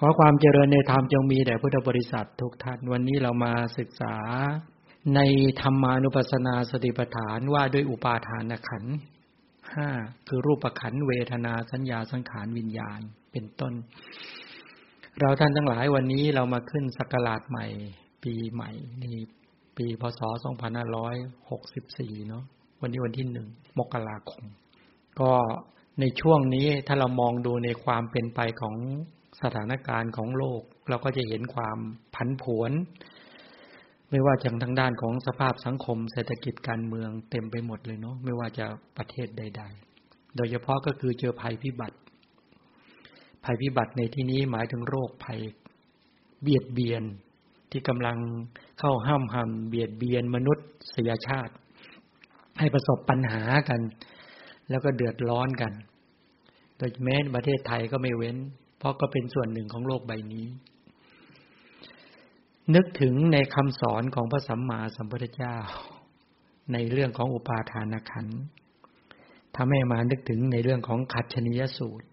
ขอความเจริญในธรรมจงมีแด่พุทธบริษัททุกท่านวันนี้เรามาศึกษา ในธรรมานุปัสสนาสติปัฏฐานว่าด้วยอุปาทานขันห้าคือรูปขันเวทนาสัญญาสังขารวิญญาณเป็นต้น เราท่านทั้งหลายวันนี้เรามาขึ้นสักราชใหม่ ปีใหม่ในี่ปีพศ 2564 เนาะวันนี้วันที่หนึ่งมกราคม ก็ในช่วงนี้ถ้าเรามองดูในความเป็นไปของ สถานการณ์ของโลก เราก็จะเห็นความผันผวน ไม่ว่าจะทางด้านของสภาพสังคม เศรษฐกิจการเมืองเต็มไปหมดเลยเนาะไม่ว่าจะประเทศใด ๆ โดยเฉพาะก็คือเจอภัยพิบัติ ภัยพิบัติในที่นี้หมายถึงโรคภัยเบียดเบียนที่กำลังเข้าห้ามหันเบียดเบียนมนุษย์สยชาติ ให้ประสบปัญหากัน แล้วก็เดือดร้อนกัน โดยแม้ประเทศไทยก็ไม่เว้น เพราะก็เป็นส่วนหนึ่งของโลกใบนี้ นึกถึงในคำสอนของพระสัมมาสัมพุทธเจ้า ในเรื่องของอุปาทานขันทำให้มานึกถึงในเรื่องของขัดชนิยสูตร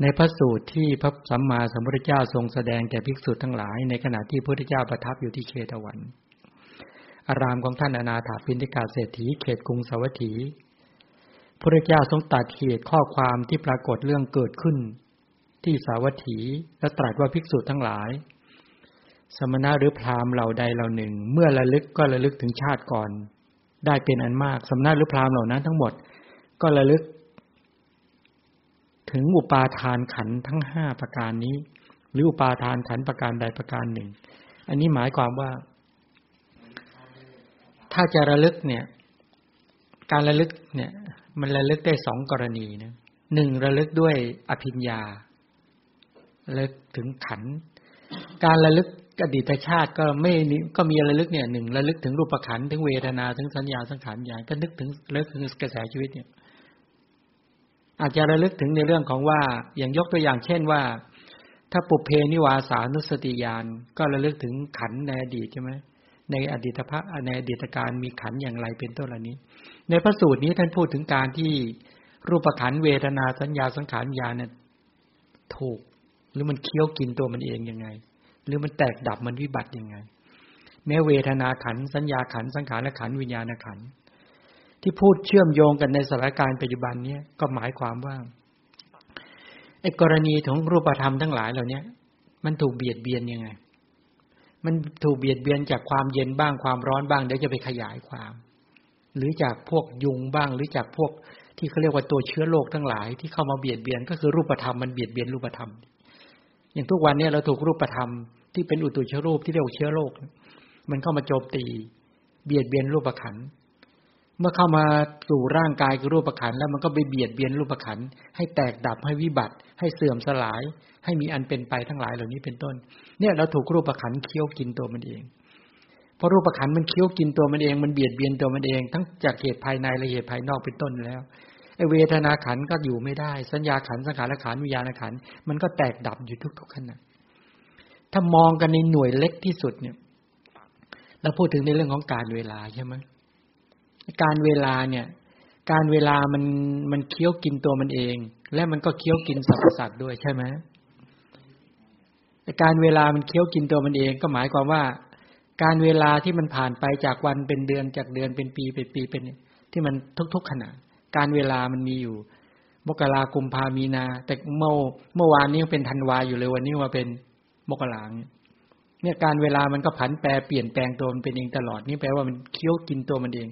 ในพระสูตรที่พระสัมมาสัมพุทธเจ้าทรงแสดงแก่ภิกษุทั้งหลาย ในขณะที่พระพุทธเจ้าประทับอยู่ที่เชตวัน อารามของท่านอนาถาปินิกาเศรษฐีเขตกรุงสวัสถีพระพุทธเจ้าทรงตัดเหตุข้อความที่ปรากฏเรื่องเกิดขึ้น ที่สาวัตถีและตรัสว่าภิกษุทั้งหลาย สมณะหรือพราหมณ์เหล่าใดเหล่าหนึ่ง เมื่อระลึกก็ระลึกถึงชาติก่อน ได้เป็นอันมากสมณะหรือพราหมณ์เหล่านั้นทั้งหมด ก็ระลึก ถึงอุปาทานขันทั้งห้าประการนี้ หรืออุปาทานขันประการใดประการหนึ่ง อันนี้หมายความว่า ถ้าจะระลึกเนี่ย การระลึกเนี่ย มันระลึกได้สองกรณีนะหนึ่งระลึกด้วยอภิญญา ลึกถึงขัน การระลึกอดีตชาติก็ไม่ก็มีระลึกเนี่ยหนึ่งระลึกถึงรูปขันถึงเวทนาถึงสัญญาสังขารญาณก็นึกถึงระลึกถึงกระแสชีวิตเนี่ย อาจจะระลึกถึงในเรื่องของว่าอย่างยกตัวอย่างเช่นว่า ถ้าปุเพนิวาสานุสติญาณก็ระลึกถึงขันในอดีตใช่ไหมในอดีตพระในอดีตการมีขันอย่างไรเป็นต้นเหล่านี้ ในพระสูตรนี้ท่านพูดถึงการที่รูปขันเวทนาสัญญาสังขารญาณเนี่ยถูก รือมันเคี้ยวกินตัวมันเองยังไง หรือมันแตกดับมันวิบัติยังไง แม้เวทนาขันสัญญาขันสังขารขันวิญญาณขันที่พูดเชื่อมโยงกันในสถานการณ์ปัจจุบันเนี้ยก็หมายความว่าไอ้กรณีของรูปธรรมทั้งหลายเหล่านี้มันถูกเบียดเบียนยังไง มันถูกเบียดเบียนจากความเย็นบ้างความร้อนบ้างเดี๋ยวจะไปขยายความ หรือจากพวกยุงบ้าง หรือจากพวกที่เขาเรียกว่าตัวเชื้อโรคทั้งหลายที่เข้ามาเบียดเบียนก็คือรูปธรรมมันเบียดเบียนรูปธรรม อย่างทุกวันนี้เราถูกรูปธรรมที่เป็นอุตุเชื้อรูปที่เรียกว่าเชื้อโรคมันเข้ามาโจมตี เบียดเบียนรูปขันเมื่อเข้ามาสู่ร่างกายคือรูปขันแล้วมันก็ไปเบียดเบียนรูปขันให้แตกดับให้วิบัติ ให้เสื่อมสลาย ให้มีอันเป็นไปทั้งหลายเหล่านี้เป็นต้น เนี่ยเราถูกรูปขันเคี้ยวกินตัวมันเองเพราะรูปขันมันเคี้ยวกินตัวมันเองมันเบียดเบียนตัวมันเอง ทั้งจากเหตุภายในและเหตุภายนอกเป็นต้นแล้ว ไอเวทนาขันก็อยู่ไม่ได้ สัญญาขันสังขารขันวิญญาณขันมันก็แตกดับอยู่ทุกๆขณะถ้ามองกันในหน่วยเล็กที่สุดเนี่ยเราพูดถึงในเรื่องของการเวลาใช่ไหมการเวลาเนี่ย การเวลามันมันเคี้ยวกินตัวมันเอง และมันก็เคี้ยวกินสรรพสัตว์ด้วยใช่ไหมการเวลามันเคี้ยวกินตัวมันเอง ก็หมายความว่า การเวลาที่มันผ่านไปจากวันเป็นเดือนจากเดือนเป็นปีเป็นปีเป็นที่มันทุกๆขณะ การเวลามันมีอยู่ มกรากุมภามีนา แต่เมื่อเมื่อวานนี้เป็นธันวาอยู่เลยวันนี้มาเป็นมกราเนี่ยการเวลามันก็ผันแปรเปลี่ยนแปลงตัวมันเป็นเองตลอดนี่แปลว่ามันเคี้ยวกินตัวมันเอง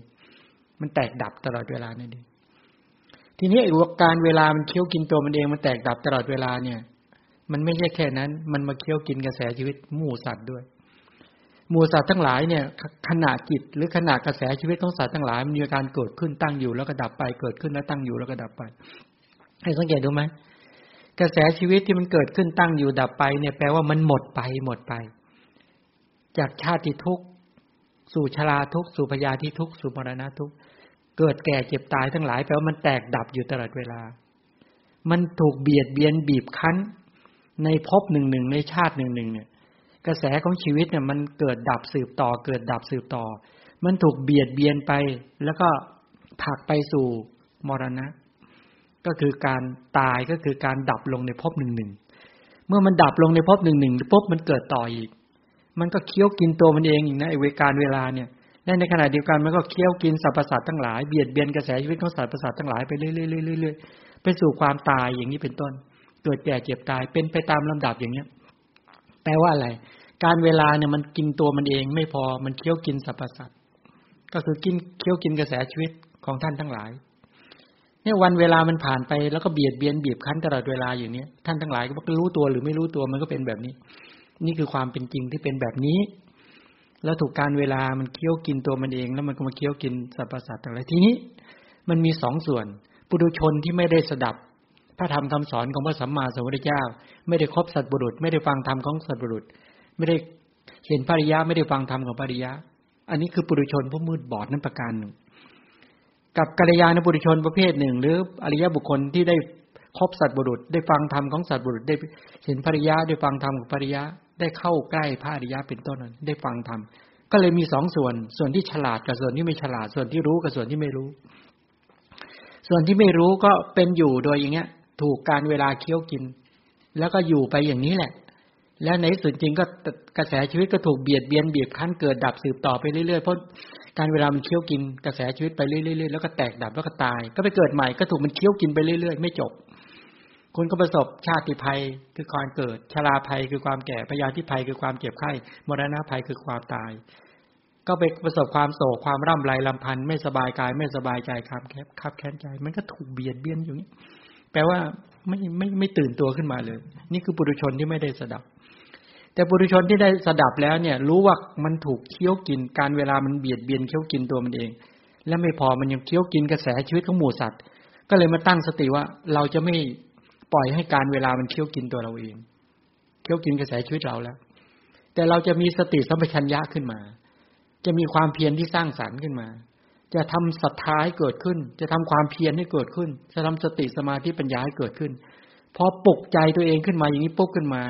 มันแตกดับตลอดเวลานั่นเองทีนี้ไอ้การเวลามันเคี้ยวกินตัวมันเองมันแตกดับตลอดเวลาเนี่ย มันไม่ใช่แค่นั้น มันมาเคี้ยวกินกระแสชีวิตหมู่สัตว์ด้วย หมู่สัตว์ทั้งหลายเนี่ยขณะจิตหรือขณะกระแสชีวิตของสัตว์ทั้งหลายมันมีการเกิดขึ้นตั้งอยู่แล้วก็ดับไปเกิดขึ้นแล้วตั้งอยู่แล้วก็ดับไป ให้สังเกตดูไหมกระแสชีวิตที่มันเกิดขึ้นตั้งอยู่ดับไปเนี่ยแปลว่ามันหมดไปหมดไป จากชาติทุกข์สู่ชราทุกข์สู่พยาธิทุกข์สู่มรณะทุกข์เกิดแก่เจ็บตายทั้งหลายแปลว่ามันแตกดับอยู่ตลอดเวลา มันถูกเบียดเบียนบีบคั้น ในภพหนึ่งหนึ่งในชาติหนึ่งหนึ่งเนี่ย กระแสของชีวิตเนี่ยมันเกิดดับสืบต่อ เกิดดับสืบต่อ มันถูกเบียดเบียนไป แล้วก็ผลักไปสู่มรณะ ก็คือการตายก็คือการดับลงในภพหนึ่งหนึ่งเมื่อมันดับลงในภพหนึ่งหนึ่งปุ๊บมันเกิดต่ออีก มันก็เคี้ยวกินตัวมันเองอีกนะไอเวการเวลาเนี่ยและในขณะเดียวกันมันก็เคี้ยวกินสรรพสัตว์ทั้งหลายเบียดเบียนกระแสชีวิตของสรรพสัตว์ทั้งหลายไปเรื่อยๆๆไปสู่ความตายอย่างนี้เป็นต้น เกิดแก่เจ็บตายเป็นไปตามลำดับอย่างเนี้ยแปลว่าอะไร การเวลาเนี่ยมันกินตัวมันเองไม่พอมันเคี้ยวกินสรรพสัตว์ก็คือกินเคี้ยวกินกระแสชีวิตของท่านทั้งหลายเนี่ยวันเวลามันผ่านไปแล้วก็เบียดเบียนบีบคั้นตลอดเวลาอย่างนี้ท่านทั้งหลายก็รู้ตัวหรือไม่รู้ตัวมันก็เป็นแบบนี้ นี่คือความเป็นจริงที่เป็นแบบนี้ แล้วถูกการเวลามันเคี้ยวกินตัวมันเอง แล้วมันก็มาเคี้ยวกินสรรพสัตว์อะไรทีนี้ มันมีสองส่วน ปุถุชนที่ไม่ได้สดับพระธรรมคำสอนของพระสัมมาสัมพุทธเจ้า ไม่ได้ครบสัตบุรุษ ไม่ได้ฟังธรรมของสัตบุรุษ ไม่ได้เห็นภริยะไม่ได้ฟังธรรมของภริยะ อันนี้คือปุถุชนผู้มืดบอดนั้นประการหนึ่ง กับกัลยาณบุรุชนประเภทหนึ่ง หรืออริยบุคคลที่ได้พบสัตบุรุษ ได้ฟังธรรมของสัตบุรุษ ได้เห็นภริยะได้ฟังธรรมของภริยะ ได้เข้าใกล้พระอริยะเป็นต้นได้ฟังธรรมก็เลยมีสองส่วน ส่วนที่ฉลาดกับส่วนที่ไม่ฉลาด ส่วนที่รู้กับส่วนที่ไม่รู้ ส่วนที่ไม่รู้ก็เป็นอยู่โดยอย่างเงี้ย ถูกการเวลาเคี้ยวกิน แล้วก็อยู่ไปอย่างนี้แหละ แล้วในส่วนจริงก็กระแสชีวิตก็ถูกเบียดเบียนบีบคั้นเกิดดับสืบต่อไปเรื่อยๆเพราะการเวลามันเคี้ยวกินกระแสชีวิตไปเรื่อยๆแล้วก็แตกดับแล้วก็ตาย ก็ไปเกิดใหม่ก็ถูกมันเคี้ยวกินไปเรื่อยๆ ไม่จบ คุณก็ประสบชาติภัยคือการเกิดชราภัยคือความแก่พยาธิภัยคือความเจ็บไข้มรณะภัยคือความตาย ก็ไปประสบความโศกความร่ำไรลำพันธ์ไม่สบายกายไม่สบายใจครับแคบคับแค้นใจ มันก็ถูกเบียดเบียนอยู่นี้แปลว่าไม่ไม่ไม่ตื่นตัวขึ้นมาเลย นี่คือปุถุชนที่ไม่ได้สดับ แต่บุรุชนที่ได้สดับแล้วเนี่ย รู้ว่ามันถูกเคี้ยวกิน การเวลามันเบียดเบียนเคี้ยวกินตัวมันเอง และไม่พอมันยังเคี้ยวกินกระแสชีวิตของหมูสัตว์ ก็เลยมาตั้งสติว่าเราจะไม่ปล่อยให้การเวลามันเคี้ยวกินตัวเราเองเคี้ยวกินกระแสชีวิตเราแล้ว แต่เราจะมีสติสัมปชัญญะขึ้นมา จะมีความเพียรที่สร้างสรรค์ขึ้นมา จะทำศรัทธาให้เกิดขึ้น จะทำความเพียรให้เกิดขึ้น จะทำสติสมาธิปัญญาให้เกิดขึ้นพอปลุกใจตัวเองขึ้นมาอย่างนี้ปุ๊บขึ้นมา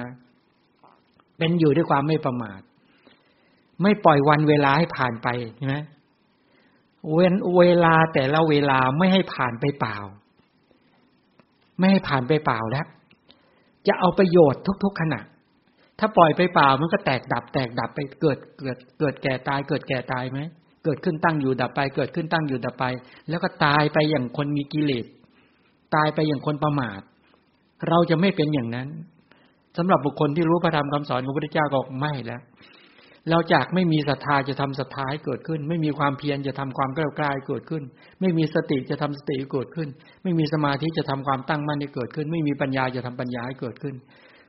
เป็นอยู่ด้วยความไม่ประมาท ไม่ปล่อยวันเวลาให้ผ่านไปใช่ไหมเว้นเวลาแต่ละเวลาไม่ให้ผ่านไปเปล่า ไม่ให้ผ่านไปเปล่าแล้ว จะเอาประโยชน์ทุก ๆ ขณะ ถ้าปล่อยไปเปล่ามันก็แตกดับ แตกดับไปเกิดเกิด เกิดแก่ตาย เกิดแก่ตายไหมเกิดขึ้นตั้งอยู่ดับไป เกิดขึ้นตั้งอยู่ดับไป แล้วก็ตายไปอย่างคนมีกิเลสตายไปอย่างคนประมาท เราจะไม่เป็นอย่างนั้น สำหรับบุคคลที่รู้พระธรรมคำสอนของพระพุทธเจ้าก็ไม่แล้วเราจากไม่มีศรัทธาจะทำศรัทธาให้เกิดขึ้น ไม่มีความเพียรจะทำความกล้ากล้าเกิดขึ้น ไม่มีสติจะทำสติเกิดขึ้น ไม่มีสมาธิจะทำความตั้งมั่นให้เกิดขึ้น ไม่มีปัญญาจะทำปัญญาให้เกิดขึ้น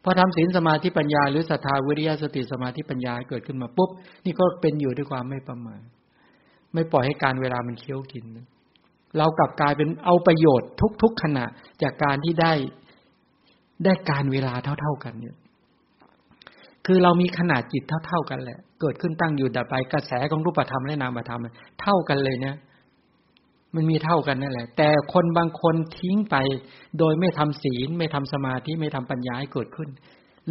พอทำศีลสมาธิปัญญาหรือศรัทธาวิริยะสติสมาธิปัญญาเกิดขึ้นมาปุ๊บนี่ก็เป็นอยู่ด้วยความไม่ประมาทไม่ปล่อยให้การเวลามันเคี้ยวกิน เรากลับกลายเป็นเอาประโยชน์ทุก ๆ ขณะจากการที่ได้ ได้การเวลาเท่า ๆกันเนี่ยคือเรามีขนาดจิตเท่า ๆกันแหละ เกิดขึ้นตั้งอยู่ดับไปกระแสของรูปธรรมและนามธรรมเท่ากันเลยเนี่ยมันมีเท่ากันนั่นแหละ แต่คนบางคนทิ้งไป โดยไม่ทำศีล ไม่ทำสมาธิไม่ทำปัญญาให้เกิดขึ้น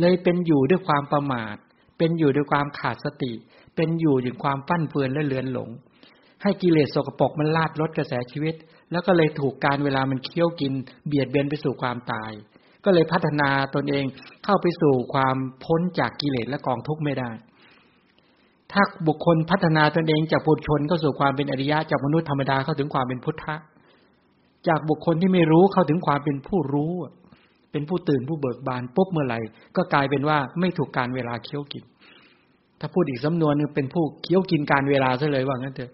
เลยเป็นอยู่ด้วยความประมาท เป็นอยู่ด้วยความขาดสติ เป็นอยู่ด้วยความปั้นเฟือนและเลือนหลง ให้กิเลสสกปรกมันลาดลดกระแสชีวิต แล้วก็เลยถูกการเวลามันเคี้ยวกิน เบียดเบียนไปสู่ความตาย ก็เลยพัฒนาตนเองเข้าไปสู่ความพ้นจากกิเลสและกองทุกข์ไม่ได้ ถ้าบุคคลพัฒนาตนเองจากปุถุชนเข้าสู่ความเป็นอริยะจากมนุษย์ธรรมดาเข้าถึงความเป็นพุทธะ จากบุคคลที่ไม่รู้เข้าถึงความเป็นผู้รู้ เป็นผู้ตื่นผู้เบิกบานปุ๊บเมื่อไหร่ก็กลายเป็นว่าไม่ถูกการเวลาเคี้ยวกิน ถ้าพูดอีกสำนวนนึงเป็นผู้เคี้ยวกินการเวลาซะเลยว่างั้นเถอะ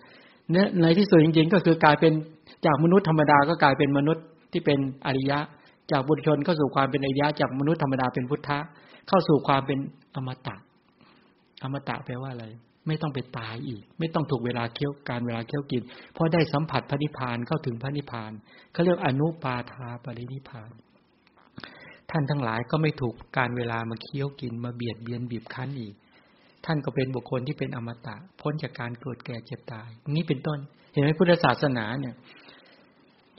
เนี่ยในที่สุดจริงๆ ก็คือกลายเป็นจากมนุษย์ธรรมดาก็กลายเป็นมนุษย์ที่เป็นอริยะ จากบุตรชนเข้าสู่ความเป็นอริยะจากมนุษย์ธรรมดาเป็นพุทธะเข้าสู่ความเป็นอมตะ อมตะแปลว่าอะไร ไม่ต้องไปตายอีก ไม่ต้องถูกเวลาเคี้ยวการเวลาเคี้ยวกิน เพราะได้สัมผัสพระนิพพานเข้าถึงพระนิพพานเขาเรียกอนุปาทาปรินิพพาน ท่านทั้งหลายก็ไม่ถูกการเวลามาเคี้ยวกินมาเบียดเบียนบีบคั้นอีก ท่านก็เป็นบุคคลที่เป็นอมตะ พ้นจากการเกิดแก่เจ็บตาย นี่เป็นต้น เห็นไหมพุทธศาสนาเนี่ย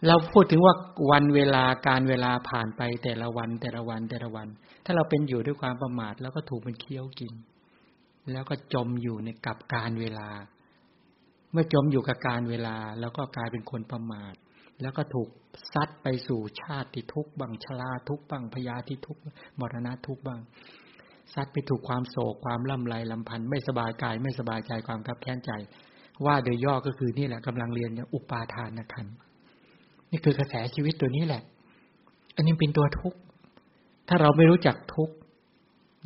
เราพูดถึงว่าวันเวลาการเวลาผ่านไปแต่ละวันแต่ละวันแต่ละวัน ถ้าเราเป็นอยู่ด้วยความประมาท แล้วก็ถูกมันเคี้ยวกิน แล้วก็จมอยู่ในกับการเวลา เมื่อจมอยู่กับการเวลา แล้วก็กลายเป็นคนประมาท แล้วก็ถูกซัดไปสู่ชาติทุกข์บังชลาทุกข์บังพยาธิทุกข์มรณะทุกข์บังซัดไปถูกความโศกความล่ำไรลำพันธ์ไม่สบายกายไม่สบายใจความคับแค้นใจ ว่าโดยย่อก็คือนี่แหละกำลังเรียนอุปาทานขัน นี่คือกระแสชีวิตตัวนี้แหละ อันนี้เป็นตัวทุกข์ ถ้าเราไม่รู้จักทุกข์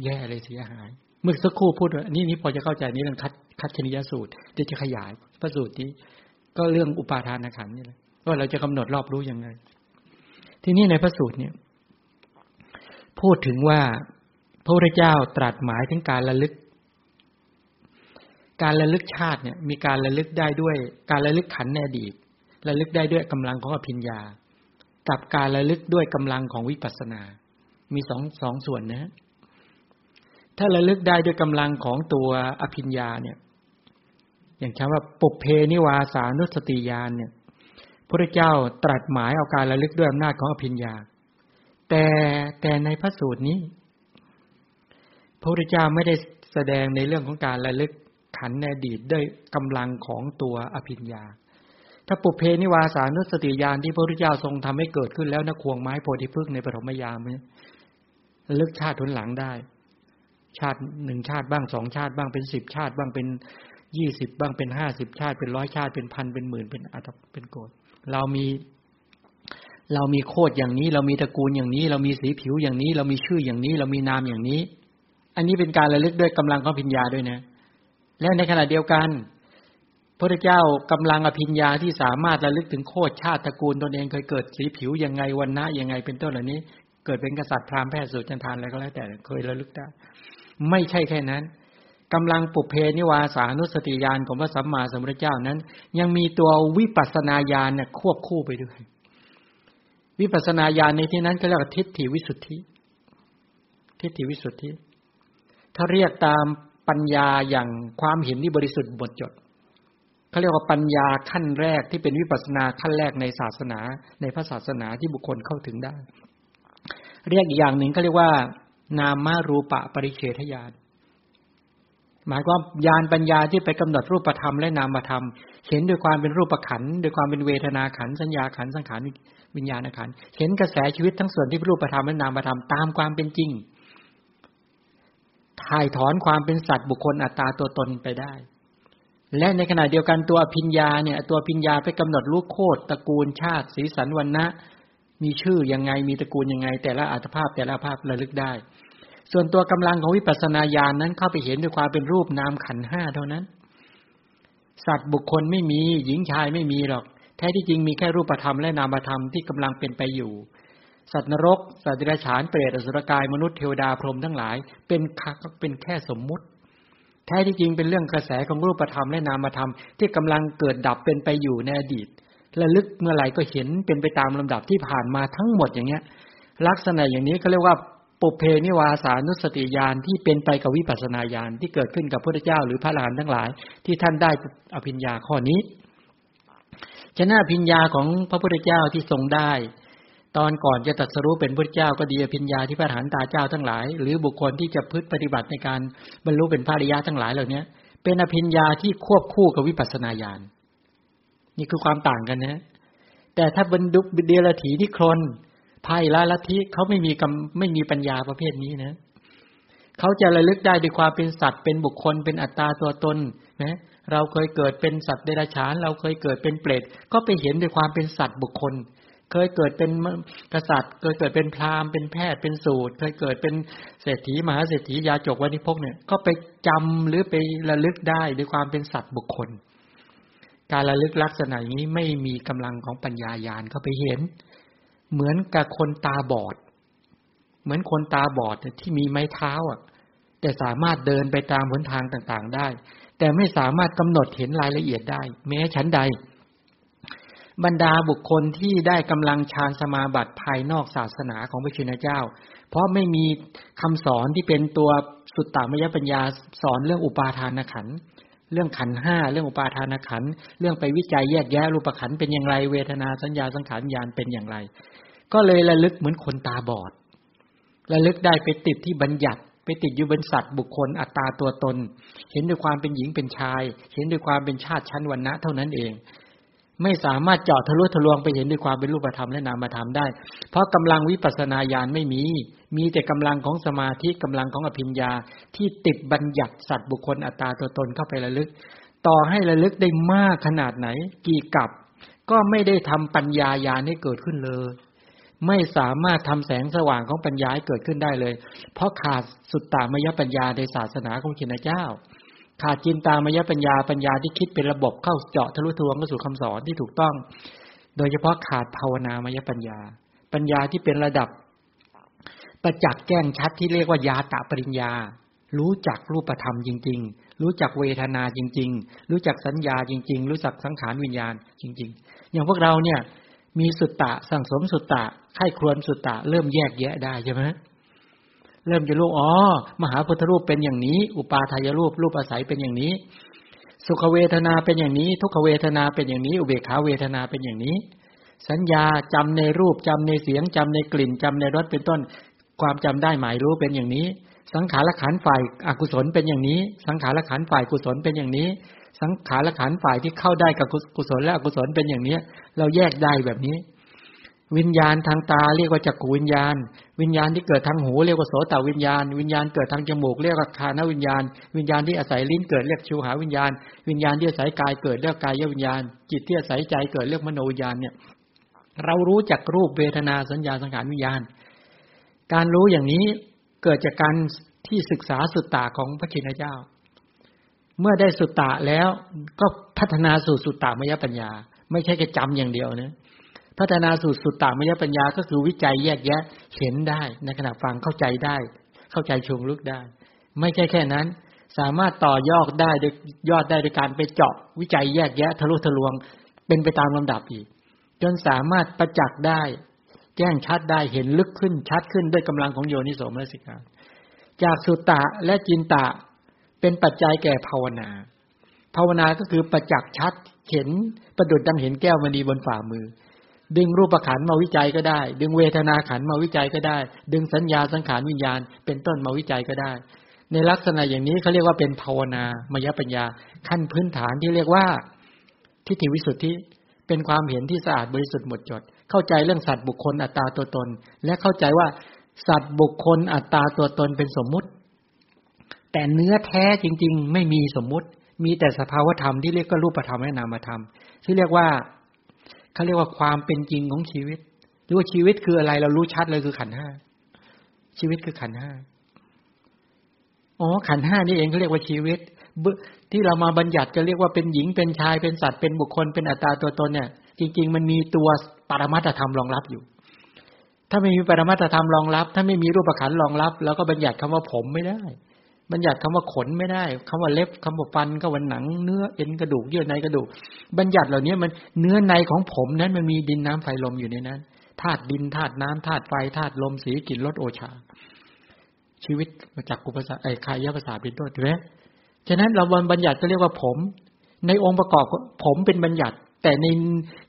แย่เลยเสียหาย เมื่อสักครู่พูดนี่นี่พอจะเข้าใจนี่เรื่องคัดคัดชนิยสูตรที่จะขยายพระสูตรที่ก็เรื่องอุปาทานขันนี่แหละว่าเราจะกำหนดรอบรู้ยังไง ที่นี่ในพระสูตรเนี่ย พูดถึงว่าพระพุทธเจ้าตรัสหมายถึงการระลึก การระลึกชาติเนี่ย มีการระลึกได้ด้วย การระลึกขันในอดีต ระลึกได้ด้วยกำลังของอภิญญา กับการระลึกด้วยกำลังของวิปัสสนา มีสองสองส่วนนะ ถ้าระลึกได้ด้วยกำลังของตัวอภิญญาเนี่ย อย่างเช่นว่าปุเพนิวาสานุสติยานเนี่ยพระเจ้าตรัสหมายเอาการระลึกด้วยอำนาจของอภิญญา แต่แต่ในพระสูตรนี้พระพุทธเจ้าไม่ได้แสดงในเรื่องของการระลึกขันในอดีตด้วยกำลังของตัวอภิญญา ถ้าปุเพนิวาสานุสติญาณที่พระพุทธเจ้าทรงทำให้เกิดขึ้นแล้วนะควงไม้โพธิพฤกษ์ในปฐมยามเนี่ยลึกชาติทุนหลังได้ ชาติหนึ่งชาติบ้างสองชาติบ้างเป็นสิบชาติบ้างเป็นยี่สิบบ้างเป็นห้าสิบชาติ เป็นร้อยชาติเป็นพันเป็นหมื่นเป็นอัตเป็นโกดเรามี เรามีโคดอย่างนี้ เรามีตระกูลอย่างนี้ เรามีสีผิวอย่างนี้ เรามีชื่ออย่างนี้ เรามีนามอย่างนี้ อันนี้เป็นการระลึกด้วยกำลังของพิญญาด้วยนะ และในขณะเดียวกัน พระเจ้ากำลังอภิญญาที่สามารถระลึกถึงโคดชาติตระกูลตนเองเคยเกิดสีผิวยังไงวันนะยังไงเป็นต้นเหล่านี้ เกิดเป็นกษัตริย์พราหมณ์แพทย์สุจันทานอะไรก็แล้วแต่เคยระลึกได้ ไม่ใช่แค่นั้นกำลังปุเพนิวาสานุสติญาณของพระสัมมาสัมพุทธเจ้านั้น ยังมีตัววิปัสนาญาณเนี่ยควบคู่ไปด้วย วิปัสนาญาณในที่นั้นก็เรียกว่าทิฏฐิวิสุทธิ ทิฏฐิวิสุทธิ ถ้าเรียกตามปัญญาอย่างความเห็นที่บริสุทธิ์หมดจด เขาเรียกว่าปัญญาขั้นแรกที่เป็นวิปัสนาขั้นแรกในศาสนา ในพระศาสนาที่บุคคลเข้าถึงได้ เรียกอีกอย่างหนึ่งก็เรียกว่า นามารูปะปริเฉทญาณหมายความญาณปัญญาที่ไปกำหนดรูปธรรมและนามธรรม เห็นด้วยความเป็นรูปขันด้วยความเป็นเวทนาขันสัญญาขันสังขารวิญญาณขันเห็นกระแสชีวิตทั้งส่วนที่รูปธรรมและนามธรรมตามความเป็นจริงถ่ายถอนความเป็นสัตว์บุคคลอัตตาตัวตนไปได้ และในขณะเดียวกันตัวพิญญาเนี่ยตัวพิญญาไปกำหนดลูกโคตรตระกูลชาติสีสันวันนะมีชื่อยังไงมีตระกูลยังไง แต่ละอัตภาพแต่ละภาพระลึกได้ ส่วนตัวกำลังของวิปัสสนาญาณนนั้นเข้าไปเห็นด้วยความเป็นรูปนามขันห้าเท่านั้น สัตว์บุคคลไม่มีหญิงชายไม่มีหรอก แท้ที่จริงมีแค่รูปธรรมและนามธรรมที่กำลังเป็นไปอยู่ สัตว์นรก สัตว์ดิรัจฉานเปรตอสุรกายมนุษย์เทวดาพรหมทั้งหลาย เป็นคักเป็นแค่สมมุติ แท้ที่จริงเป็นเรื่องกระแสของรูปธรรมและนามธรรมที่กำลังเกิดดับเป็นไปอยู่ในอดีตและลึกเมื่อไหร่ก็เห็นเป็นไปตามลำดับที่ผ่านมาทั้งหมดอย่างเงี้ย ลักษณะอย่างนี้เขาเรียกว่าปุเพนิวาสานุสติญาณที่เป็นไปกับวิปัสนาญาณที่เกิดขึ้นกับพระพุทธเจ้าหรือพระอรหันทั้งหลาย ที่ท่านได้อภิญญาข้อนี้ชนะอภิญญาของพระพุทธเจ้าที่ทรงได้ ตอนก่อนจะตัดสรู้เป็นพระเจ้าก็ดีอภิญญาที่พระอรหันตาเจ้าทั้งหลาย หรือบุคคลที่จะพึ่งปฏิบัติในการบรรลุเป็นพระอริยะทั้งหลายเหล่านี้เป็นอภิญญาที่ควบคู่กับวิปัสนาญาณนี่คือความต่างกันนะ แต่ถ้าบรรดุเดลถีที่ครนพายละลัทธิเขาไม่มีกำไม่มีปัญญาประเภทนี้นะเขาจะระลึกได้ด้วยความเป็นสัตว์เป็นบุคคลเป็นอัตตาตัวตนนะเราเคยเกิดเป็นสัตว์เดรัจฉาน เราเคยเกิดเป็นเปรตก็ไปเห็นด้วยความเป็นสัตว์บุคคล เคยเกิดเป็นกษัตริย์ เคยเกิดเป็นพราหมณ์เป็นแพทย์เป็นสูตร เคยเกิดเป็นเศรษฐีมหาเศรษฐียาจกวันิพกเนี่ยก็ไปจำหรือไประลึกได้ด้วยความเป็นสัตว์บุคคล การระลึกลักษณะนี้ไม่มีกำลังของปัญญายาณเข้าไปเห็น เหมือนกับคนตาบอด เหมือนคนตาบอดที่มีไม้เท้าอะ แต่สามารถเดินไปตามหนทางต่างๆได้ แต่ไม่สามารถกำหนดเห็นรายละเอียดได้ แม้ชั้นใด บรรดาบุคคลที่ได้กำลังฌานสมาบัติภายนอกศาสนาของพระชินเจ้า เพราะไม่มีคำสอนที่เป็นตัวสุตตามยปัญญาสอนเรื่องอุปาทานขัน เรื่องขันห้าเรื่องอุปาทานขัน เรื่องไปวิจัยแยกแยะรูปขันเป็นอย่างไร เวทนาสัญญาสังขารญาณเป็นอย่างไร ก็เลยระลึกเหมือนคนตาบอดระลึกได้ไปติดที่บัญญัติไปติดอยู่บนสัตว์บุคคลอัตตาตัวตน เห็นด้วยความเป็นหญิงเป็นชาย เห็นด้วยความเป็นชาติชั้นวรรณะเท่านั้นเอง ไม่สามารถเจาะทะลุทะลวงไปเห็นด้วยความเป็นรูปธรรมและนามธรรมได้ เพราะกำลังวิปัสสนาญาณไม่มี มีแต่กำลังของสมาธิกำลังของอภิญญาที่ติดบัญญัติสัตว์บุคคลอัตตาตัวตนเข้าไประลึก ต่อให้ระลึกได้มากขนาดไหน กี่กับ ก็ไม่ได้ทำปัญญาญาณให้เกิดขึ้นเลย ไม่สามารถทำแสงสว่างของปัญญาให้เกิดขึ้นได้เลย เพราะขาดสุตตามยปัญญาในศาสนาของขินเจ้า ขาดจินตามยปัญญาปัญญาที่คิดเป็นระบบเข้าเจาะทะลุทะลวงเข้าสู่คำสอนที่ถูกต้อง โดยเฉพาะขาดภาวนามยปัญญา ปัญญาที่เป็นระดับ ประจักษ์แจ้งชัดที่เรียกว่ายาตะปริญญา รู้จักรูปธรรมจริง ๆ รู้จักเวทนาจริง ๆ รู้จักสัญญาจริง ๆ รู้จักสังขารวิญญาณจริง ๆ อย่างพวกเราเนี่ย มีสุตตะสั่งสมสุตตะไข้ครวนสุตตะเริ่มแยกแยะได้ใช่ไหม เริ่มจะรู้อ๋อ มหาพุทธรูปเป็นอย่างนี้ อุปาทายรูปรูปอาศัยเป็นอย่างนี้ สุขเวทนาเป็นอย่างนี้ ทุกขเวทนาเป็นอย่างนี้ อุเบกขาเวทนาเป็นอย่างนี้ สัญญาจำในรูปจำในเสียงจำในกลิ่นจำในรสเป็นต้น ความจำได้หมายรู้เป็นอย่างนี้ สังขารขันฝ่ายอกุศลเป็นอย่างนี้ สังขารขันฝ่ายกุศลเป็นอย่างนี้ สังขารขันฝ่ายที่เข้าได้กับกุศลและอกุศลเป็นอย่างนี้ เราแยกได้แบบนี้ วิญญาณทางตาเรียกว่าจักรวิญญาณ วิญญาณที่เกิดทางหูเรียกว่าโสตวิญญาณ วิญญาณเกิดทางจมูกเรียกว่าคานวิญญาณ วิญญาณที่อาศัยลิ้นเกิดเรียกชิวหาวิญญาณ วิญญาณที่อาศัยกายเกิดเรียกกายวิญญาณ จิตที่อาศัยใจเกิดเรียกมโนวิญญาณเนี่ย เรารู้จักรูปเวทนาสัญญาสังขารวิญญาณ การรู้อย่างนี้เกิดจากการที่ศึกษาสุตตะของพระคินเจ้า เมื่อได้สุตตะแล้วก็พัฒนาสู่สุตตะมยปัญญา ไม่ใช่แค่จำอย่างเดียวนะ พัฒนาสู่สุดตามยปัญญาก็คือวิจัยแยกแยะเห็นได้ในขณะฟังเข้าใจได้ เข้าใจชงลึกได้ ไม่ใช่แค่นั้น สามารถต่อยอดได้โดยยอดได้โดยการไปเจาะวิจัยแยกแยะ ทะลุทะลวง เป็นไปตามลำดับอีก จนสามารถประจักษ์ได้ แจ้งชัดได้เห็นลึกขึ้นชัดขึ้นด้วยกำลังของโยนิโสมนสิกาจากสุตตะและจินตะเป็นปัจจัยแก่ภาวนา ภาวนาก็คือประจักษ์ชัดเห็นประดุดดังเห็นแก้วมณีบนฝ่ามือ ดึงรูปขันมาวิจัยก็ได้ ดึงเวทนาขันมาวิจัยก็ได้ ดึงสัญญาสังขารวิญญาณ เป็นต้นมาวิจัยก็ได้ ในลักษณะอย่างนี้เขาเรียกว่าเป็นภาวนามยปัญญา ขั้นพื้นฐานที่เรียกว่าทิฏฐิวิสุทธิเป็นความเห็นที่สะอาดบริสุทธิ์หมดจด เข้าใจเรื่องสัตว์บุคคลอัตตาตัวตน และเข้าใจว่าสัตว์บุคคลอัตตาตัวตนเป็นสมมุติ แต่เนื้อแท้จริง ๆ ไม่มีสมมุติ มีแต่สภาวธรรมที่เรียกว่ารูปธรรมและนามธรรม ที่เรียกว่า เขาเรียกว่าความเป็นจริงของชีวิตหรือว่าชีวิตคืออะไรเรารู้ชัดเลยคือขันห้าชีวิตคือขันห้าอ๋อขันห้านี่เองเขาเรียกว่าชีวิตที่เรามาบัญญัติจะเรียกว่าเป็นหญิงเป็นชายเป็นสัตว์เป็นบุคคลเป็นอัตตาตัวตนเนี่ย จริง ๆ มันมีตัวปรมัตธรรมรองรับอยู่ ถ้าไม่มีปรมัตธรรมรองรับ ถ้าไม่มีรูปขันรองรับ แล้วก็บัญญัติคำว่าผมไม่ได้ บัญญัติคำว่าขนไม่ได้คำว่าเล็บคำว่าฟันก็วันหนังเนื้อเอ็นกระดูกเยื่อในกระดูก บัญญัติเหล่านี้มันเนื้อในของผมนั้นมันมีดินน้ำไฟลมอยู่ในนั้นธาตุดินธาตุน้ำธาตุไฟธาตุลมสีกลิ่นรสโอชา ชีวิตมาจากกุปสาไอ้คายะภาษาเป็นต้นถูกไหมฉะนั้นเราบัญญัติก็เรียกว่าผม ในองค์ประกอบผมเป็นบัญญัติ แต่ใน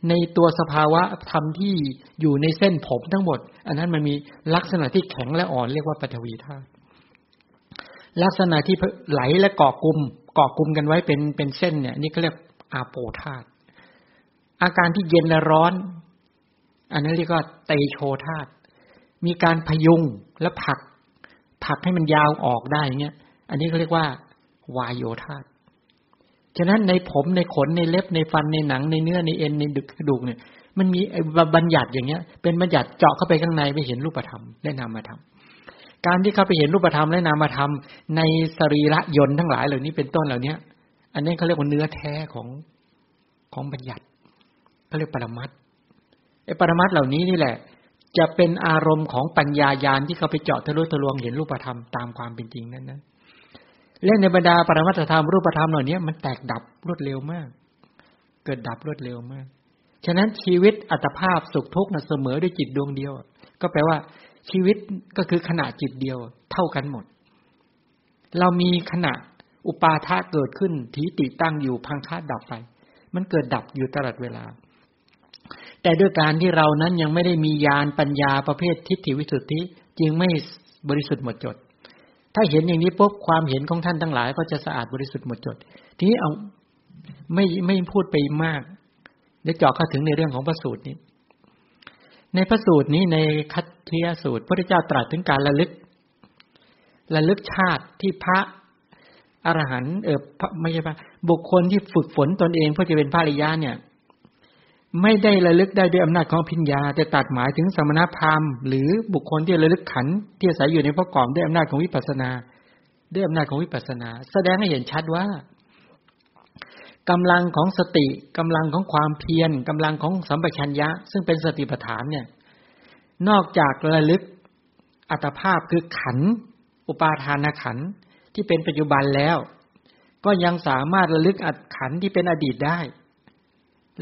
ในตัวสภาวะธรรมที่อยู่ในเส้นผมทั้งหมด อันนั้นมันมีลักษณะที่แข็งและอ่อนเรียกว่าปฐวีธาตุ ลักษณะที่ไหลและเกาะกลุ่มเกาะกลุ่มกันไว้เป็นเป็นเส้นเนี่ย นี่เขาเรียกอาโปธาตอาการที่เย็นและร้อน อันนั้นเรียกว่าเตโชธาตมีการพยุงและผลักผลักให้มันยาวออกได้เงี้ย อันนี้เขาเรียกว่าวายโยธาตฉะนั้นในผมในขนในเล็บในฟันในหนังในเนื้อในเอ็นในดึกกระดูกเนี่ย มันมีบัญญัติอย่างเงี้ย เป็นบัญญัติเจาะเข้าไปข้างในไปเห็นรูปธรรมได้นามธรรม การที่เขาไปเห็นรูปธรรมและนามธรรม ในสรีระยนต์ทั้งหลายเหล่านี้เป็นต้นเหล่านี้อันนี้เขาเรียกว่าเนื้อแท้ของของบัญญัติเขาเรียกปรมัตไอ้ปรมัตเหล่านี้นี่แหละ จะเป็นอารมณ์ของปัญญายาณที่เขาไปเจาะทะลุทะลวงเห็นรูปธรรมตามความเป็นจริงนั้นนะเล่นในบรรดาปรมัตธรรมรูปธรรมเหล่านี้มันแตกดับรวดเร็วมาก เกิดดับรวดเร็วมาก ฉะนั้นชีวิตอัตภาพสุขทุกข์นะเสมอด้วยจิตดวงเดียว ก็แปลว่า ชีวิตก็คือขณะจิตเดียวเท่ากันหมด เรามีขณะอุปาทะเกิดขึ้นทีติตั้งอยู่พังคาดดับไป มันเกิดดับอยู่ตลอดเวลา แต่ด้วยการที่เรานั้นยังไม่ได้มีญาณปัญญาประเภททิฏฐิวิสุทธิจึงไม่บริสุทธิ์หมดจด ถ้าเห็นอย่างนี้ปุ๊บความเห็นของท่านทั้งหลายก็จะสะอาดบริสุทธิ์หมดจด ทีนี้เอาไม่ไม่พูดไปมากในและเจาะเข้าถึงในเรื่องของพระสูตรนี้ ในพระสูตรนี้ในขัชชนียสูตรพระเจ้าตรัสถึงการระลึก ระลึกชาติที่พระอรหันต์เออไม่ใช่พระบุคคลที่ฝึกฝนตนเองเพื่อจะเป็นพระริยะเนี่ย ไม่ได้ระลึกได้ด้วยอำนาจของพิญญาแต่ตัดหมายถึงสมณพราหมณ์ หรือบุคคลที่ระลึกขันที่อาศัยอยู่ในพระกรอบด้วยอำนาจของวิปัสสนา ด้วยอำนาจของวิปัสสนา แสดงให้เห็นชัดว่า กำลังของสติกำลังของความเพียรกำลังของสัมปชัญญะ ซึ่งเป็นสติปัฏฐานเนี่ย นอกจากระลึกอัตภาพคือขัน อุปาทานขันที่เป็นปัจจุบันแล้ว ก็ยังสามารถระลึกอัดขันที่เป็นอดีตได้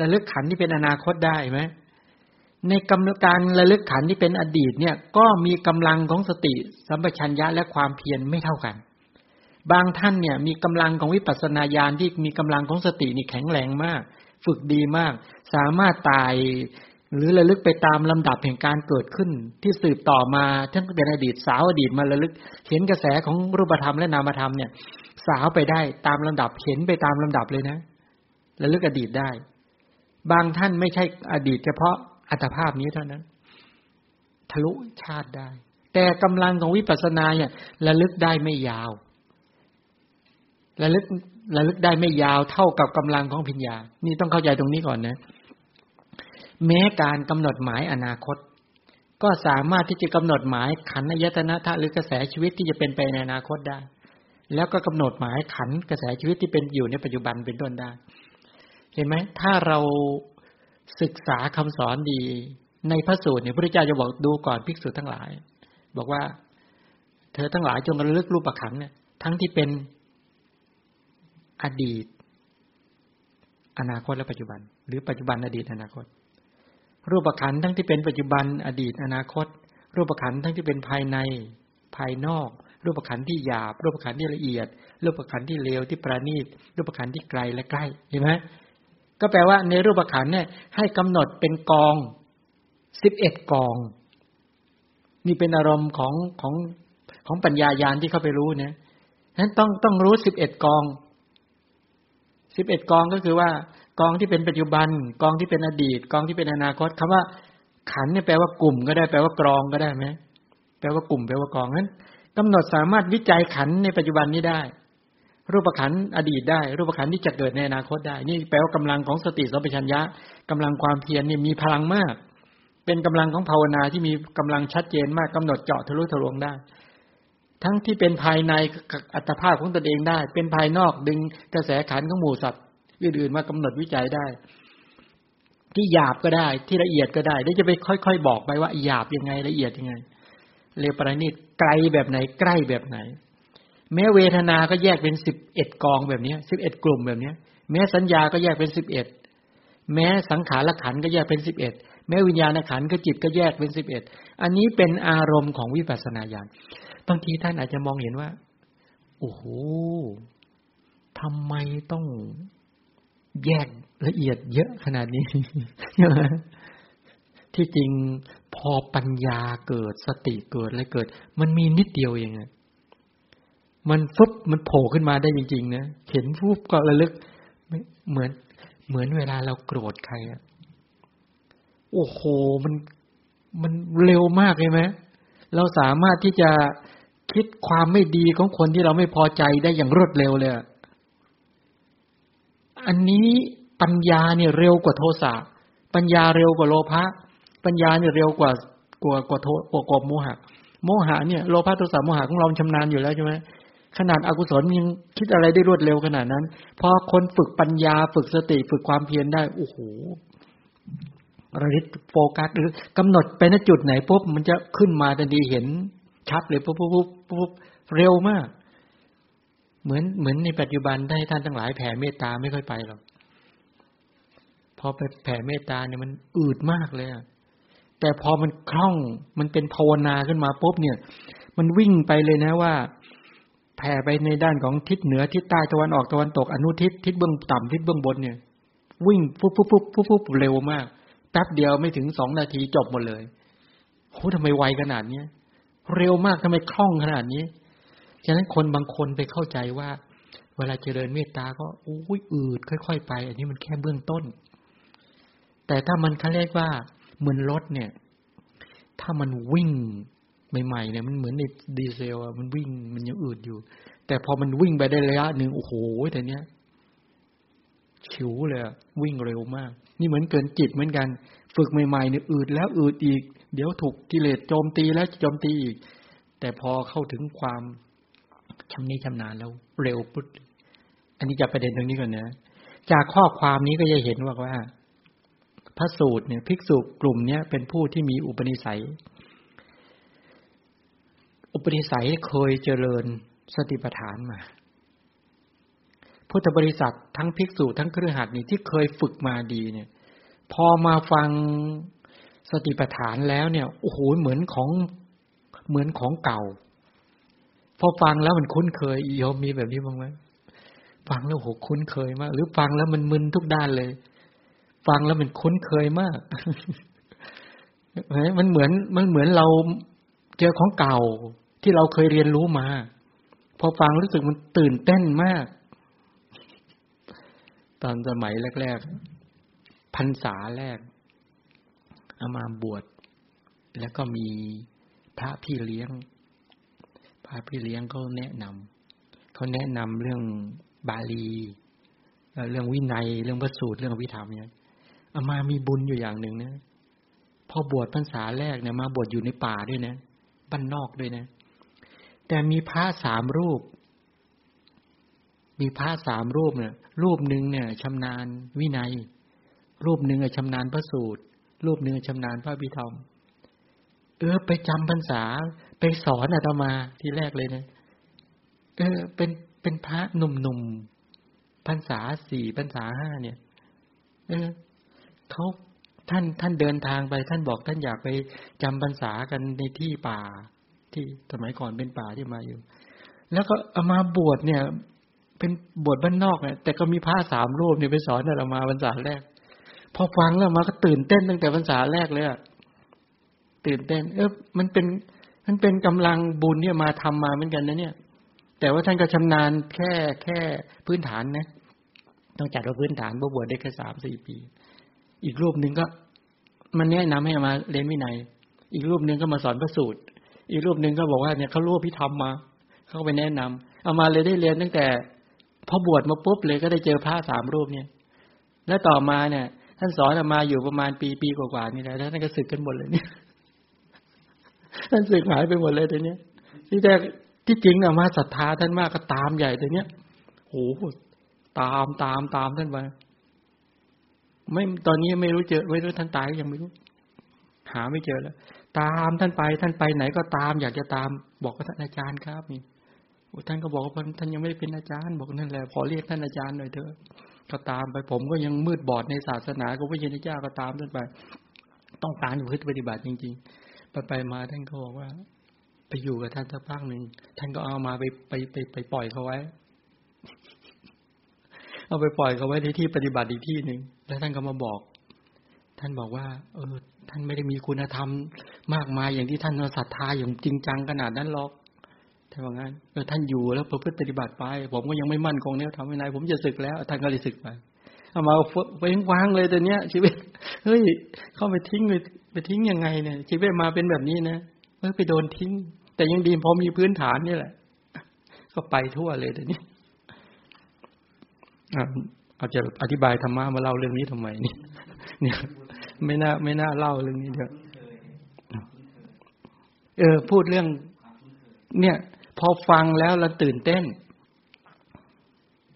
ระลึกขันที่เป็นอนาคตได้ไหมในกำการระลึกขันที่เป็นอดีตเนี่ย ก็มีกำลังของสติ สัมปชัญญะและความเพียรไม่เท่ากัน บางท่านเนี่ยมีกำลังของวิปัสสนาญาณที่มีกำลังของสตินี่แข็งแรงมาก ฝึกดีมาก สามารถตายหรือระลึกไปตามลำดับแห่งการเกิดขึ้น ที่สืบต่อมาทั้งเป็นอดีตสาวอดีตมาระลึก เห็นกระแสของรูปธรรมและนามธรรมเนี่ย สาวไปได้ตามลำดับเห็นไปตามลำดับเลยนะระลึกอดีตได้ บางท่านไม่ใช่อดีต เฉพาะอัตภาพนี้เท่านั้น ทะลุชาติได้ แต่กำลังของวิปัสสนาเนี่ยระลึกได้ไม่ยาว ระลึกระลึกได้ไม่ยาวเท่ากับกำลังของพิญญา นี่ต้องเข้าใจตรงนี้ก่อนนะ แม้การกำหนดหมายอนาคต ก็สามารถที่จะกำหนดหมายขันอายตนะทะหรือกระแสชีวิตที่จะเป็นไปในอนาคตได้ แล้วก็กำหนดหมายขันกระแสชีวิตที่เป็นอยู่ในปัจจุบันเป็นต้นได้ เห็นไหมถ้าเราศึกษาคำสอนดีในพระสูตรเนี่ยพระเจ้าจะบอกดูก่อนภิกษุทั้งหลาย บอกว่า เธอทั้งหลายจงระลึกรูปขันเนี่ยทั้งที่เป็น อดีต อนาคตและปัจจุบัน หรือปัจจุบันอดีตอนาคต รูปขันทั้งที่เป็นปัจจุบันอดีตอนาคต รูปขันทั้งที่เป็นภายใน ภายนอก รูปขันที่หยาบ รูปขันที่ละเอียด รูปขันที่เลวที่ประณีต รูปขันที่ไกลและใกล้เห็นไหมก็แปลว่าในรูปขันเนี่ยให้กำหนดเป็นกองสิบเอ็ดกอง นี่เป็นอารมณ์ของของของปัญญายาณที่เข้าไปรู้เนี่ยนั้นต้องต้องรู้สิบเอ็ดกอง สิบเอ็ดกองก็คือว่ากองที่เป็นปัจจุบัน กองที่เป็นอดีต กองที่เป็นอนาคตคำว่า ขันเนี่ยแปลว่ากลุ่มก็ได้แปลว่ากรองก็ได้ไหมแปลว่ากลุ่มแปลว่ากองนั้นกำหนดสามารถวิจัยขันในปัจจุบันนี้ได้ รูปขันอดีตได้ รูปขันที่จะเกิดในอนาคตได้ นี่แปลว่ากำลังของสติสัมปชัญญะกำลังความเพียรเนี่ยมีพลังมาก เป็นกำลังของภาวนาที่มีกำลังชัดเจนมากกำหนดเจาะทะลุทะลวงได้ ทั้งที่เป็นภายในอัตภาพของตนเองได้ เป็นภายนอกดึงกระแสขันของหมู่สัตว์อื่นๆมากำหนดวิจัยได้ ที่หยาบก็ได้ที่ละเอียดก็ได้แล้วจะไปค่อยๆ บอกไปว่าหยาบยังไงละเอียดยังไงเรวประณีตไกลแบบไหนใกล้แบบไหน แม้เวทนา ก็แยกเป็นสิบเอ็ดกองแบบนี้สิบเอ็ดกลุ่มแบบนี้แม้สัญญาก็แยกเป็นสิบเอ็ดแม้สังขารขันก็แยกเป็นสิบเอ็ดแม้วิญญาณขันก็จิตก็แยกเป็นสิบเอ็ดอันนี้เป็นอารมณ์ของวิปัสสนาญาณ บางทีท่านอาจจะมองเห็นว่า โอ้โหทำไมต้องแยกละเอียดเยอะขนาดนี้ ที่จริงพอปัญญาเกิดสติเกิดอะไรเกิด มันมีนิดเดียวเองอะมันฟุบมันโผล่ขึ้นมาได้จริง ๆ นะเห็นฟุบก็ระลึกเหมือน เหมือนเวลาเราโกรธใครอะโอ้โหมันมันเร็วมากเลยไหมเราสามารถที่จะ คิดความไม่ดีของคนที่เราไม่พอใจได้อย่างรวดเร็วเลย อันนี้ปัญญาเนี่ยเร็วกว่าโทสะ ปัญญาเร็วกว่าโลภะ ปัญญาเนี่ยเร็วกว่ากว่ากว่าโทกว่ากว่าโมหะ โมหะเนี่ยโลภะโทสะโมหะของเราชำนาญอยู่แล้วใช่ไหมขนาดอากุศลยังคิดอะไรได้รวดเร็วขนาดนั้น พอคนฝึกปัญญาฝึกสติฝึกความเพียรได้ โอ้โหระลึกโฟกัสหรือกำหนดไปณจุดไหนปุ๊บมันจะขึ้นมาทันทีเห็น ชัดเลยปุ๊บปุ๊บปุ๊บปุ๊บเร็วมาก เหมือนเหมือนในปัจจุบันได้ท่านทั้งหลายแผ่เมตตาไม่ค่อยไปหรอกพอไปแผ่เมตตาเนี่ยมันอืดมากเลยแต่พอมันคล่องมันเป็นภาวนาขึ้นมาปุ๊บเนี่ย มันวิ่งไปเลยนะว่า แผ่ไปในด้านของทิศเหนือทิศใต้ตะวันออกตะวันตกอนุทิศทิศเบื้องต่ำทิศเบื้องบนเนี่ย วิ่งปุ๊บปุ๊บปุ๊บปุ๊บปุ๊บเร็วมากแป๊บเดียวไม่ถึงสองนาทีจบหมดเลยโหทำไมไวขนาดเนี้ย เร็วมากทำไมคล่องขนาดนี้ ฉะนั้นคนบางคนไปเข้าใจว่า เวลาเจริญเมตตาก็โอ้ยอืดค่อย ๆ ไป อันนี้มันแค่เบื้องต้น แต่ถ้ามันเขาเรียกว่าเหมือนรถเนี่ย ถ้ามันวิ่งใหม่ๆเนี่ยมันเหมือนในดีเซลอะมันวิ่งมันยังอืดอยู่ แต่พอมันวิ่งไปได้ระยะหนึ่งโอ้โหแต่เนี้ยฉิวเลยวิ่งเร็วมาก นี่เหมือนเกินจิตเหมือนกัน ฝึกใหม่ๆเนี่ยอืดแล้วอืดอีก เดี๋ยวถูกกิเลสโจมตีแล้วโจมตีอีก แต่พอเข้าถึงความชำนิชำนาญแล้วเร็วปุ๊บอันนี้จะประเด็นตรงนี้ก่อนนะจากข้อความนี้ก็จะเห็นว่าว่า พระสูตรเนี่ยภิกษุกลุ่มเนี้ยเป็นผู้ที่มีอุปนิสัย อุปนิสัยเคยเจริญสติปัฏฐานมา พุทธบริษัททั้งภิกษุทั้งเครือขัดนี่ที่เคยฝึกมาดีเนี่ย พอมาฟัง สติปัฏฐานแล้วเนี่ยโอ้โหเหมือนของเหมือนของเก่า พอฟังแล้วมันคุ้นเคยโยมมีแบบนี้บ้างไหมฟังแล้วโหคุ้นเคยมาก หรือฟังแล้วมันมึนทุกด้านเลย ฟังแล้วมันคุ้นเคยมากมันเหมือนมันเหมือนเราเจอของเก่าที่เราเคยเรียนรู้มา พอฟังรู้สึกมันตื่นเต้นมาก ตอนสมัยแรก ๆพรรษาแรก เอามาบวชแล้วก็มีพระพี่เลี้ยง พระพี่เลี้ยงก็แนะนำเขาแนะนำเรื่องบาลี เรื่องวินัย เรื่องพระสูตร เรื่องวิธรรมเนี่ยเอามามีบุญอยู่อย่างหนึ่งนะพอบวชพรรษาแรกเนี่ยมาบวชอยู่ในป่าด้วยนะบ้านนอกด้วยนะ แต่มีพระสามรูป มีพระสามรูปเนี่ย รูปหนึ่งเนี่ยชำนาญวินัย รูปหนึ่งอะชำนาญพระสูตร รูปหนึ่งชำนาญพระวิธรรมเออ ไปจำพรรษา ไปสอนอาตมาที่แรกเลยนะเออ เป็นเป็นพระหนุ่มๆพรรษาสี่พรรษาห้าเนี่ย เออเขาท่านท่านเดินทางไป ท่านบอกท่านอยากไปจำพรรษากันในที่ป่า ที่สมัยก่อนเป็นป่าที่มาอยู่ แล้วก็เอามาบวชเนี่ย เป็นบวชบ้านนอกเนี่ยแต่ก็มีพระสามรูปเนี่ยไปสอนเรามาพรรษาแรก พอฟังแล้วมาก็ตื่นเต้นตั้งแต่พรรษาแรกเลยอะตื่นเต้น เออมันเป็น มันเป็นกำลังบุญเนี่ยมาทำมาเหมือนกันนะเนี่ย แต่ว่าท่านก็ชำนาญแค่แค่พื้นฐานนะต้องจัดว่าพื้นฐานบวชได้แค่สามสี่ปี อีกรูปหนึ่งก็ มันแนะนำให้มาเรียนวินัย อีกรูปหนึ่งก็มาสอนพระสูตร อีกรูปหนึ่งก็บอกว่าเนี่ยเขารู้พิธรรมมาเขาไปแนะนำเอามาเลยได้เรียนตั้งแต่พอบวชมาปุ๊บเลยก็ได้เจอพระสามรูปเนี่ย แล้วต่อมาเนี่ย ท่านสอนมาอยู่ประมาณปีปีกว่าๆนี่แหละท่านก็สึกกันหมดเลยเนี่ยท่านสึกหายไปหมดเลยตอนนี้ที่แรกที่จริงอะมาศรัทธาท่านมากก็ตามใหญ่แต่เนี้ยโหตามตามตามท่านไปไม่ตอนนี้ไม่รู้เจอไม่รู้ท่านตายยังไม่รู้ หาไม่เจอแล้ว ตามท่านไป ท่านไปไหนก็ตาม อยากจะตาม บอกกับท่านอาจารย์ครับนี่ท่านก็บอกว่าท่านยังไม่ได้เป็นอาจารย์ บอกนั่นแหละขอเรียกท่านอาจารย์หน่อยเถอะ ก็ตามไป ผมก็ยังมืดบอดในศาสนาก็พระยินเจ้าก็ตามท่านไป ต้องการอยู่พฤติปฏิบัติจริง ๆ ไปไปมาท่านก็บอกว่า ไปอยู่กับท่านสักพักหนึ่งท่านก็เอามาไปไปไปไปปล่อยเขาไว้ เอาไปปล่อยเขาไว้ในที่ปฏิบัติอีกที่หนึ่งแล้วท่านก็มาบอก ท่านบอกว่า เออ ท่านไม่ได้มีคุณธรรมมากมายอย่างที่ท่านศรัทธาอย่างจริงจังขนาดนั้นหรอก ท่านว่างั้นเออท่านอยู่แล้วประพฤติปฏิบัติไป ผมก็ยังไม่มั่นคงเนี่ยทำไม่ไงผมจะศึกแล้วท่านก็เลยศึกไปเอามาไปวางเลยแต่เนี้ย ชีวิตเฮ้ยเข้าไปทิ้งไปไปทิ้งยังไงเนี่ย ชีวิตมาเป็นแบบนี้นะเออไปโดนทิ้ง แต่ยังดีพอมีพื้นฐานนี่แหละ ก็ไปทั่วเลยแต่นี้อาจจะอธิบายธรรมะมาเล่าเรื่องนี้ทำไมนี่เนี่ยไม่น่าไม่น่าเล่าเรื่องนี้เดี๋ยวเออ พูดเรื่อง เนี่ย พอฟังแล้วเราตื่นเต้น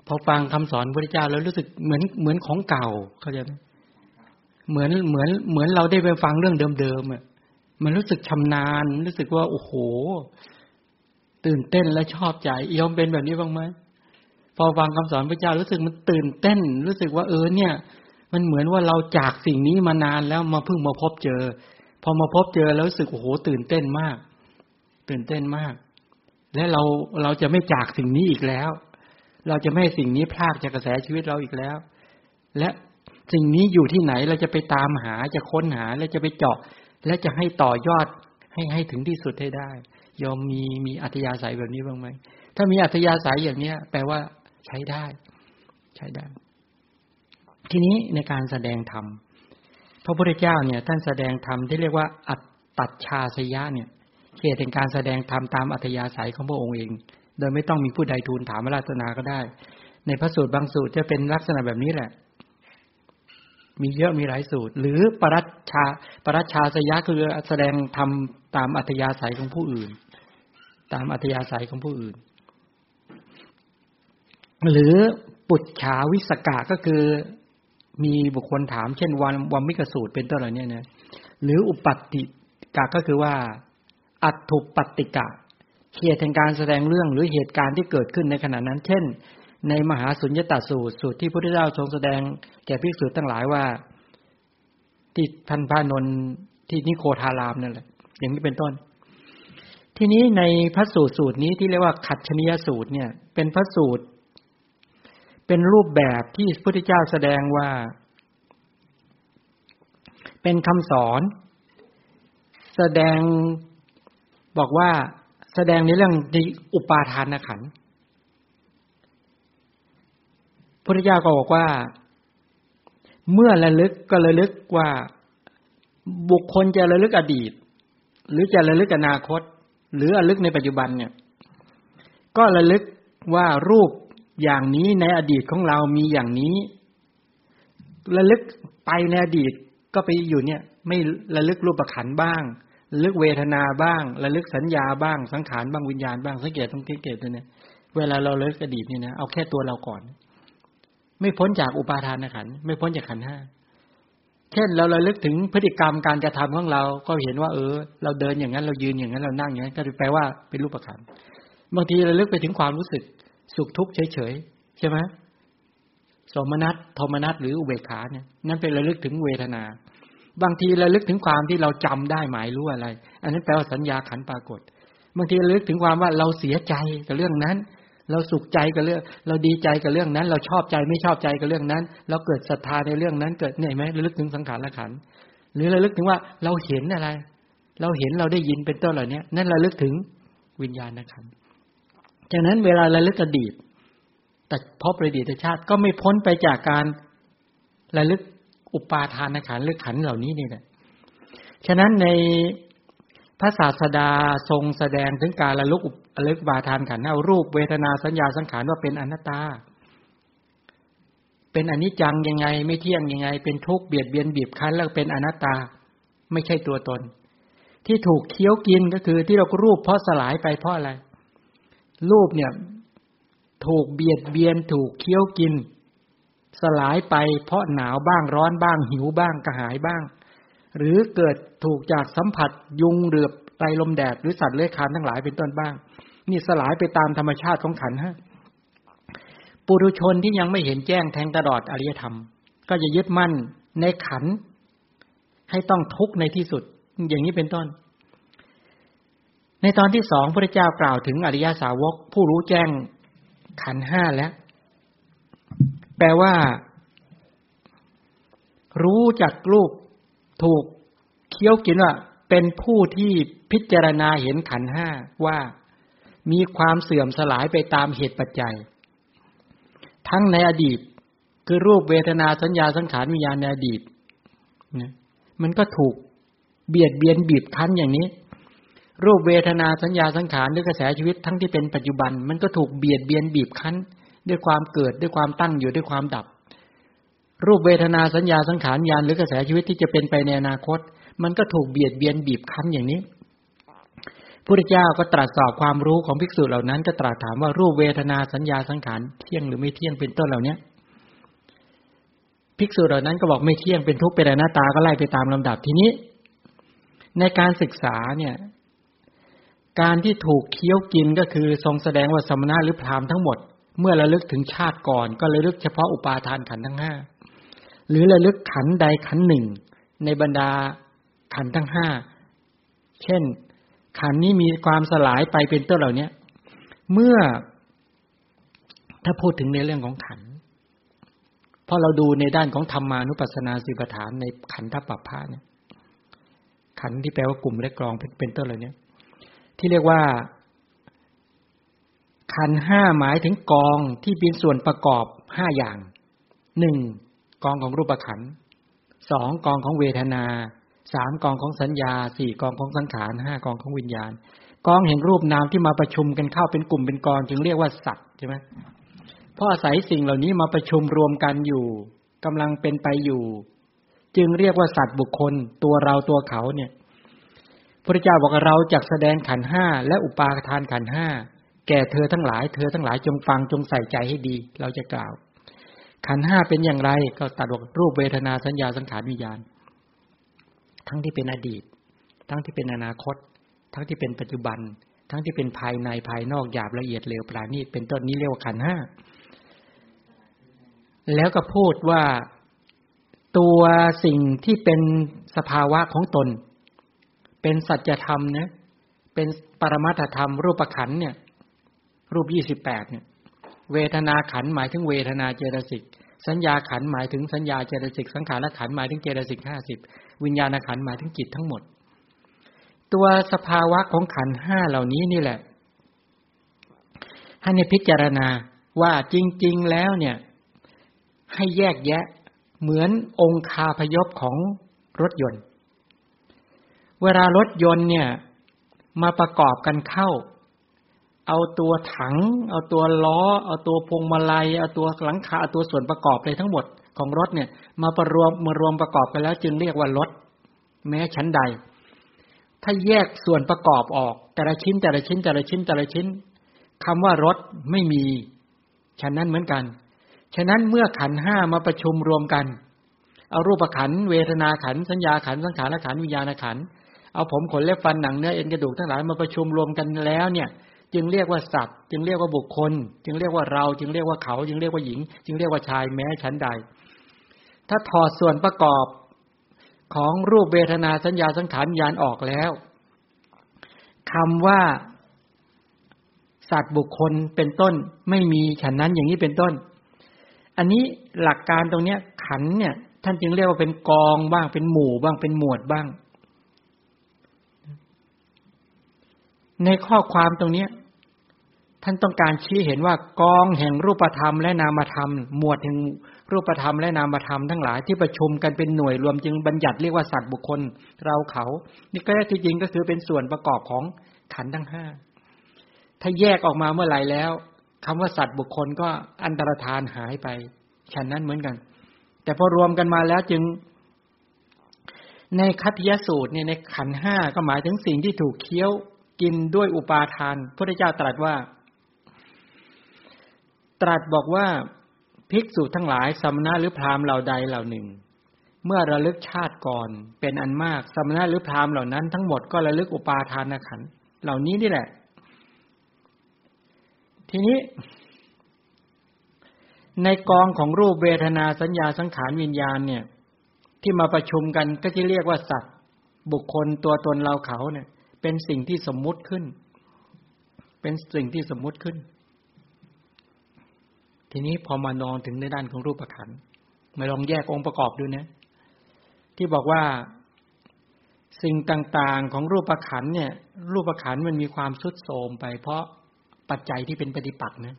พอฟังคำสอนพระเจ้าแล้วรู้สึกเหมือนเหมือนของเก่าเขาจะเหมือนเหมือนเหมือนเราได้ไปฟังเรื่องเดิมๆอะมันรู้สึกชำนาญ รู้สึกว่า โอ้โห ตื่นเต้นและชอบใจยอมเป็นแบบนี้บ้างไหมพอฟังคำสอนพระเจ้ารู้สึกมันตื่นเต้น รู้สึกว่าเออเนี่ย มันเหมือนว่าเราจากสิ่งนี้มานานแล้วมาเพิ่งมาพบเจอ พอมาพบเจอแล้วรู้สึกโอ้โห ตื่นเต้นมาก ตื่นเต้นมาก และเราเราจะไม่จากสิ่งนี้อีกแล้ว เราจะไม่ให้สิ่งนี้พลากจากกระแสชีวิตเราอีกแล้ว และสิ่งนี้อยู่ที่ไหนเราจะไปตามหาจะค้นหาและจะไปเจาะ และจะให้ต่อยอดให้ให้ถึงที่สุดให้ได้ยอมมีมีอัธยาศัยแบบนี้บ้างไหมถ้ามีอัธยาศัยอย่างเนี้ย แปลว่าใช้ได้ ใช้ได้ ทีนี้ในการแสดงธรรมพระพุทธเจ้าเนี่ย ท่านแสดงธรรมที่เรียกว่า อัตตัชาสยะเนี่ย เขตแห่งการแสดงธรรมตามอัธยาศัยของพระองค์เอง โดยไม่ต้องมีผู้ใดทูลถามราชนาก็ได้ ในพระสูตรบางสูตรจะเป็นลักษณะแบบนี้แหละ มีเยอะมีหลายสูตร หรือปรัชชาปรัชชาสยะคือแสดงธรรมตามอัธยาศัยของผู้อื่น ตามอัธยาศัยของผู้อื่น หรือปุจฉาวิสกะก็คือมีบุคคลถามเช่นวันวัมมิกสูตรเป็นต้นอะไรเนี่ยนะหรืออุปัติกะก็คือว่า อัตถุปฏิกะเหตุแห่งการแสดงเรื่องหรือเหตุการณ์ที่เกิดขึ้นในขณะนั้น เช่น ในมหาสุญญตาสูตรสูตรที่พระพุทธเจ้าทรงแสดงแก่ภิกษุทั้งหลายว่า ที่ท่านพระนนที่นิโคทารามนั่นแหละ อย่างนี้เป็นต้น ทีนี้ในพระสูตรสูตรนี้ที่เรียกว่าขัดชนิยสูตรเนี่ย เป็นพระสูตร เป็นรูปแบบที่พระพุทธเจ้าแสดงว่า เป็นคำสอน แสดง บอกว่าแสดงในเรื่องในอุปาทานขันพระเจ้าก็บอกว่า เมื่อระลึกก็ระลึกว่าบุคคลจะระลึกอดีต หรือจะระลึกอนาคต หรือระลึกในปัจจุบันเนี่ย ก็ระลึกว่ารูปอย่างนี้ในอดีตของเรามีอย่างนี้ ระลึกไปในอดีตก็ไปอยู่เนี่ย ไม่ระลึกรูปประขันบ้าง ลึกเวทนาบ้างระลึกสัญญาบ้างสังขารบ้างวิญญาณบ้างสังเกตต้องสังเกตด้วยเนี่ยเวลาเราเลิกอดีตนี่นะเอาแค่ตัวเราก่อน ไม่พ้นจากอุปาทานขันไม่พ้นจากขันห้าเช่นเราระลึกถึงพฤติกรรมการกระทำของเรา ก็เห็นว่า เออ เราเดินอย่างนั้นเรายืนอย่างนั้นเรานั่งอย่างนั้น ก็แปลว่าเป็นรูปขันบางทีเราลึกไปถึงความรู้สึก สุขทุกข์เฉยๆใช่ไหมสมนัตโทมนัตหรืออุเบกขาเนี่ยนั่นเป็นระลึกถึงเวทนา บางทีระลึกถึงความที่เราจำได้หมายรู้อะไร อันนั้นแปลว่าสัญญาขันปรากฏ บางทีระลึกถึงความว่าเราเสียใจกับเรื่องนั้น เราสุขใจกับเรื่อง เราดีใจกับเรื่องนั้น เราชอบใจไม่ชอบใจกับเรื่องนั้น เราเกิดศรัทธาในเรื่องนั้น เกิดเนี่ยไหมระลึกถึงสังขารละขันหรือระลึกถึงว่าเราเห็นอะไร เราเห็นเราได้ยินเป็นต้นเหล่านี้นั่นระลึกถึงวิญญาณขันจากนั้นเวลาระลึกอดีตแต่พบประดิษฐชาติก็ไม่พ้นไปจากการระลึก อุปาทานขันหรือขันเหล่านี้นี่แหละฉะนั้นในพระศาสดาทรงแสดงถึงการระลึกระลึกบาทานขันเอารูปเวทนาสัญญาสังขารว่าเป็นอนัตตา เป็นอนิจจังยังไง ไม่เที่ยงยังไง เป็นทุกข์เบียดเบียนบีบคั้นแล้วเป็นอนัตตา ไม่ใช่ตัวตน ที่ถูกเคี้ยวกินก็คือที่เรารูปเพราะสลายไปเพราะอะไร รูปเนี่ย ถูกเบียดเบียนถูกเคี้ยวกิน สลายไปเพราะหนาวบ้างร้อนบ้างหิวบ้างกระหายบ้าง หรือเกิดถูกจากสัมผัสยุงเรือไตลมแดดหรือสัตว์เลื้อยคลานทั้งหลายเป็นต้นบ้าง นี่สลายไปตามธรรมชาติของขันฮะปุถุชนที่ยังไม่เห็นแจ้งแทงตลอดอริยธรรม ก็จะยึดมั่นในขัน ให้ต้องทุกข์ในที่สุด อย่างนี้เป็นต้น ในตอนที่สองพระเจ้ากล่าวถึงอริยสาวกผู้รู้แจ้งขันห้าแล้ว แปลว่า รู้จักรูปถูกเคี้ยวกินว่า เป็นผู้ที่พิจารณาเห็นขันห้าว่ามีความเสื่อมสลายไปตามเหตุปัจจัย ทั้งในอดีต คือรูปเวทนาสัญญาสังขารวิญญาณในอดีตมันก็ถูกเบียดเบียนบีบคั้นอย่างนี้ รูปเวทนาสัญญาสังขารหรือกระแสชีวิตทั้งที่เป็นปัจจุบัน มันก็ถูกเบียดเบียนบีบคั้น ด้วยความเกิดด้วยความตั้งอยู่ด้วยความดับ รูปเวทนาสัญญาสังขารญาณหรือกระแสชีวิตที่จะเป็นไปในอนาคต มันก็ถูกเบียดเบียนบีบคั้นอย่างนี้พระเจ้าก็ตรัสสอบความรู้ของภิกษุเหล่านั้น ก็ตรัสถามว่ารูปเวทนาสัญญาสังขารเที่ยงหรือไม่เที่ยงเป็นต้นเหล่านี้ภิกษุเหล่านั้นก็บอกไม่เที่ยงเป็นทุกข์เป็นอนัตตาก็ไล่ไปตามลำดับทีนี้ ในการศึกษาเนี่ย การที่ถูกเคี้ยวกินก็คือทรงแสดงว่าสมณะหรือพราหมณ์ทั้งหมด เมื่อระลึกถึงชาติก่อน ก็ระลึกเฉพาะอุปาทานขันทั้งห้าหรือระลึกขันใดขันหนึ่ง ในบรรดาขันทั้งห้าเช่น ขันนี้มีความสลายไปเป็นต้นเหล่านี้เมื่อถ้าพูดถึงในเรื่องของขันพอเราดูในด้านของธรรมานุปัสสนาสิบฐานในขันทัพปภะเนี่ยขันที่แปลว่ากลุ่มและกรองเป็นต้นเหล่านี้ที่เรียกว่า ขันห้าหมายถึงกองที่เป็นส่วนประกอบห้าอย่างหนึ่งกองของรูปขันสองกองของเวทนาสามกองของสัญญาสี่กองของสังขารห้ากองของวิญญาณ กองแห่งรูปนามที่มาประชุมกันเข้าเป็นกลุ่มเป็นกองจึงเรียกว่าสัตว์ใช่ไหมเพราะอาศัยสิ่งเหล่านี้มาประชุมรวมกันอยู่กำลังเป็นไปอยู่ จึงเรียกว่าสัตว์บุคคล ตัวเราตัวเขาเนี่ยพระเจ้าบอกเราจักแสดงขันห้าและอุปาทานขันห้า แก่เธอทั้งหลาย เธอทั้งหลายจงฟังจงใส่ใจให้ดี เราจะกล่าว ขันห้าเป็นอย่างไรก็ตัดบอกรูปเวทนาสัญญาสังขารวิญญาณ ทั้งที่เป็นอดีต ทั้งที่เป็นอนาคต ทั้งที่เป็นปัจจุบัน ทั้งที่เป็นภายในภายนอกหยาบละเอียดเร็วปราณีตเป็นต้นนี้เรียกว่าขันห้าแล้วก็พูดว่าตัวสิ่งที่เป็นสภาวะของตน เป็นสัจธรรมนะเป็นปรมัตธรรมรูปขันเนี่ย รูปยี่สิบแปดเนี่ย เวทนาขันหมายถึงเวทนาเจตสิก สัญญาขันหมายถึงสัญญาเจตสิก สังขารขันหมายถึงเจตสิกห้าสิบวิญญาณขันหมายถึงจิตทั้งหมด ตัวสภาวะของขันห้าเหล่านี้นี่แหละให้ในพิจารณาว่าจริง ๆ แล้วเนี่ย ให้แยกแยะเหมือนองคาพยพของรถยนต์ เวลารถยนต์เนี่ย มาประกอบกันเข้า เอาตัวถัง เอาตัวล้อ เอาตัวพวงมาลัย เอาตัวหลังคา เอาตัวส่วนประกอบเลยทั้งหมดของรถเนี่ย มาประรวมมารวมประกอบกันแล้ว จึงเรียกว่ารถ แม้ชั้นใด ถ้าแยกส่วนประกอบออก แต่ละชิ้นแต่ละชิ้น แต่ละชิ้นแต่ละชิ้นคำว่ารถไม่มีฉะนั้นเหมือนกัน ฉะนั้นเมื่อขันห้ามาประชุมรวมกัน เอารูปขัน เวทนาขัน สัญญาขัน สังขารขัน วิญญาณขัน เอาผมขนเล็บฟันหนังเนื้อเอ็นกระดูกทั้งหลายมาประชุมรวมกันแล้วเนี่ย จึงเรียกว่าสัตว์ จึงเรียกว่าบุคคล จึงเรียกว่าเรา จึงเรียกว่าเขา จึงเรียกว่าหญิง จึงเรียกว่าชายแม้ชั้นใด ถ้าถอดส่วนประกอบของรูปเวทนาสัญญาสังขารญาณออกแล้วคำว่า สัตว์บุคคลเป็นต้น ไม่มีฉันนั้นอย่างนี้เป็นต้น อันนี้หลักการตรงเนี้ย ขันเนี่ย ท่านจึงเรียกว่าเป็นกองบ้างเป็นหมู่บ้างเป็นหมวดบ้าง ในข้อความตรงเนี้ย ท่านต้องการชี้เห็นว่ากองแห่งรูปธรรมและนามธรรม หมวดแห่งรูปธรรมและนามธรรมทั้งหลายที่ประชุมกันเป็นหน่วยรวมจึงบัญญัติเรียกว่าสัตว์บุคคลเราเขา นี่ก็ที่จริงก็คือเป็นส่วนประกอบของขันทั้งห้าถ้าแยกออกมาเมื่อไหร่แล้วคำว่าสัตว์บุคคลก็อันตรธานหายไปฉันนั้นเหมือนกัน แต่พอรวมกันมาแล้วจึง ในคัตยสูตรเนี่ยในขันห้าก็หมายถึงสิ่งที่ถูกเคี้ยวกินด้วยอุปาทานพระเจ้าตรัสว่า ตรัสบอกว่าภิกษุทั้งหลายสมณะหรือพราหมณ์เหล่าใดเหล่าหนึ่ง เมื่อระลึกชาติก่อนเป็นอันมากสมณะหรือพราหมณ์เหล่านั้นทั้งหมดก็ระลึกอุปาทานขันเหล่านี้นี่แหละ ทีนี้ ในกองของรูปเวทนาสัญญาสังขารวิญญาณเนี่ย ที่มาประชุมกันก็จะเรียกว่าสัตว์ บุคคลตัวตนเราเขาเนี่ย เป็นสิ่งที่สมมุติขึ้น เป็นสิ่งที่สมมุติขึ้น ทีนี้พอมานอนถึงในด้านของรูปขันมาลองแยกองค์ประกอบดูนะ ที่บอกว่าสิ่งต่างๆของรูปขันเนี่ย รูปขันมันมีความสุดโทมไป เพราะปัจจัยที่เป็นปฏิปักษ์นะ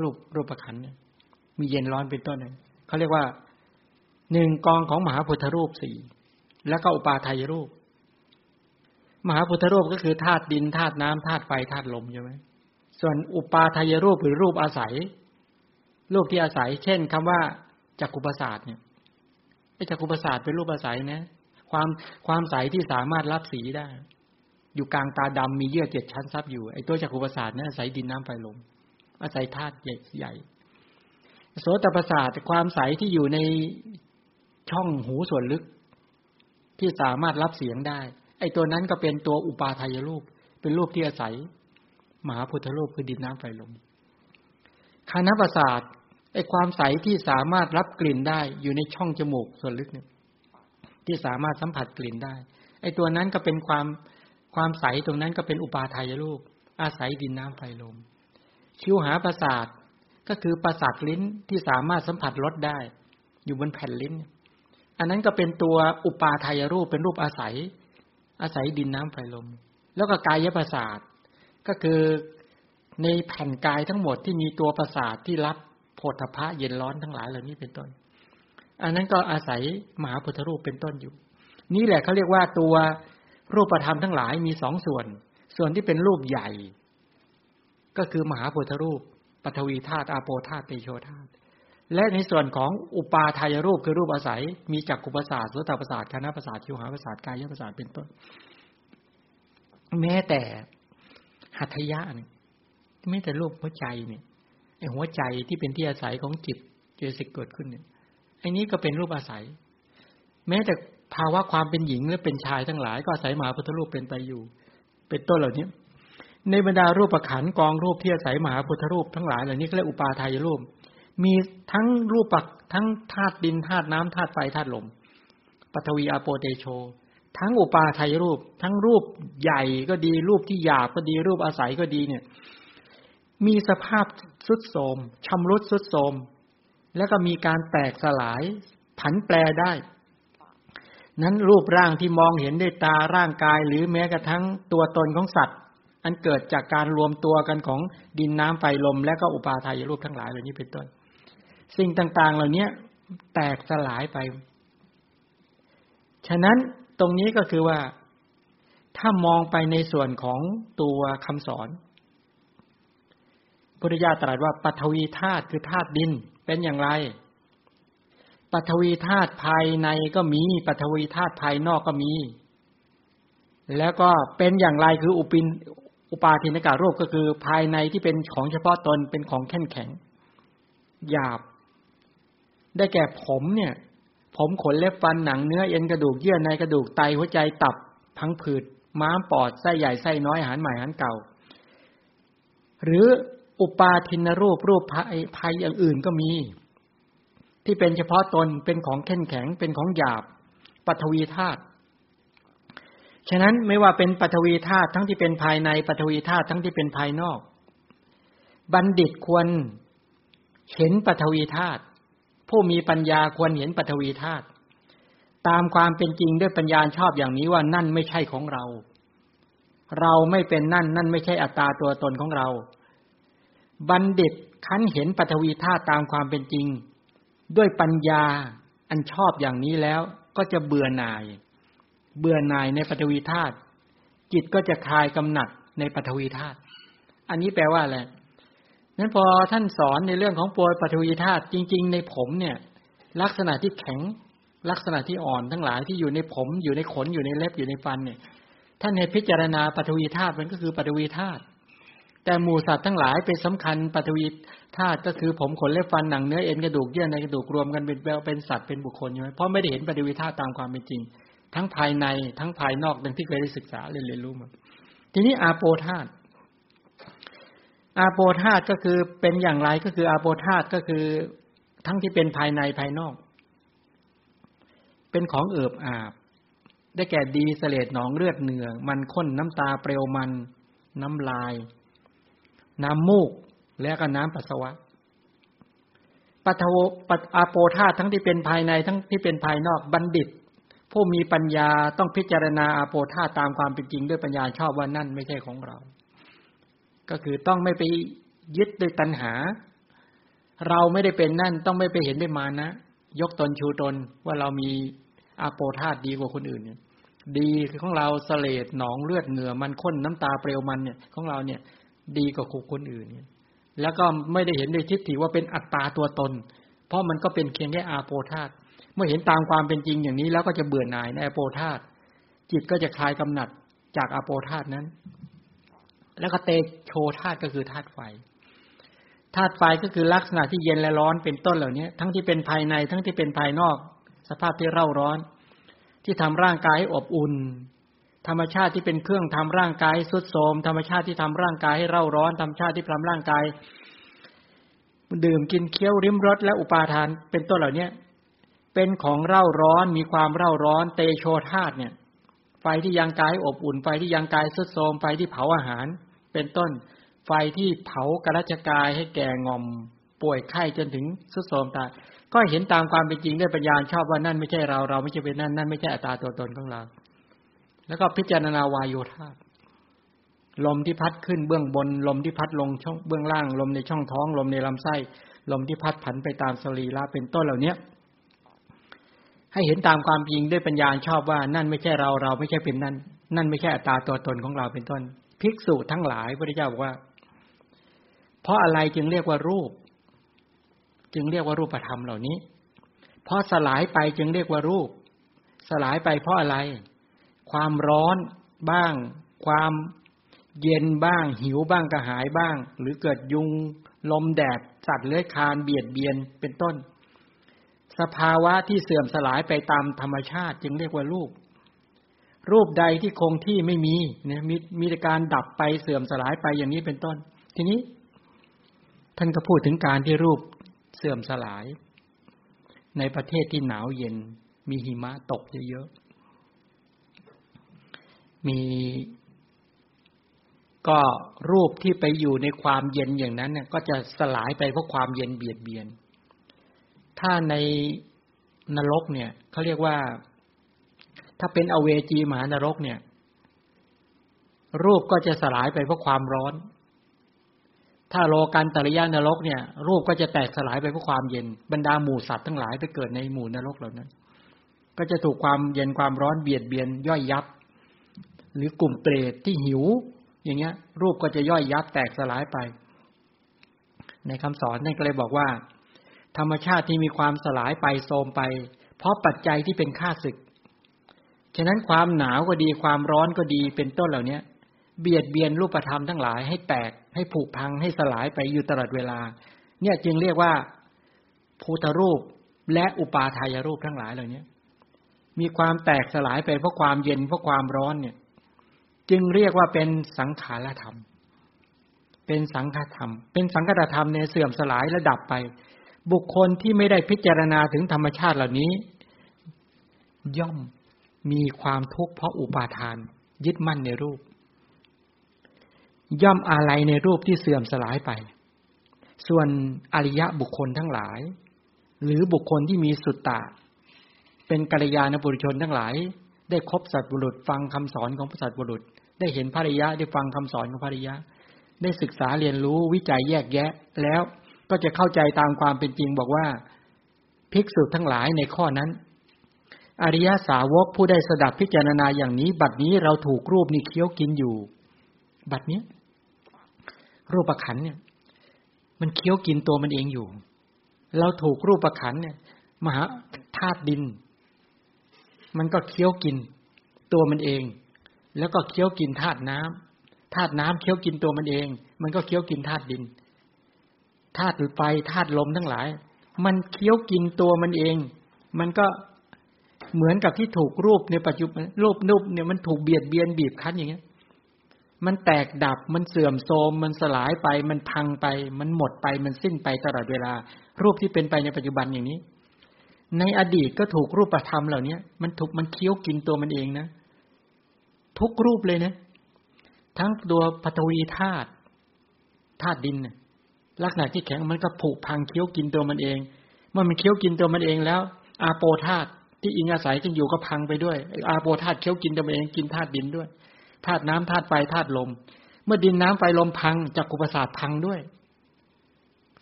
รูปรูปประคันเนี่ย มีเย็นร้อนเป็นต้นนะเขาเรียกว่าหนึ่งกองของมหาพุทธรูปสี่แล้วก็อุปาทายรูป มหาพุทธรูปก็คือธาตุดินธาตุน้ำธาตุไฟธาตุลมใช่ไหมส่วนอุปาทายรูปหรือรูปอาศัย รูปที่อาศัย เช่นคำว่าจักรุปศาสตร์เนี่ยไอ้จักรุปศาสตร์เป็นรูปอาศัยนะ ความความใสที่สามารถรับสีได้ อยู่กลางตาดำมีเยื่อเจ็ดชั้นซับอยู่ไอ้ตัวจักรุประสาทนั้นอาศัยดินน้ำไฟลมอาศัยธาตุใหญ่ใหญ่โสตประสาทความใสที่อยู่ในช่องหูส่วนลึก ที่สามารถรับเสียงได้ ไอ้ตัวนั้นก็เป็นตัวอุปาทายรูป เป็นรูปที่อาศัยมหาพุทธรูปคือดินน้ำไฟลมคานาประสาท ไอ้ความใสที่สามารถรับกลิ่นได้อยู่ในช่องจมูกส่วนลึกเนี่ยที่สามารถสัมผัสกลิ่นได้ ไอ้ตัวนั้นก็เป็นความความใสตรงนั้นก็เป็นอุปาทายรูป อาศัยดินน้ำไฟลม ชิวหาประสาทก็คือประสาทลิ้นที่สามารถสัมผัสรสได้ อยู่บนแผ่นลิ้น อันนั้นก็เป็นตัวอุปาทายรูปเป็นรูปอาศัย อาศัยดินน้ำไฟลม แล้วก็กายประสาทก็คือในแผ่นกายทั้งหมดที่มีตัวประสาทที่รับ โพธพะเย็นร้อนทั้งหลายเหล่านี้เป็นต้น อันนั้นก็อาศัยมหาพุทธรูปเป็นต้นอยู่ นี่แหละเขาเรียกว่าตัวรูปธรรมทั้งหลายมีสองส่วน ส่วนที่เป็นรูปใหญ่ ก็คือมหาพุทธรูปปฐวีธาตุอาโปธาตุเตโชธาตุและในส่วนของอุปาทายรูปคือรูปอาศัย มีจักกุปสาสสุตประสาทคณะประสาทชิวหาประสาทกายประสาทเป็นต้น แม้แต่หัตถยะเนี่ยแม้แต่รูปหัวใจเนี่ย หัวใจที่เป็นที่อาศัยของจิตเจสิกเกิดขึ้นเนี่ยไอ้นี้ก็เป็นรูปอาศัย แม้แต่ภาวะความเป็นหญิงและเป็นชายทั้งหลาย ก็อาศัยมหาพุทธรูปเป็นไปอยู่ เป็นต้นเหล่านี้ในบรรดารูปประขันกองรูปที่อาศัยมหาพุทธรูปทั้งหลายเหล่านี้ก็เรียกอุปาทายรูป มีทั้งรูปปักทั้งธาตุดินธาตุน้ำธาตุไฟธาตุลมปฐวีอาโปเตโช ทั้งอุปาทายรูป ทั้งรูปใหญ่ก็ดีรูปที่หยาบก็ดีรูปอาศัยก็ดีเนี่ย มีสภาพสุดโทมชำรุดสุดโทมแล้วก็มีการแตกสลาย ผันแปรได้ นั้นรูปร่างที่มองเห็นด้วยตาร่างกาย หรือแม้กระทั่งตัวตนของสัตว์ อันเกิดจากการรวมตัวกันของดินน้ำไฟลม และก็อุปาทายรูปทั้งหลายเหล่านี้เป็นต้น สิ่งต่าง ๆ เหล่านี้แตกสลายไป ฉะนั้นตรงนี้ก็คือว่า ถ้ามองไปในส่วนของตัวคำสอน พุทธญาตรัสว่าปัทวีธาตุคือธาตุดินเป็นอย่างไรปัทวีธาตุภายในก็มีปัทวีธาตุภายนอกก็มี แล้วก็เป็นอย่างไรคืออุปินอุปาทินกาโรคก็คือภายในที่เป็นของเฉพาะตนเป็นของแข็งแข็งหยาบ ได้แก่ผมเนี่ย ผมขนเล็บฟันหนังเนื้อเอ็นกระดูกเยื่อในกระดูกไตหัวใจตับพังผืดม้ามปอดไส้ใหญ่ไส้น้อยอาหารใหม่อาหารเก่า หรือ อุปาทินรูปรูปภัยภัยอย่างอื่นก็มี ที่เป็นเฉพาะตนเป็นของเข้นแข็งเป็นของหยาบปัทวีธาตุฉะนั้นไม่ว่าเป็นปัทวีธาตุทั้งที่เป็นภายในปัทวีธาตุทั้งที่เป็นภายนอก บัณฑิตควรเห็นปัทวีธาตุผู้มีปัญญาควรเห็นปัทวีธาตุตามความเป็นจริงด้วยปัญญาชอบอย่างนี้ว่านั่นไม่ใช่ของเรา เราไม่เป็นนั่น นั่นไม่ใช่อัตตาตัวตนของเรา บัณฑิตคันเห็นปฐวีธาตุตามความเป็นจริง ด้วยปัญญาอันชอบอย่างนี้แล้วก็จะเบื่อหน่าย เบื่อหน่ายในปฐวีธาตุจิตก็จะคลายกำหนัดในปฐวีธาตุอันนี้แปลว่าอะไรนั้นพอท่านสอนในเรื่องของปวยปฐวีธาตุจริง ๆ ในผมเนี่ย ลักษณะที่แข็งลักษณะที่อ่อนทั้งหลายที่อยู่ในผมอยู่ในขนอยู่ในเล็บอยู่ในฟันเนี่ย ท่านให้พิจารณาปฐวีธาตุมันก็คือปฐวีธาตุ แต่หมูสัตว์ทั้งหลายเป็นสำคัญปฐวีธาตุก็คือผมขนเล็บฟันหนังเนื้อเอ็นกระดูกเยื่อในกระดูกรวมกันเป็นเป็นสัตว์เป็นบุคคลใช่ไหมเพราะไม่ได้เห็นปฐวีธาตุตามความเป็นจริง ทั้งภายในทั้งภายนอกดังที่เคยได้ศึกษาเรียนเรียนรู้มาทีนี้อาโปธาตุอาโปธาตุก็คือเป็นอย่างไรก็คืออาโปธาตุก็คือทั้งที่เป็นภายในภายนอก เป็นของเอิบอาบ ได้แก่ดีเสลดหนองเลือดเหนืองมันข้นน้ำตาเปลวมัน น้ำลาย น้ำมูก และก็น้ำปัสสาวะปัทโวปัอาโปธาทั้งที่เป็นภายในทั้งที่เป็นภายนอกบัณฑิต ผู้มีปัญญาต้องพิจารณาอาโปธาตามความเป็นจริงด้วยปัญญาชอบว่านั่นไม่ใช่ของเรา ก็คือต้องไม่ไปยึดด้วยตัณหา เราไม่ได้เป็นนั่นต้องไม่ไปเห็นด้วยมานะ ยกตนชูตนว่าเรามีอาโปธาดีกว่าคนอื่นเนี่ยดีคือของเราสเลดหนองเลือดเหงื่อมันข้นน้ำตาเปลวมันเนี่ยของเราเนี่ย ดีกว่าคนอื่น แล้วก็ไม่ได้เห็นในทิฏฐิว่าเป็นอัตตาตัวตน เพราะมันก็เป็นเพียงแค่อาโปธาตเมื่อเห็นตามความเป็นจริงอย่างนี้แล้วก็จะเบื่อหน่ายในอาโปธาตจิตก็จะคลายกำหนัดจากอาโปธาตนั้น แล้วก็เตโชธาตก็คือธาตุไฟธาตุไฟก็คือลักษณะที่เย็นและร้อนเป็นต้นเหล่านี้ทั้งที่เป็นภายในทั้งที่เป็นภายนอก สภาพที่เร่าร้อน ที่ทำร่างกายให้อบอุ่น ธรรมชาติที่เป็นเครื่องทำร่างกายสุดโทมธรรมชาติที่ทำร่างกายให้เร่าร้อนธรรมชาติที่ทำร่างกาย ดื่มกินเคี้ยวริมรสและอุปาทานเป็นต้นเหล่านี้เป็นของเร่าร้อนมีความเร่าร้อน เตโชธาตเนี่ย ไฟที่ยังกายอบอุ่นไฟที่ยังกายสุดโทมไฟที่เผาอาหาร เป็นต้น ไฟที่เผากระชกายให้แก่งอม ป่วยไข้จนถึงสุดโทมตายก็เห็นตามความเป็นจริงด้วยปัญญาชอบว่านั่นไม่ใช่เราเราไม่ใช่เป็นนั่นนั่นไม่ใช่อัตตาตัวตนของเรา แล้วก็พิจารณาวายโยธาลมที่พัดขึ้นเบื้องบน ลมที่พัดลงช่องเบื้องล่าง ลมในช่องท้อง ลมในลำไส้ ลมที่พัดผันไปตามสรีระเป็นต้นเหล่านี้ให้เห็นตามความจริงด้วยปัญญาชอบว่านั่นไม่ใช่เราเราไม่ใช่เป็นนั่น นั่นไม่ใช่อัตตาตัวตนของเราเป็นต้น ภิกษุทั้งหลายพระเจ้าบอกว่า เพราะอะไรจึงเรียกว่ารูป จึงเรียกว่ารูปธรรมเหล่านี้ เพราะสลายไปจึงเรียกว่ารูป สลายไปเพราะอะไร ความร้อนบ้าง ความเย็นบ้าง หิวบ้างกระหายบ้าง หรือเกิดยุง ลมแดด สัตว์เลื้อยคานเบียดเบียนเป็นต้น สภาวะที่เสื่อมสลายไปตามธรรมชาติจึงเรียกว่ารูป รูปใดที่คงที่ไม่มีเนี่ยมีมีการดับไปเสื่อมสลายไปอย่างนี้เป็นต้น ทีนี้ ท่านก็พูดถึงการที่รูปเสื่อมสลาย ในประเทศที่หนาวเย็นมีหิมะตกเยอะๆ มีก็รูปที่ไปอยู่ในความเย็นอย่างนั้นเนี่ยก็จะสลายไปเพราะความเย็นเบียดเบียน ถ้าในนรกเนี่ยเขาเรียกว่า ถ้าเป็นอเวจีมหานรกเนี่ย รูปก็จะสลายไปเพราะความร้อน ถ้าโลกันตริยานรกเนี่ย รูปก็จะแตกสลายไปเพราะความเย็น บรรดาหมู่สัตว์ทั้งหลายไปเกิดในหมู่นรกเหล่านั้น ก็จะถูกความเย็นความร้อนเบียดเบียนย่อยยับ หรือกลุ่มเปรตที่หิว อย่างเงี้ย รูปก็จะย่อยยับแตกสลายไป ในคำสอนนั่นก็เลยบอกว่า ธรรมชาติที่มีความสลายไปโทมไป เพราะปัจจัยที่เป็นค่าศึก ฉะนั้นความหนาวก็ดีความร้อนก็ดีเป็นต้นเหล่านี้เบียดเบียนรูปธรรมทั้งหลายให้แตกให้ผุพังให้สลายไปอยู่ตลอดเวลา เนี่ยจึงเรียกว่าภูตรูปและอุปาทายรูปทั้งหลายเหล่านี้มีความแตกสลายไปเพราะความเย็นเพราะความร้อนเนี่ย จึงเรียกว่าเป็นสังขารธรรม เป็นสังฆธรรม เป็นสังฆธรรมในเสื่อมสลายและดับไป บุคคลที่ไม่ได้พิจารณาถึงธรรมชาติเหล่านี้ ย่อมมีความทุกข์เพราะอุปาทาน ยึดมั่นในรูป ย่อมอะไรในรูปที่เสื่อมสลายไป ส่วนอริยะบุคคลทั้งหลาย หรือบุคคลที่มีสุตตะ เป็นกัลยาณบุรุชนทั้งหลาย ได้คบสัตว์บุรุษฟังคำสอนของพระสัตบุรุษ ได้เห็นภริยะได้ฟังคำสอนของภริยะ ได้ศึกษาเรียนรู้วิจัยแยกแยะ แล้วก็จะเข้าใจตามความเป็นจริงบอกว่า ภิกษุทั้งหลายในข้อนั้น อริยสาวกผู้ได้สดับพิจารณาอย่างนี้ บัดนี้เราถูกรูปนี่เคี้ยวกินอยู่ บัดนี้ รูปประขันเนี่ย มันเคี้ยวกินตัวมันเองอยู่ เราถูกรูปประขันเนี่ย มหาธาตุดิน มันก็เคี้ยวกินตัวมันเอง แล้วก็เคี้ยวกินธาตุน้ำธาตุน้ำเคี้ยวกินตัวมันเอง มันก็เคี้ยวกินธาตุดินธาตุไฟธาตุลมทั้งหลาย มันเคี้ยวกินตัวมันเอง มันก็เหมือนกับที่ถูกรูปในปัจจุบันรูปนุบเนี่ยมันถูกเบียดเบียนบีบคั้นอย่างเงี้ย มันแตกดับมันเสื่อมโทรมมันสลายไป มันพังไป มันหมดไปมันสิ้นไปตลอดเวลา รูปที่เป็นไปในปัจจุบันอย่างนี้ ในอดีตก็ถูกรูปธรรมเหล่านี้มันถูกมันเคี้ยวกินตัวมันเองนะ ทุกรูปเลยนะ ทั้งตัวปฐวีธาตุธาตุดินลักษณะที่แข็งมันก็ผุพังเคี้ยวกินตัวมันเองเมื่อมันเคี้ยวกินตัวมันเองแล้ว อาโปธาตุที่อิงอาศัยกันอยู่ก็พังไปด้วย อาโปธาตุเคี้ยวกินตัวมันเองกินธาตุดินด้วยธาตุน้ำธาตุไฟธาตุลม เมื่อดินน้ำไฟลมพังจักกุประสาทพังด้วย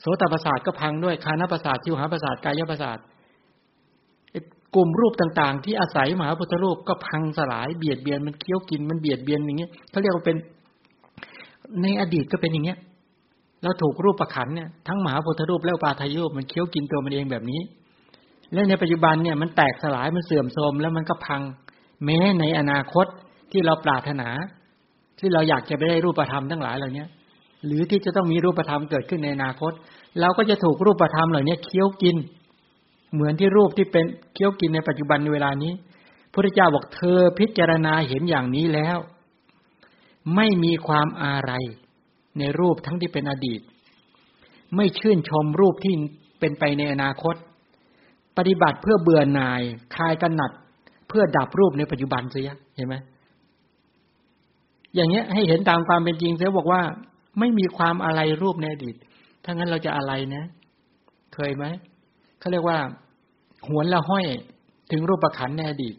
โสตประสาทก็พังด้วยคานประสาททิวหาประสาทกายประสาท กลุ่มรูปต่างๆ ที่อาศัยมหาพุทธรูปก็พังสลายเบียดเบียนมันเคี้ยวกินมันเบียดเบียนอย่างเงี้ยเขาเรียกว่าเป็นในอดีตก็เป็นอย่างเงี้ยแล้วถูกรูปประขันเนี่ยทั้งมหาพุทธรูปและปาทายรูปมันเคี้ยวกินตัวมันเองแบบนี้ และในปัจจุบันเนี่ยมันแตกสลายมันเสื่อมโทรมแล้วมันก็พัง แม้ในอนาคตที่เราปรารถนา ที่เราอยากจะไปได้รูปธรรมทั้งหลายเหล่านี้หรือที่จะต้องมีรูปธรรมเกิดขึ้นในอนาคต เราก็จะถูกรูปธรรมเหล่านี้เคี้ยวกิน เหมือนที่รูปที่เป็นเคี้ยวกินในปัจจุบันในเวลานี้พระเจ้าบอกเธอพิจารณาเห็นอย่างนี้แล้ว ไม่มีความอะไรในรูปทั้งที่เป็นอดีต ไม่ชื่นชมรูปที่เป็นไปในอนาคต ปฏิบัติเพื่อเบื่อหน่ายคลายกันหนัด เพื่อดับรูปในปัจจุบันเสียเห็นไหมอย่างเงี้ยให้เห็นตามความเป็นจริงเสียบอกว่า ไม่มีความอะไรรูปในอดีตถ้างั้นเราจะอะไรนะ เคยไหม เขาเรียกว่า หวนละห้อยถึงรูปประคันในอดีต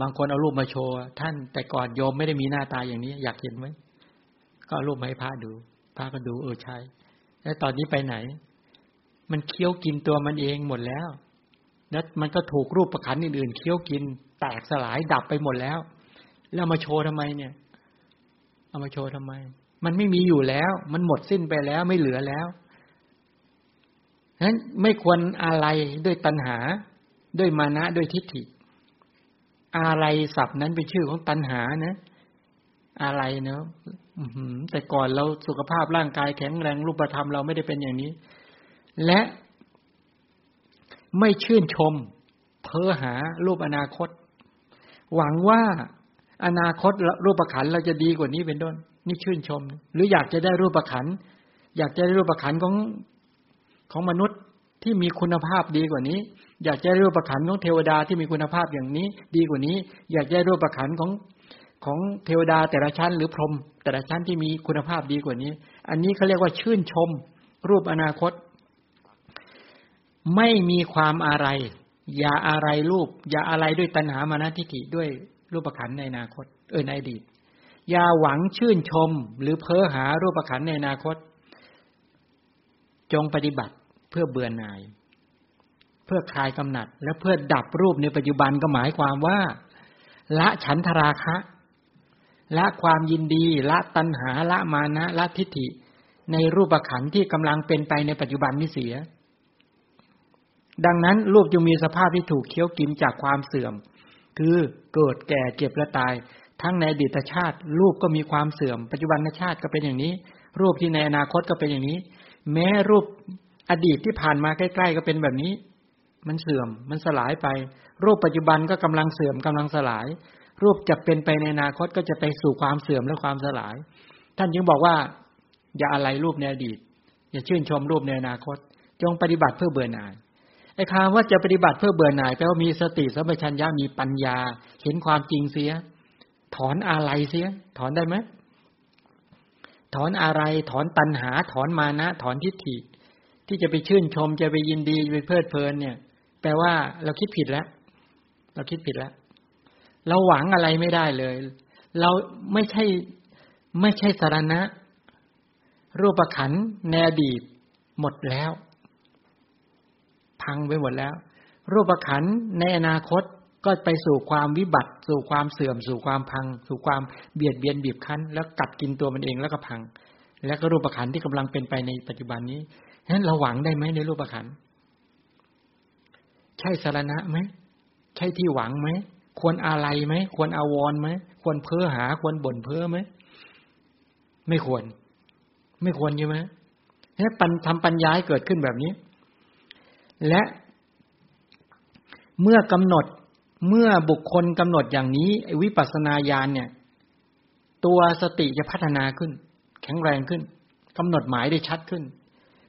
บางคนเอารูปมาโชว์ท่านแต่ก่อนโยมไม่ได้มีหน้าตาอย่างนี้ อยากเห็นไหมก็เอารูปมาให้พระดูพระก็ดูเออใช่แล้วตอนนี้ไปไหน มันเคี้ยวกินตัวมันเองหมดแล้ว แล้วมันก็ถูกรูปประคันอื่นๆเคี้ยวกิน แตกสลายดับไปหมดแล้ว แล้วมาโชว์ทำไมเนี่ย เอามาโชว์ทำไม มันไม่มีอยู่แล้ว มันหมดสิ้นไปแล้วไม่เหลือแล้ว นั้นไม่ควรอะไรด้วยตัณหา ด้วยมานะด้วยทิฏฐิ อะไรศัพท์นั้นเป็นชื่อของตัณหานะอะไรเนาะแต่ก่อนเราสุขภาพร่างกายแข็งแรงรูปธรรมเราไม่ได้เป็นอย่างนี้ และไม่ชื่นชม เพ้อหารูปอนาคต หวังว่าอนาคตรูปขันเราจะดีกว่านี้เป็นต้น นี่ชื่นชม หรืออยากจะได้รูปขันอยากจะได้รูปขันของ ของมนุษย์ที่มีคุณภาพดีกว่านี้ อยากจะได้รูปขันของเทวดาที่มีคุณภาพอย่างนี้ ดีกว่านี้ อยากได้รูปขันของของเทวดาแต่ละชั้น หรือพรหมแต่ละชั้นที่มีคุณภาพดีกว่านี้ อันนี้เขาเรียกว่าชื่นชม รูปอนาคต ไม่มีความอะไร อย่าอะไรรูป อย่าอะไรด้วยตัณหามานะทิฏฐิด้วยรูปขันในอนาคต เออในอดีตอย่าหวังชื่นชม หรือเพ้อหารูปขันในอนาคต จงปฏิบัติ เพื่อเบื่อหน่าย เพื่อคลายกำหนัด และเพื่อดับรูปในปัจจุบันก็หมายความว่า ละฉันทราคะ ละความยินดี ละตัณหาละมานะ ละทิฏฐิ ในรูปขันที่กำลังเป็นไปในปัจจุบันนี้เสีย ดังนั้นรูปจึงมีสภาพที่ถูกเคี้ยวกินจากความเสื่อม คือเกิดแก่เก็บและตาย ทั้งในอดีตชาติ รูปก็มีความเสื่อม ปัจจุบันชาติก็เป็นอย่างนี้ รูปที่ในอนาคตก็เป็นอย่างนี้ แม้รูป อดีตที่ผ่านมาใกล้ ๆ ก็เป็นแบบนี้ มันเสื่อมมันสลายไป รูปปัจจุบันก็กำลังเสื่อมกำลังสลาย รูปจะเป็นไปในอนาคตก็จะไปสู่ความเสื่อมและความสลาย ท่านจึงบอกว่า อย่าอะไรรูปในอดีต อย่าชื่นชมรูปในอนาคต จงปฏิบัติเพื่อเบื่อหน่ายไอ้คำว่าจะปฏิบัติเพื่อเบื่อหน่ายแปลว่ามีสติสัมปชัญญะมีปัญญา เห็นความจริงเสีย ถอนอะไรเสีย ถอนได้ไหมถอนอะไร ถอนตัณหา ถอนมานะ ถอนทิฏฐิ ที่จะไปชื่นชมจะไปยินดีจะไปเพลิดเพลินเนี่ย แปลว่าเราคิดผิดแล้ว เราคิดผิดแล้ว เราหวังอะไรไม่ได้เลย เราไม่ใช่ไม่ใช่สารณะ รูปขันในอดีตหมดแล้ว พังไปหมดแล้ว รูปขันในอนาคตก็ไปสู่ความวิบัติ สู่ความเสื่อม สู่ความพัง สู่ความเบียดเบียนบีบคั้น แล้วกัดกินตัวมันเองแล้วก็พัง แล้วก็รูปขันที่กำลังเป็นไปในปัจจุบันนี้ ฉะนั้นเราหวังได้ไหมในรูปขันใช่สารณะไหมใช่ที่หวังไหมควรอะไรไหมควรอาวรไหมควรเพ้อหา ควรบ่นเพ้อไหมไม่ควร ไม่ควรใช่ไหมนี่ปัญทำปัญญาให้เกิดขึ้นแบบนี้ และเมื่อกำหนดเมื่อบุคคลกำหนดอย่างนี้วิปัสสนาญาณเนี่ย ตัวสติจะพัฒนาขึ้น แข็งแรงขึ้นกำหนดหมายได้ชัดขึ้น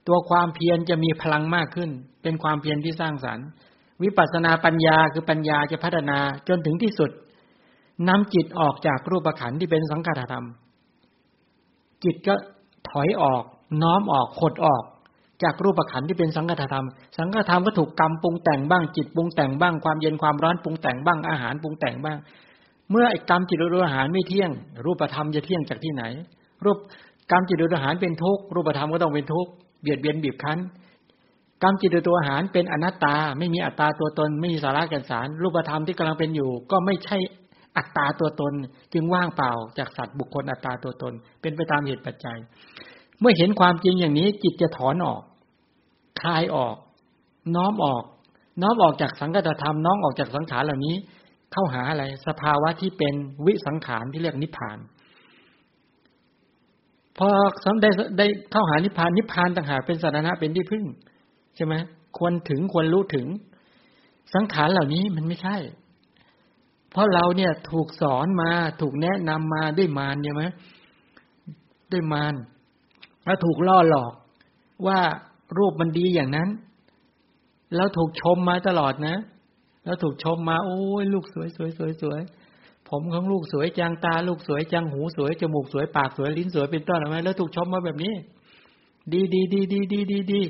ตัวความเพียรจะมีพลังมากขึ้น เป็นความเพียรที่สร้างสรรค์ วิปัสสนาปัญญาคือปัญญาจะพัฒนาจนถึงที่สุดนำจิตออกจากรูปขันธ์ที่เป็นสังขารธรรม จิตก็ถอยออก น้อมออกขดออกจากรูปขันธ์ที่เป็นสังขารธรรม สังขารธรรมก็ถูกกรรมปรุงแต่งบ้าง จิตปรุงแต่งบ้าง ความเย็นความร้อนปรุงแต่งบ้าง อาหารปรุงแต่งบ้าง เมื่อไอ้กรรมจิตรูปอาหารไม่เที่ยง รูปธรรมจะเที่ยงจากที่ไหน รูปกรรมจิตรูปอาหารเป็นทุกข์ รูปธรรมก็ต้องเป็นทุกข์ เบียดเบียนบีบคั้นกรรมจิตโดยตัวอาหารเป็นอนัตตา ไม่มีอัตตาตัวตน ไม่มีสาระแก่นสาร รูปธรรมที่กำลังเป็นอยู่ ก็ไม่ใช่อัตตาตัวตน จึงว่างเปล่าจากสัตว์บุคคลอัตตาตัวตน เป็นไปตามเหตุปัจจัย เมื่อเห็นความจริงอย่างนี้ จิตจะถอนออกคลายออก น้อมออก น้อมออกจากสังกัตธรรมน้อมออกจากสังขารเหล่านี้ เข้าหาอะไรสภาวะที่เป็นวิสังขารที่เรียกนิพพาน พอสำได้ได้เข้าหานิพพานนิพพานต่างหากเป็นสาระเป็นที่พึ่ง ใช่ไหมควรถึงควรรู้ถึง สังขารเหล่านี้มันไม่ใช่ เพราะเราเนี่ยถูกสอนมาถูกแนะนำมาด้วยมารใช่ไหมด้วยมารแล้วถูกล่อหลอกว่ารูปมันดีอย่างนั้น แล้วถูกชมมาตลอดนะ แล้วถูกชมมา โอ้ยลูกสวยสวยสวยสวย ผมของลูกสวยจังตา ลูกสวยจังหูสวยจมูกสวยปากสวยลิ้นสวยเป็นต้นอะไรแล้วถูกชมมาแบบนี้ ดีดีดีดีดีดีดี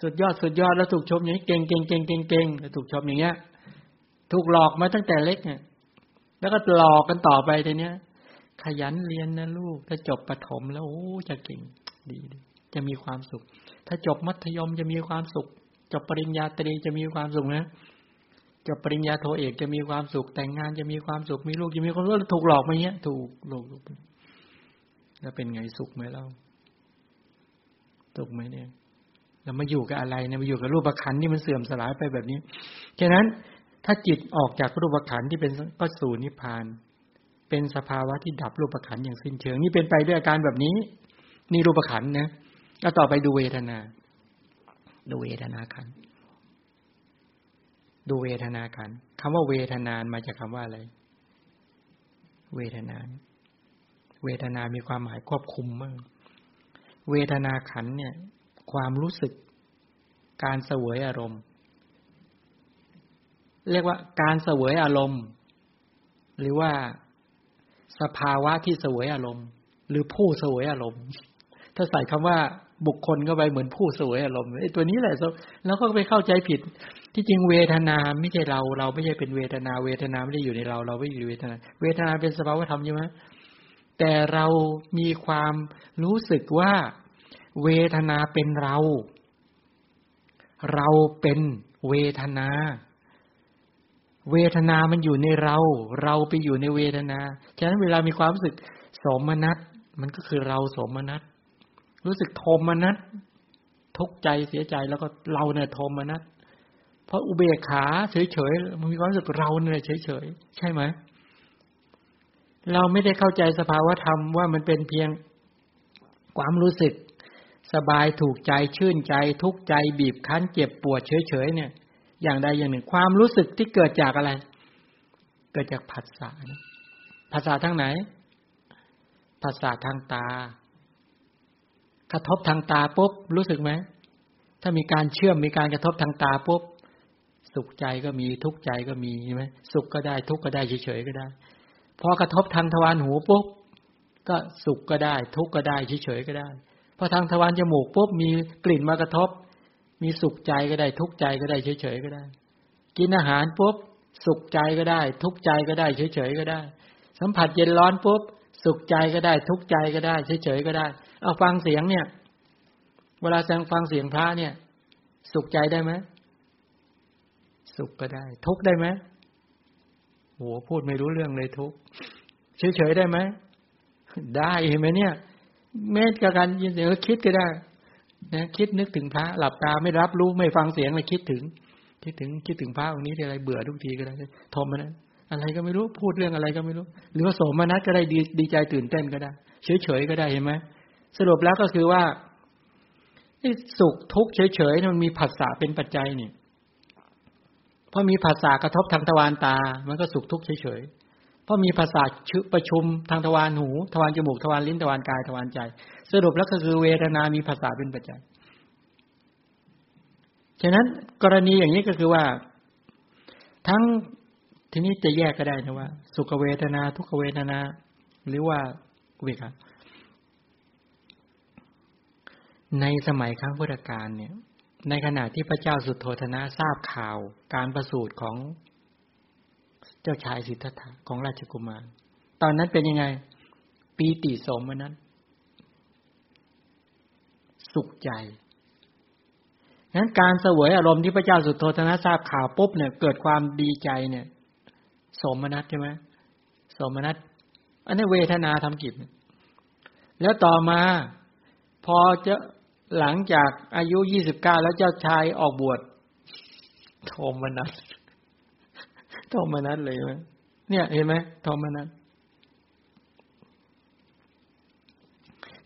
สุดยอดสุดยอดแล้วถูกชมอย่างนี้เก่งเก่งเก่งเก่งเก่งแล้วถูกชมอย่างเงี้ย ถูกหลอกมาตั้งแต่เล็กเนี่ยแล้วก็หลอกกันต่อไปทีเนี้ย ขยันเรียนนะลูก ถ้าจบประถมแล้วโอ้จะเก่งดีจะมีความสุข ถ้าจบมัธยมจะมีความสุข จบปริญญาตรีจะมีความสุขนะ จบปริญญาโทเอกจะมีความสุขแต่งงานจะมีความสุขมีลูกจะมีความรู้ถูกหลอกมาเนี้ย ถูกหลอกแล้วเป็นไงสุขไหมเล่าสุขไหมเนี่ยเรามาอยู่กับอะไรเนี่ยมาอยู่กับรูปขันที่มันเสื่อมสลายไปแบบนี้ฉะนั้นถ้าจิตออกจากรูปขันที่เป็นก็สู่นิพพาน เป็นสภาวะที่ดับรูปขันอย่างสิ้นเชิง นี่เป็นไปด้วยอาการแบบนี้ นี่รูปขันนะแล้วต่อไปดูเวทนา ดูเวทนาขัน ดูเวทนาขันคำว่าเวทนานมาจากคำว่าอะไร เวทนาเวทนามีความหมายควบคุมมาก เวทนาขันเนี่ย ความรู้สึก การเสวยอารมณ์ เรียกว่าการเสวยอารมณ์ หรือว่าสภาวะที่เสวยอารมณ์ หรือผู้เสวยอารมณ์ ถ้าใส่คำว่าบุคคลเข้าไปเหมือนผู้เสวยอารมณ์ไอ้ตัวนี้แหละแล้วก็ไปเข้าใจผิด ที่จริงเวทนาไม่ใช่เรา เราไม่ใช่เป็นเวทนา เวทนาไม่ได้อยู่ในเรา เราไม่อยู่เวทนา เวทนาเป็นสภาวธรรมใช่ไหมแต่เรามีความรู้สึกว่าเวทนาเป็นเรา เราเป็นเวทนา เวทนามันอยู่ในเรา เราไปอยู่ในเวทนา ฉะนั้นเวลามีความรู้สึกสมนัตมันก็คือเราสมนัตรู้สึกโทมนัตทุกข์ใจเสียใจแล้วก็เราเนี่ยโทมนัต เพราะอุเบกขาเฉยๆมันมีความรู้สึกเราเนี่ยเฉยๆใช่ไหมเราไม่ได้เข้าใจสภาวธรรมว่ามันเป็นเพียงความรู้สึก สบายถูกใจชื่นใจ ทุกใจบีบคั้น เจ็บปวดเฉยๆเนี่ย อย่างใดอย่างหนึ่ง ความรู้สึกที่เกิดจากอะไร เกิดจากผัสสะภาษาทั้งไหนภาษาทางตา กระทบทางตาปุ๊บรู้สึกไหมถ้ามีการเชื่อมมีการกระทบทางตาปุ๊บ สุขใจก็มีทุกข์ใจก็มีใช่ไหมสุขก็ได้ทุกข์ก็ได้เฉยๆก็ได้ พอกระทบทางทวารหูปุ๊บก็สุขก็ได้ ทุกข์ก็ได้เฉยๆก็ได้พอทางทวารจมูกปุ๊บมีกลิ่นมากระทบ มีสุขใจก็ได้ ทุกข์ใจก็ได้เฉยๆก็ได้ กินอาหารปุ๊บสุขใจก็ได้ ทุกข์ใจก็ได้เฉยๆก็ได้ สัมผัสเย็นร้อนปุ๊บสุขใจก็ได้ ทุกข์ใจก็ได้เฉยๆก็ได้ เอาฟังเสียงเนี่ย เวลาแสงฟังเสียงพระเนี่ย สุขใจได้ไหม สุขก็ได้ ทุกได้ไหมโหพูดไม่รู้เรื่องเลยทุกเฉยๆได้ไหมได้เห็นไหมเนี่ยแม้กับการยินเสียงคิดก็ได้นะคิดนึกถึงพระ หลับตาไม่รับรู้ไม่ฟังเสียงเลยคิดถึง คิดถึงคิดถึงพระองค์นี้ทีไรเบื่อทุกทีก็ได้ทมมันอะไรก็ไม่รู้พูดเรื่องอะไรก็ไม่รู้ หรือว่าโสมนัสก็ได้ดีดีใจตื่นเต้นก็ได้ เฉยๆก็ได้เห็นไหมสรุปแล้วก็คือว่าสุขทุกข์เฉยๆมันมีผัสสะเป็นปัจจัยเนี่ พราะมีภาษากระทบทางทวารตา มันก็สุขทุกข์เฉยๆเพราะมีภาษาชุประชุมทางทวารหู ทวารจมูก ทวารลิ้น ทวารกาย ทวารใจ สรุปแล้วก็คือเวทนา มีภาษาเป็นปัจจัย ฉะนั้นกรณีอย่างนี้ก็คือว่า ทั้งทีนี้จะแยกก็ได้นะว่า สุขเวทนา ทุกเวทนา หรือว่าเวกาในสมัยครั้งพุทธกาลเนี่ย ในขณะที่พระเจ้าสุโธธนะทราบข่าวการประสูติของเจ้าชายสิทธัตถะของราชกุมาร ตอนนั้นเป็นยังไง ปีติสมนั้น สุขใจนั้นการเสวยอารมณ์ที่พระเจ้าสุโธธนะทราบข่าวปุ๊บเนี่ย เกิดความดีใจเนี่ย สมนัตใช่ไหมสมนัตอันนี้เวทนาทำกิจ แล้วต่อมา พอจะ หลังจากอายุยี่สิบเก้าแล้วเจ้าชายออกบวชโทมนัสโทมนัสเลยไหมเนี่ยเห็นไหมโทมนัส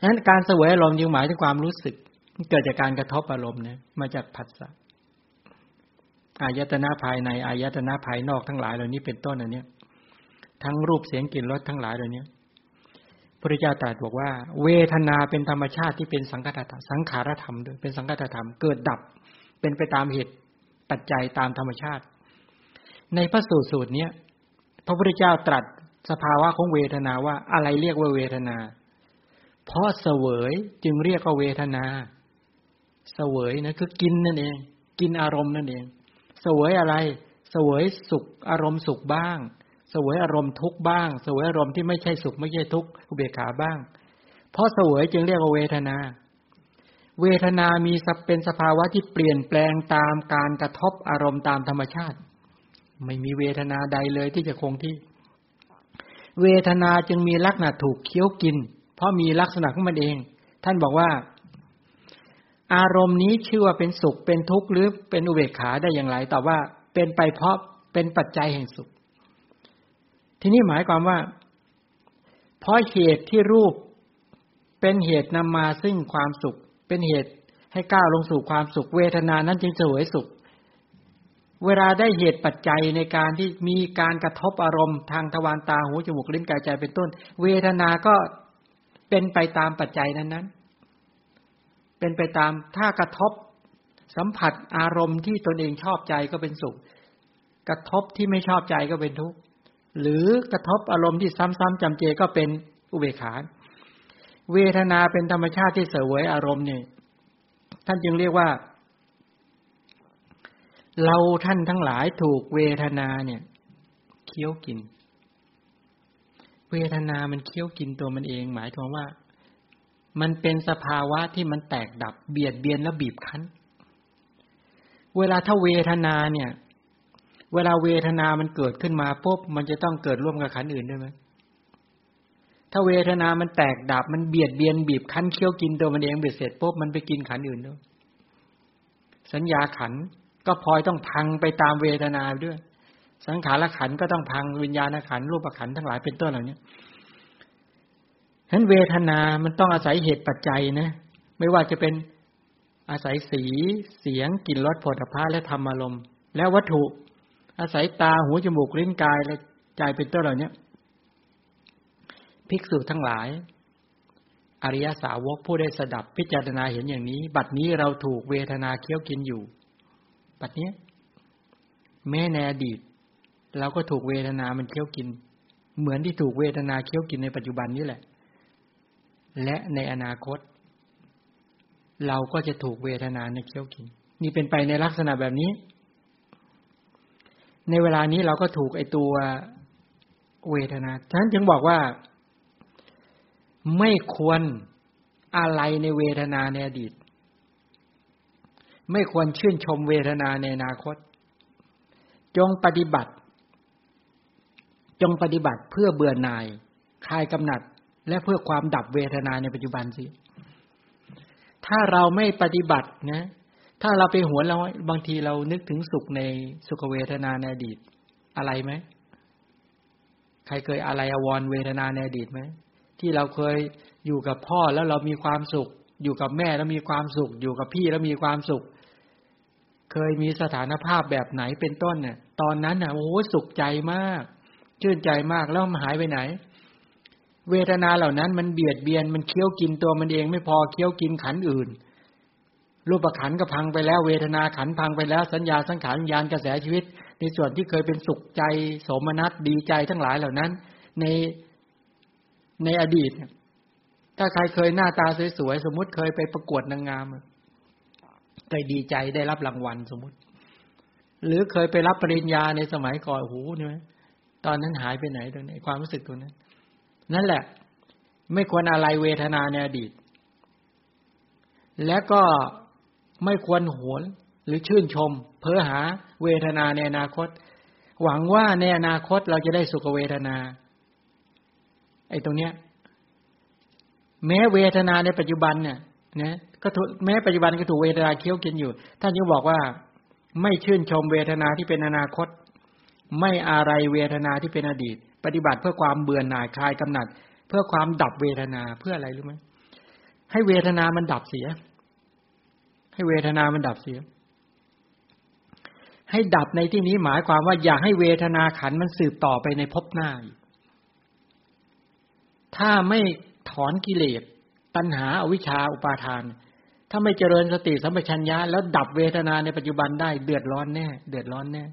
นั้นการเสวยอารมณ์จึงหมายถึงความรู้สึก เกิดจากการกระทบอารมณ์เนี่ยมาจากผัสสะอายตนะภายในอายตนะภายนอกทั้งหลายเหล่านี้เป็นต้นอันนี้ทั้งรูปเสียงกลิ่นรสทั้งหลายเหล่านี้ พระเจ้าตรัสบอกว่า เวทนาเป็นธรรมชาติที่เป็นสังขารธรรมสังขารธรรมด้วยเป็นสังขารธรรมเกิดดับ เป็นไปตามเหตุปัจจัยตามธรรมชาติ ในพระสูตรสูตรนี้พระพุทธเจ้าตรัสสภาวะของเวทนาว่าอะไรเรียกว่าเวทนา เพราะเสวยจึงเรียกว่าเวทนา เสวยนะคือกินนั่นเอง กินอารมณ์นั่นเอง เสวยอะไร เสวยสุขอารมณ์สุขบ้าง สวยอารมณ์ทุกบ้าง สวยอารมณ์ที่ไม่ใช่สุขไม่ใช่ทุกข์อุเบกขาบ้าง เพราะสวยจึงเรียกว่าเวทนา เวทนามีเป็นสภาวะที่เปลี่ยนแปลงตามการกระทบอารมณ์ตามธรรมชาติ ไม่มีเวทนาใดเลยที่จะคงที่ เวทนาจึงมีลักษณะถูกเคี้ยวกิน เพราะมีลักษณะของมันเอง ท่านบอกว่า อารมณ์นี้ชื่อว่าเป็นสุขเป็นทุกข์หรือเป็นอุเบกขาได้อย่างไรตอบว่าเป็นไปเพราะเป็นปัจจัยแห่งสุข ทีนี้หมายความว่า เพราะเหตุที่รูปเป็นเหตุนำมาซึ่งความสุข เป็นเหตุให้ก้าวลงสู่ความสุข เวทนานั้นจึงเสวยสุข เวลาได้เหตุปัจจัยในการที่มีการกระทบอารมณ์ทางทวารตาหูจมูกลิ้นกายใจเป็นต้น เวทนาก็เป็นไปตามปัจจัยนั้นนั้นเป็นไปตามถ้ากระทบสัมผัสอารมณ์ที่ตนเองชอบใจก็เป็นสุข กระทบที่ไม่ชอบใจก็เป็นทุกข์ หรือกระทบอารมณ์ที่ซ้ำๆจำเจก็เป็นอุเบกขา เวทนาเป็นธรรมชาติที่เสวยอารมณ์เนี่ยท่านจึงเรียกว่า เราท่านทั้งหลายถูกเวทนาเนี่ยเคี้ยวกิน เวทนามันเคี้ยวกินตัวมันเอง หมายถึงว่า มันเป็นสภาวะที่มันแตกดับเบียดเบียนและบีบคั้น เวลาถ้าเวทนาเนี่ย เวลาเวทนามันเกิดขึ้นมาปุ๊บมันจะต้องเกิดร่วมกับขันอื่นด้วยไหมถ้าเวทนามันแตกดับมันเบียดเบียนบีบคั้นเคี้ยวกินตัวมันเองเบียดเสร็จปุ๊บมันไปกินขันอื่นด้วยสัญญาขันก็พลอยต้องพังไปตามเวทนาด้วย สังขารขันก็ต้องพังวิญญาณขันรูปขันทั้งหลายเป็นต้นเหล่านี้ฉะนั้นเวทนา มันต้องอาศัยเหตุปัจจัยนะ ไม่ว่าจะเป็นอาศัยสี เสียง กลิ่น รสผลิภัณฑ์และธรรมอารมณ์ และวัตถุ อาศัยตาหูจมูกลิ้นกายและใจเป็นต้นเหล่านี้ภิกษุทั้งหลาย อริยสาวกผู้ได้สดับพิจารณาเห็นอย่างนี้ บัดนี้เราถูกเวทนาเคี้ยวกินอยู่ บัดนี้แม่ในอดีตเราก็ถูกเวทนามันเคี้ยวกิน เหมือนที่ถูกเวทนาเคี้ยวกินในปัจจุบันนี้แหละ และในอนาคต เราก็จะถูกเวทนาในเคี้ยวกิน นี่เป็นไปในลักษณะแบบนี้ ในเวลานี้เราก็ถูกไอตัวเวทนาฉะนั้นจึงบอกว่า ไม่ควรอะไรในเวทนาในอดีต ไม่ควรชื่นชมเวทนาในอนาคต จงปฏิบัติ จงปฏิบัติเพื่อเบื่อหน่ายคลายกำหนัด และเพื่อความดับเวทนาในปัจจุบันสิถ้าเราไม่ปฏิบัตินะ ถ้าเราไปหัวเราบางทีเรานึกถึงสุขในสุขเวทนาในอดีต อะไรไหม ใครเคยอะไรอววรเวทนาในอดีตไหมที่เราเคยอยู่กับพ่อแล้วเรามีความสุข อยู่กับแม่แล้วมีความสุข อยู่กับพี่แล้วมีความสุข เคยมีสถานภาพแบบไหนเป็นต้นเนี่ยตอนนั้นน่ะโอ้สุขใจมาก ชื่นใจมากแล้วมันหายไปไหน เวทนาเหล่านั้นมันเบียดเบียนมันเคี้ยวกินตัวมันเองไม่พอเคี้ยวกินขันอื่น รูปขันก็พังไปแล้วเวทนาขันพังไปแล้วสัญญาสังขารญาณกระแสชีวิต ในส่วนที่เคยเป็นสุขใจโสมนัสดีใจทั้งหลายเหล่านั้น ในในอดีต ถ้าใครเคยหน้าตาสวยๆสมมติเคยไปประกวดนางงามเคยดีใจได้รับรางวัลสมมติ หรือเคยไปรับปริญญาในสมัยก่อนหูเนี่ยตอนนั้นหายไปไหนตรงนี้ความรู้สึกตัวนั้น นั่นแหละ ไม่ควรอะไรเวทนาในอดีต และก็ ไม่ควรหวนหรือชื่นชม เพื่อหาเวทนาในอนาคต หวังว่าในอนาคตเราจะได้สุขเวทนา ไอ้ตรงเนี้ย แม้เวทนาในปัจจุบันเนี่ยนะก็แม้ปัจจุบันก็ถูกเวทนาเคี้ยวกินอยู่ ท่านยังบอกว่าไม่ชื่นชมเวทนาที่เป็นอนาคต ไม่อะไรเวทนาที่เป็นอดีต ปฏิบัติเพื่อความเบื่อหน่ายคลายกำหนัด เพื่อความดับเวทนาเพื่ออะไรรู้ไหมให้เวทนามันดับเสีย ให้เวทนามันดับเสีย ให้ดับในที่นี้หมายความว่า อยากให้เวทนาขันมันสืบต่อไปในภพหน้าถ้าไม่ถอนกิเลสตัณหาอาวิชชาอุปาทาน ถ้าไม่เจริญสติสัมปชัญญะแล้วดับเวทนาในปัจจุบันได้เดือดร้อนแน่ เดือดร้อนแน่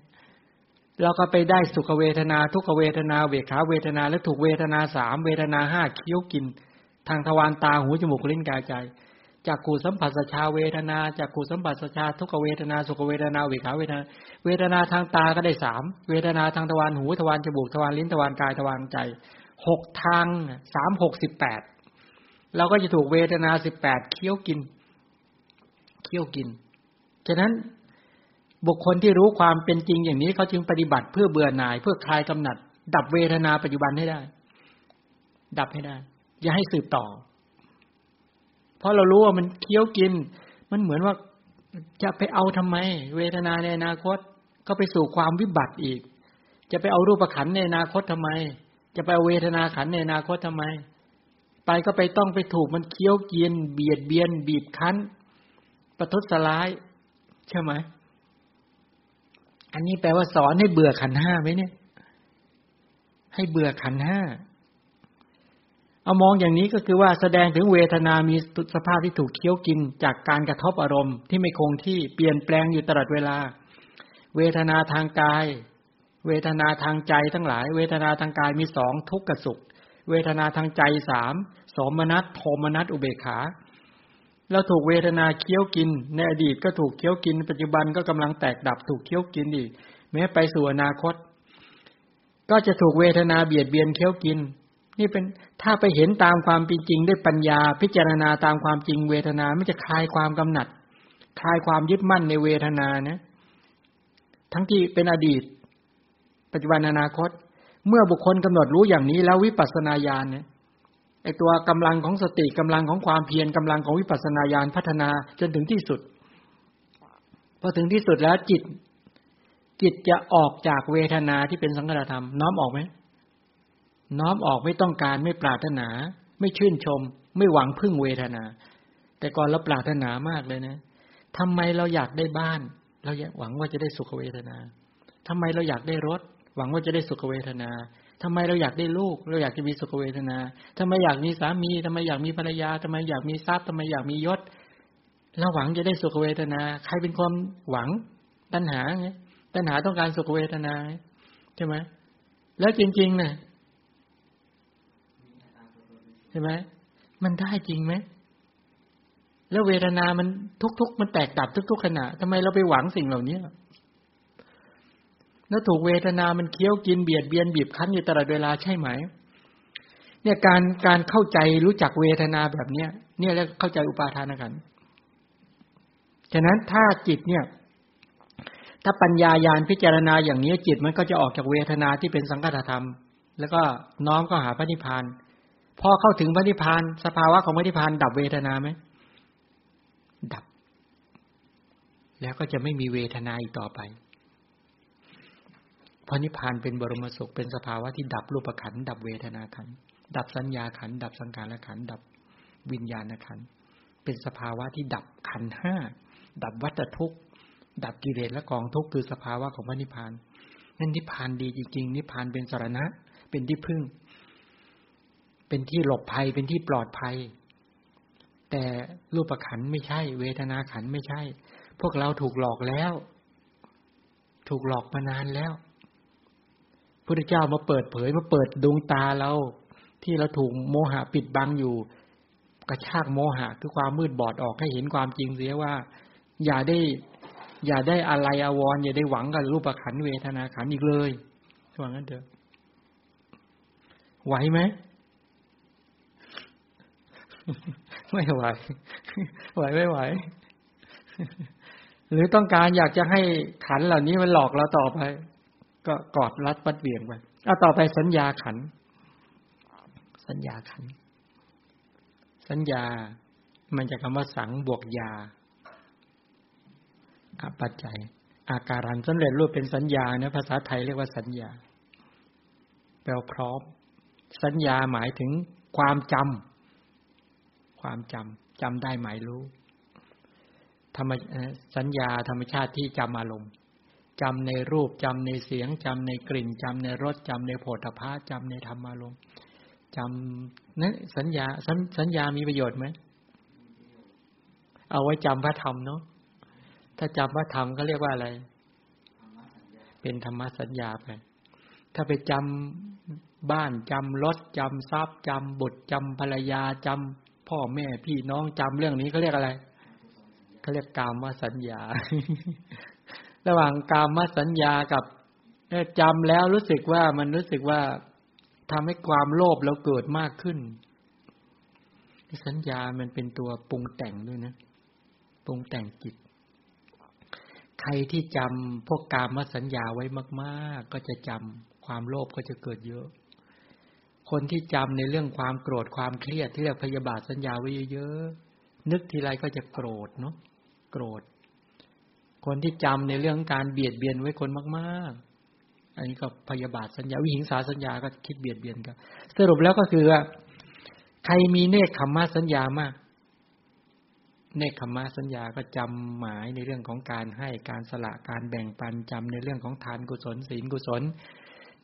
เราก็ไปได้สุขเวทนา ทุกเวทนาเวขาเวทนาและถูกเวทนาสามเวทนาห้าคี้ยวกิน ทางทวารตาหูจมูกลิ้นกายใจ จากกูสัมผัสชาเวทนา จากกูสัมผัสชาทุกเวทนา สุขเวทนาเวขาเวทนา เวทนาทางตาก็ได้สามเวทนาทางทวารหูทวารจมูกทวารลิ้นทวารกายทวารใจหกทางสามหกสิบแปดเราก็จะถูกเวทนาสิบแปดเคี้ยวกิน เคี้ยวกิน ฉะนั้นบุคคลที่รู้ความเป็นจริงอย่างนี้เขาจึงปฏิบัติเพื่อเบื่อหน่าย เพื่อคลายกำหนัด ดับเวทนาปัจจุบันให้ได้ ดับให้ได้ อย่าให้สืบต่อ เพราะเรารู้ว่ามันเคี้ยวกิน มันเหมือนว่าจะไปเอาทำไม เวทนาในอนาคตก็ไปสู่ความวิบัติอีก จะไปเอารูปขันในอนาคตทำไม จะไปเอาเวทนาขันในอนาคตทำไม ไปก็ไปต้องไปถูกมันเคี้ยวกิน เบียดเบียน บีบคั้น ประทุษร้าย ใช่ไหมอันนี้แปลว่าสอนให้เบื่อขันห้าไหมเนี่ย ให้เบื่อขันห้า เอามองอย่างนี้ก็คือว่าแสดงถึงเวทนามีสภาพที่ถูกเคี้ยวกินจากการกระทบอารมณ์ ที่ไม่คงที่เปลี่ยนแปลงอยู่ตลอดเวลา เวทนาทางกาย เวทนาทางใจทั้งหลาย เวทนาทางกายมีสองทุกข์กับสุข เวทนาทางใจสามสมนัตโทมนัตอุเบกขาเราถูกเวทนาเคี้ยวกิน ในอดีตก็ถูกเคี้ยวกิน ปัจจุบันก็กำลังแตกดับถูกเคี้ยวกินอีกแม้ไปสู่อนาคต ก็จะถูกเวทนาเบียดเบียนเคี้ยวกิน นี่เป็นถ้าไปเห็นตามความเป็นจริงด้วยปัญญา พิจารณาตามความจริงเวทนาไม่จะคลายความกำหนัด คลายความยึดมั่นในเวทนานะ ทั้งที่เป็นอดีต ปัจจุบันอนาคต เมื่อบุคคลกำหนดรู้อย่างนี้แล้ววิปัสสนาญาณเนี่ยไอตัวกำลังของสติกำลังของความเพียรกำลังของวิปัสสนาญาณพัฒนาจนถึงที่สุดพอถึงที่สุดแล้วจิตจิตจะออกจากเวทนาที่เป็นสังขารธรรมน้อมออกไหม น้อมออกไม่ต้องการไม่ปรารถนา ไม่ชื่นชม ไม่หวังพึ่งเวทนา แต่ก่อนเราปรารถนามากเลยนะทำไมเราอยากได้บ้าน เราอยากหวังว่าจะได้สุขเวทนาทำไมเราอยากได้รถ หวังว่าจะได้สุขเวทนาทำไมเราอยากได้ลูก เราอยากจะมีสุขเวทนาทำไมอยากมีสามีทำไมอยากมีภรรยาทำไมอยากมีทรัพย์ทำไมอยากมียศเราหวังจะได้สุขเวทนา ใครเป็นความหวังตัณหาไงตัณหาต้องการสุขเวทนาใช่ไหมแล้วจริงๆนะ ใช่ไหมมันได้จริงไหมแล้วเวทนามันทุกๆมันแตกดับทุก ๆ ขณะทำไมเราไปหวังสิ่งเหล่านี้แล้วถูกเวทนามันเคี้ยวกินเบียดเบียนบีบคั้นอยู่ตลอดเวลาใช่ไหม เนี่ยการการเข้าใจรู้จักเวทนาแบบเนี้ย เนี่ยแล้วเข้าใจอุปาทานกันฉะนั้นถ้าจิตเนี่ย ถ้าปัญญายาณพิจารณาอย่างนี้จิตมันก็จะออกจากเวทนาที่เป็นสังกัตธรรม แล้วก็น้อมก็หาพระนิพพาน พอเข้าถึงพระนิพพาน สภาวะของพระนิพพานดับเวทนาไหมดับ แล้วก็จะไม่มีเวทนาอีกต่อไปพราะนิพพานเป็นบรมสุขเป็นสภาวะที่ดับรูปขันดับเวทนาขันดับสัญญาขันดับสังขารขันดับวิญญาณขันเป็นสภาวะที่ดับขันห้าดับวัฏทุกข์ ดับกิเลสและกองทุกข์คือสภาวะของพระนิพพานนั่นนิพพานดีจริงๆ นิพพานเป็นสารณะ เป็นที่พึ่ง เป็นที่หลบภัยเป็นที่ปลอดภัย แต่รูปขันไม่ใช่ เวทนาขันไม่ใช่ พวกเราถูกหลอกแล้ว ถูกหลอกมานานแล้วพุทธเจ้ามาเปิดเผยมาเปิดดวงตาเรา ที่เราถูกโมหะปิดบังอยู่ กระชากโมหะคือความมืดบอดออกให้เห็นความจริงเสียว่า อย่าได้ อย่าได้อะไรอวรอย่าได้หวังกับรูปขันเวทนาขันอีกเลยว่างั้นเถอะไหวไหม ไม่ไหว ไหวไม่ไหว หรือต้องการอยากจะให้ขันเหล่านี้มันหลอกเราต่อไป ก็กอดรัดปัดเบี่ยงไปเอาต่อไปสัญญาขัน สัญญาขัน สัญญา มันจะคำว่าสังบวกยาอาปัจจัย อาการันสำเร็จรูปเป็นสัญญาเนี่ยภาษาไทยเรียกว่าสัญญา แปลพร้อม สัญญาหมายถึงความจำ ความจำจำได้หมายรู้ธรรมสัญญาธรรมชาติที่จำอารมณ์จำในรูปจำในเสียงจำในกลิ่นจำในรสจำในโผฏฐาจำในธรรมารมณ์จำนั้นสัญญาสสัญญามีประโยชน์ไหมเอาไว้จำพระธรรมเนาะถ้าจำพระธรรมก็เรียกว่าอะไร เป็นธรรมสัญญาไปถ้าไปจำบ้านจำรถจำทรัพย์จำบุตรจำภรรยาจำ พ่อแม่พี่น้องจำเรื่องนี้เขาเรียกอะไรเขาเรียกกรรมว่าสัญญา ระหว่างกามสัญญากับจำแล้วรู้สึกว่ามันรู้สึกว่าทำให้ความโลภเราเกิดมากขึ้น สัญญามันเป็นตัวปรุงแต่งด้วยนะปรุงแต่งจิต ใครที่จำพวกกามสัญญาไว้มาก ๆ ก็จะจำความโลภก็จะเกิดเยอะ คนที่จำในเรื่องความโกรธความเครียดที่เรียกพยาบาทสัญญาไว้เยอะๆนึกทีไรก็จะโกรธเนาะโกรธ คนที่จำในเรื่องการเบียดเบียนไว้คนมากๆ อันนี้ก็พยาบาทสัญญาวิหิงสาสัญญาก็คิดเบียดเบียนกันสรุปแล้วก็คือว่าใครมีเนคขมมาสัญญามากเนคขมะสัญญาก็จำหมายในเรื่องของการให้การสละการแบ่งปันจำในเรื่องของทานกุศลศีลกุศล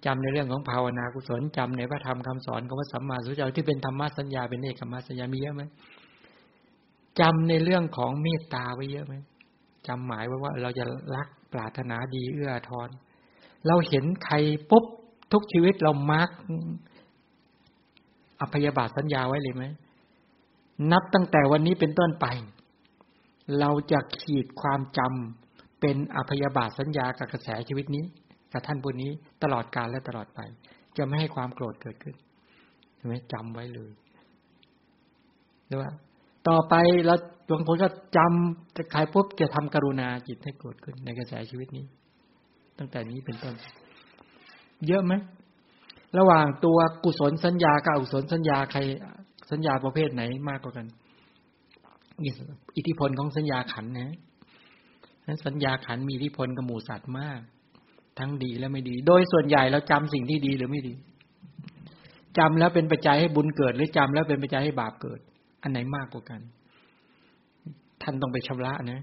จำในเรื่องของภาวนากุศลจำในพระธรรมคำสอนของพระสัมมาสัมพุทธเจ้าที่เป็นธรรมสัญญาเป็นเนคขมสัญญามีเยอะไหมจำในเรื่องของเมตตาไว้เยอะไหมจำหมายไว้ว่าเราจะรักปรารถนาดีเอื้อทอน เราเห็นใครปุ๊บทุกชีวิตเรามาร์กอภยาบาทสัญญาไว้เลยไหมนับตั้งแต่วันนี้เป็นต้นไป เราจะขีดความจำเป็นอภยาบาทสัญญากับกระแสชีวิตนี้ กับท่านผู้นี้ตลอดกาลและตลอดไป จะไม่ให้ความโกรธเกิดขึ้นใช่ไหมจำไว้เลยหรือว่า ต่อไปเราบางคนก็จำจะใครปุ๊บจะทำกรุณาจิตให้เกิดขึ้นในกระแสชีวิตนี้ ตั้งแต่นี้เป็นต้น เยอะไหมระหว่างตัวกุศลสัญญากับอกุศลสัญญาใคร สัญญาประเภทไหนมากกว่ากันอิทธิพลของสัญญาขันนะนั้นสัญญาขันมีอิทธิพลกับหมู่สัตว์มาก ทั้งดีและไม่ดี โดยส่วนใหญ่เราจำสิ่งที่ดีหรือไม่ดีจำแล้วเป็นปัจจัยให้บุญเกิด หรือจำแล้วเป็นปัจจัยให้บาปเกิด อันไหนมากกว่ากัน ท่านต้องไปชำระนะ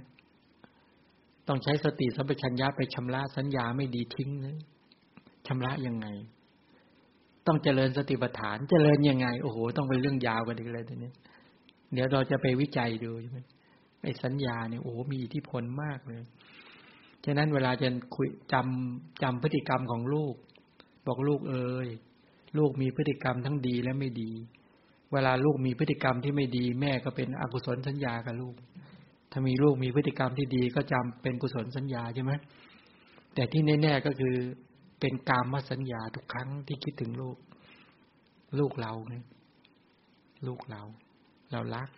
ต้องใช้สติสัมปชัญญะไปชำระสัญญาไม่ดีทิ้งนะชำระยังไง ต้องเจริญสติปัฏฐาน เจริญยังไง โอ้โห ต้องเป็นเรื่องยาวกันอีกเลยทีนี้เดี๋ยวเราจะไปวิจัยดูใช่ไหมไอ้สัญญาเนี่ยโอ้โหมีอิทธิพลมากเลย ฉะนั้นเวลาจะคุยจำจำพฤติกรรมของลูก บอกลูกเอ้ยลูกมีพฤติกรรมทั้งดีและไม่ดี เวลาลูกมีพฤติกรรมที่ไม่ดี แม่ก็เป็นอกุศลสัญญากับลูก ถ้ามีลูกมีพฤติกรรมที่ดีก็จำเป็นกุศลสัญญาใช่ไหมแต่ที่แน่ๆก็คือเป็นกามสัญญาทุกครั้งที่คิดถึงลูก ลูกเราลูกเรา เรารัก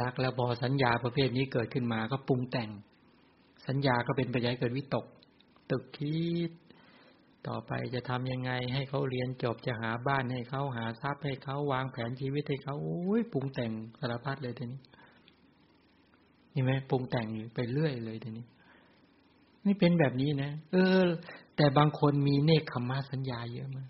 รักแล้วพอสัญญาประเภทนี้เกิดขึ้นมาก็ปรุงแต่ง สัญญาก็เป็นปัจจัยเกิดวิตก ตึกคิด ต่อไปจะทำยังไง ให้เขาเรียนจบจะหาบ้านให้เขาหาทรัพย์ให้เขาวางแผนชีวิตให้เขาโอ้ยปรุงแต่งสารพัดเลยทีนี้นี่ไหมปรุงแต่งไปเรื่อยเลยทีนี้ นี่เป็นแบบนี้นะเออ แต่บางคนมีเนคขมาสัญญาเยอะมาก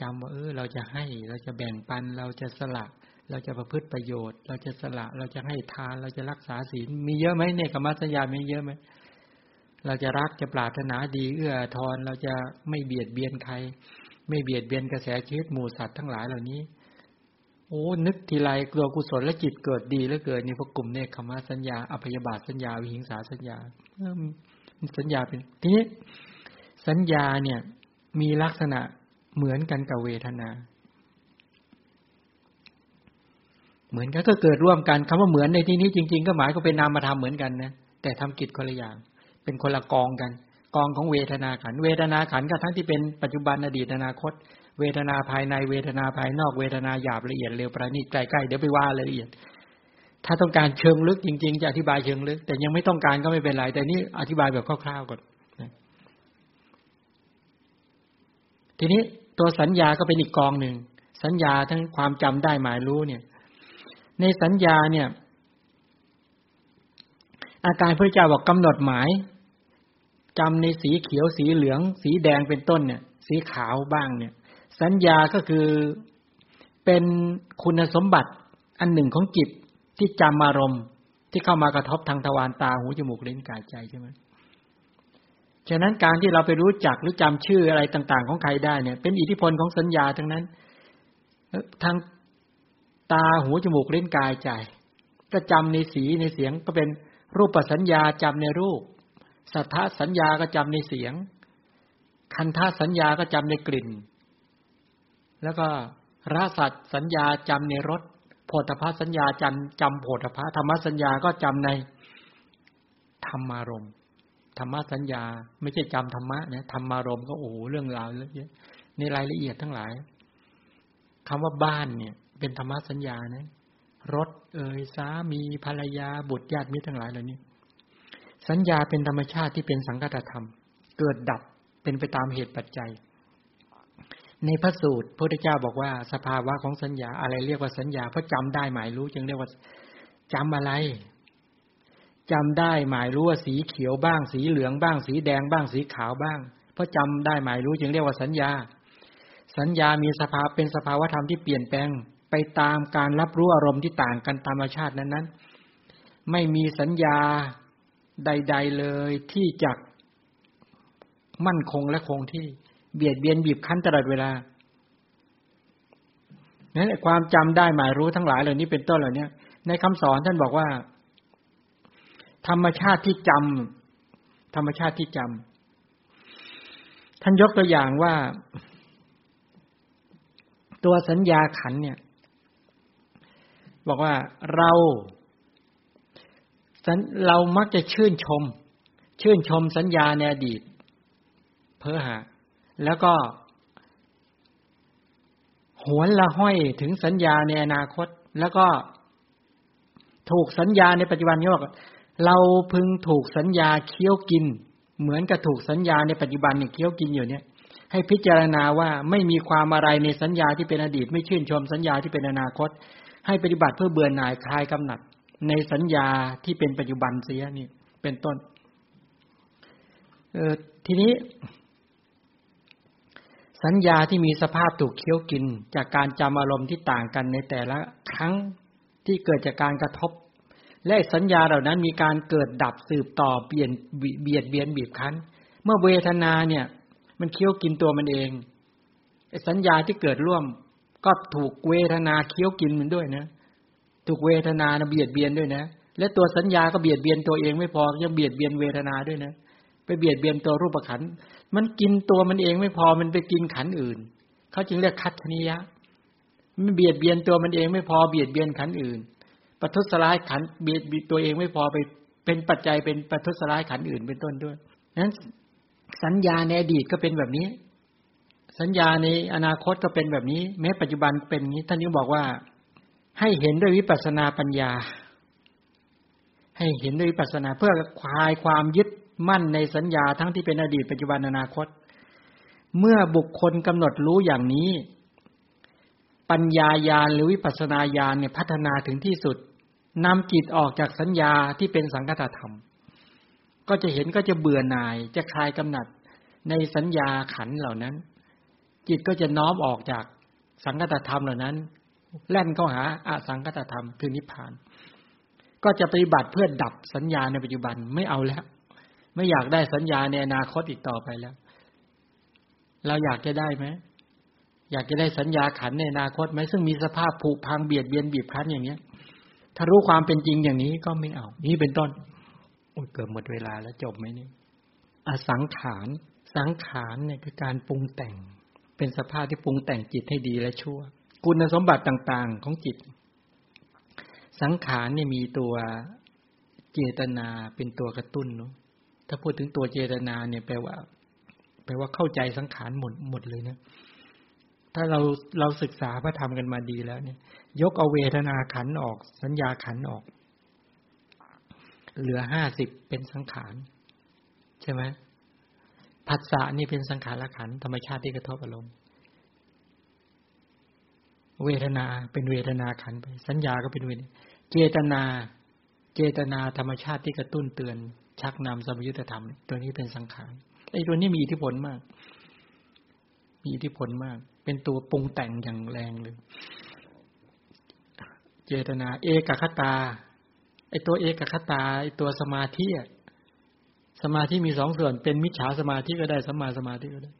จำว่าเออ เราจะให้เราจะแบ่งปันเราจะสละเราจะประพฤติประโยชน์ เราจะสละ เราจะให้ทาน เราจะรักษาศีล มีเยอะไหมเนี่ยกรรมสัญญามีเยอะไหม เราจะรักจะปรารถนาดีเอื้อทอนเราจะไม่เบียดเบียนใคร ไม่เบียดเบียนกระแสชีวิตหมู่สัตว์ทั้งหลายเหล่านี้ โอ้นึกทีไรกลัวกุศลและจิตเกิดดีแล้วเกิดนี่พวกกลุ่มเนี่ยคำว่าสัญญาอภยบาทสัญญาวิหิงสาสัญญาสัญญาเป็นทีนี้สัญญาเนี่ย มีลักษณะเหมือนกันกับเวทนา เหมือนกันก็เกิดร่วมกันคำว่าเหมือนในที่นี้จริง ๆ ก็หมายก็เป็นนามธรรมเหมือนกันนะแต่ทำกิจคนละอย่าง เป็นคนละกองกัน กองของเวทนาขัน เวทนาขันก็ทั้งที่เป็นปัจจุบันอดีตอนาคต เวทนาภายในเวทนาภายนอกเวทนาหยาบละเอียดเร็วประณีตใกล้ๆเดี๋ยวไปว่าละเอียด ถ้าต้องการเชิงลึกจริง ๆ จะอธิบายเชิงลึก แต่ยังไม่ต้องการก็ไม่เป็นไร แต่นี่อธิบายแบบคร่าวๆก่อนทีนี้ตัวสัญญาก็เป็นอีกกองหนึ่งสัญญาทั้งความจำได้หมายรู้เนี่ย ในสัญญาเนี่ย อาการพระเจ้าบอกกำหนดหมาย จำในสีเขียวสีเหลือง สีแดงเป็นต้นเนี่ย สีขาวบ้างเนี่ย สัญญาก็คือเป็นคุณสมบัติอันหนึ่งของจิตที่จำอารมณ์ที่เข้ามากระทบทางทวารตาหูจมูกลิ้นกายใจใช่ไหมฉะนั้นการที่เราไปรู้จักหรือจำชื่ออะไรต่างๆ ของใครได้เนี่ย เป็นอิทธิพลของสัญญาทั้งนั้น ทางตาหูจมูกเล่นกายใจ ก็จำในสีในเสียงก็เป็นรูปสัญญาจำในรูป สัทธสัญญาก็จำในเสียง คันธสัญญาก็จำในกลิ่น แล้วก็รสัตสัญญาจำในรสโพธพสัญญาจำจำโพธพธรรมสัญญาก็จำในธรรมารมธรรมสัญญา ไม่ใช่จำธรรมะนะธรรมารมก็โอ้โหเรื่องราวเยอะในรายละเอียดทั้งหลายคำว่าบ้านเนี่ย เป็นธรรมสัญญานะรถเอ่ยสามีภรรยาบุตรญาติมิตรทั้งหลายเหล่านี้ สัญญาเป็นธรรมชาติที่เป็นสังกัตธรรม เกิดดับเป็นไปตามเหตุปัจจัย ในพระสูตรพระพุทธเจ้าบอกว่าสภาวะของสัญญาอะไรเรียกว่าสัญญาเพราะจำได้หมายรู้จึงเรียกว่าจำอะไรจำได้หมายรู้ว่าสีเขียวบ้าง สีเหลืองบ้าง สีแดงบ้าง สีขาวบ้าง เพราะจำได้หมายรู้จึงเรียกว่าสัญญา สัญญามีสภาเป็นสภาวะธรรมที่เปลี่ยนแปลงไปตามการรับรู้อารมณ์ที่ต่างกันธรรมชาตินั้นๆ ไม่มีสัญญา ใด ๆเลยที่จะมั่นคงและคงที่เบียดเบียนบีบคั้นตลอดเวลานั้นความจำได้หมายรู้ทั้งหลายเหล่านี้เป็นต้นเหล่านี้ในคำสอนท่านบอกว่า ธรรมชาติที่จำธรรมชาติที่จำท่านยกตัวอย่างว่า ตัวสัญญาขันเนี่ย บอกว่าเรา เรามักจะชื่นชม ชื่นชมสัญญาในอดีต เพ้อหา แล้วก็ หวนละห้อยถึงสัญญาในอนาคต แล้วก็ถูกสัญญาในปัจจุบันนี้บอกเราพึงถูกสัญญาเคี้ยวกิน เหมือนกับถูกสัญญาในปัจจุบันเนี่ยเคี้ยวกินอยู่เนี่ย ให้พิจารณาว่าไม่มีความอะไรในสัญญาที่เป็นอดีต ไม่ชื่นชมสัญญาที่เป็นอนาคต ให้ปฏิบัติเพื่อเบื่อหน่ายคลายกำหนัด ในสัญญาที่เป็นปัจจุบันเสียนี่เป็นต้น เออทีนี้ สัญญาที่มีสภาพถูกเคี้ยวกิน จากการจำอารมณ์ที่ต่างกันในแต่ละครั้งที่เกิดจากการกระทบ และสัญญาเหล่านั้นมีการเกิดดับสืบต่อเปลี่ยนเบียดเบียนบีบคั้น เมื่อเวทนาเนี่ย มันเคี้ยวกินตัวมันเองสัญญาที่เกิดร่วมก็ถูกเวทนาเคี้ยวกินมันด้วยนะ ถูกเวทนานะเบียดเบียนด้วยนะ และตัวสัญญาก็เบียดเบียนตัวเองไม่พอยังเบียดเบียนเวทนาด้วยนะ ไปเบียดเบียนตัวรูปขัน มันกินตัวมันเองไม่พอมันไปกินขันอื่น เขาจึงเรียกคัตนิยะ มันเบียดเบียนตัวมันเองไม่พอเบียดเบียนขันอื่นปัทุสลายขันเบียดตัวเองไม่พอไปเป็นปัจจัยเป็นปัทุสลายขันอื่นเป็นต้นด้วยนั้นสัญญาในอดีตก็เป็นแบบนี้ สัญญาในอนาคตก็เป็นแบบนี้ แม้ปัจจุบันเป็นนี้ ท่านยังบอกว่า ให้เห็นด้วยวิปัสนาปัญญา ให้เห็นด้วยวิปัสนาเพื่อคลายความยึดมั่นในสัญญาทั้งที่เป็นอดีตปัจจุบันอนาคต เมื่อบุคคลกำหนดรู้อย่างนี้ ปัญญายาณหรือวิปัสนาญาณเนี่ยพัฒนาถึงที่สุดนำจิตออกจากสัญญาที่เป็นสังคตธรรม ก็จะเห็นก็จะเบื่อหน่าย จะคลายกำหนัดในสัญญาขันเหล่านั้น จิตก็จะน้อมออกจากสังคตธรรมเหล่านั้น แล่นเข้าหาอาสังคตธรรมคือนิพพาน ก็จะปฏิบัติเพื่อดับสัญญาในปัจจุบันไม่เอาแล้ว ไม่อยากได้สัญญาในอนาคตอีกต่อไปแล้ว เราอยากจะได้ไหมอยากจะได้สัญญาขันในอนาคตไหมซึ่งมีสภาพผุพังเบียดเบียนบีบคั้นอย่างเนี้ย ถ้ารู้ความเป็นจริงอย่างนี้ก็ไม่เอา นี่เป็นต้นเกือบหมดเวลาแล้วจบไหมนี่อสังขารสังขารเนี่ยคือการปรุงแต่ง เป็นสภาพที่ปรุงแต่งจิตให้ดีและชั่ว คุณสมบัติต่างๆของจิต สังขารเนี่ยมีตัวเจตนาเป็นตัวกระตุ้นเนาะถ้าพูดถึงตัวเจตนาเนี่ยแปลว่า แปลว่าเข้าใจสังขารหมดหมดเลยนะถ้าเราเราศึกษาพระธรรมกันมาดีแล้วเนี่ย ยกเอาเวทนาขันออก สัญญาขันออก เหลือห้าสิบเป็นสังขาร ใช่ไหมผัสสะนี่เป็นสังขารขันธรรมชาติที่กระทบอารมณ์ เวทนาเป็นเวทนาขันไป สัญญาก็เป็นเวทเจตนา เจตนาธรรมชาติที่กระตุ้นเตือน ชักนำสมยุทธธรรม ตัวนี้เป็นสังขารไอ้ตัวนี้มีอิทธิพลมาก มีอิทธิพลมาก เป็นตัวปรุงแต่งอย่างแรงเลย เจตนา เอกคตาไอ้ตัวเอกคตาไอ้ตัวสมาธิสมาธิมีสองส่วน เป็นมิจฉาสมาธิก็ได้สัมมาสมาธิก็ได้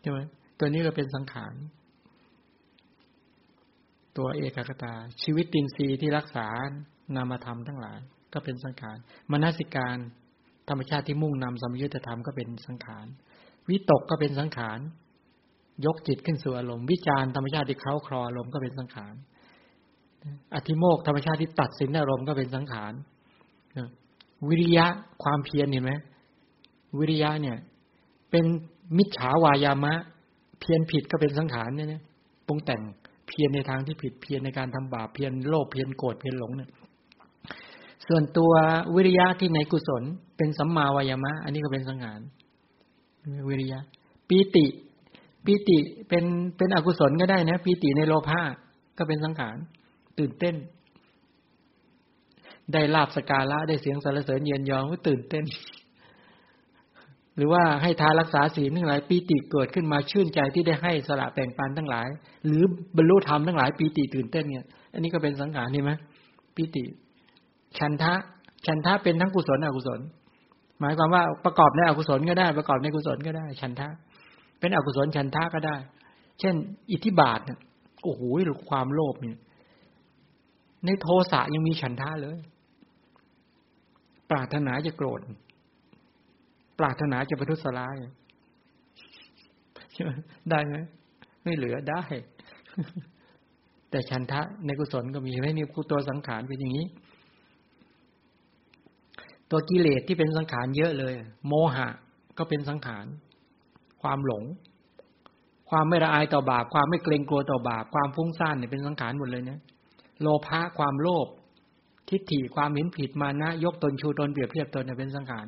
ใช่ไหมตัวนี้ก็เป็นสังขาร ตัวเอกคตา ชีวิตตินรีที่รักษานามธรรมทั้งหลาย ก็เป็นสังขารมนสิการธรรมชาติที่มุ่งนำสมยุทธธรรมก็เป็นสังขาร วิตกก็เป็นสังขาร ยกจิตขึ้นสู่อารมณ์ วิจารธรรมชาติที่เขาคลออารมณ์ก็เป็นสังขาร อธิโมกธรรมชาติที่ตัดสินอารมณ์ก็เป็นสังขาร วิริยะความเพียรเห็นไหมวิริยะเนี่ย เป็นมิจฉาวายามะ เพียรผิดก็เป็นสังขารเนี่ยปรุงแต่ง เพียรในทางที่ผิดเพียรในการทำบาปเพียรโลภเพียรโกรธเพียรหลงเนี่ยส่วนตัววิริยะที่ในกุศล เป็นสัมมาวายมะ อันนี้ก็เป็นสังขารวิริยะปีติปีติเป็นเป็นอกุศลก็ได้นะปีติในโลภะก็เป็นสังขารตื่นเต้น ได้ลาบสกาละได้เสียงสรรเสริญเย็นยองก็ตื่นเต้น หรือว่าให้ทานรักษาศีลทั้งหลายปีติเกิดขึ้นมาชื่นใจที่ได้ให้สละแบ่งปันทั้งหลาย หรือบรรลุธรรมทั้งหลายปีติตื่นเต้นเนี่ย อันนี้ก็เป็นสังขารนี่ไหมปีติฉันทะฉันทะเป็นทั้งกุศลอกุศล หมายความว่าประกอบในอกุศลก็ได้ประกอบในกุศลก็ได้ฉันทะ เป็นอกุศลฉันทะก็ได้ เช่น อิทธิบาทเนี่ยโอ้โหความโลภเนี่ย ในโทสะยังมีฉันทะเลย ปรารถนาจะโกรธ ปรารถนาจะประทุษร้ายได้ไหมไม่เหลือได้ แต่ฉันทะในกุศลก็มีไหมนี่ตัวสังขารเป็นอย่างนี้ ตัวกิเลสที่เป็นสังขารเยอะเลย โมหะก็เป็นสังขาร ความหลง ความไม่ละอายต่อบาป ความไม่เกรงกลัวต่อบาป ความฟุ้งซ่านเนี่ยเป็นสังขารหมดเลยเนี่ยโลภะความโลภทิฏฐิความเห็นผิดมานะ ยกตนชูตนเปรียบเทียบตนเนี่ยเป็นสังขาร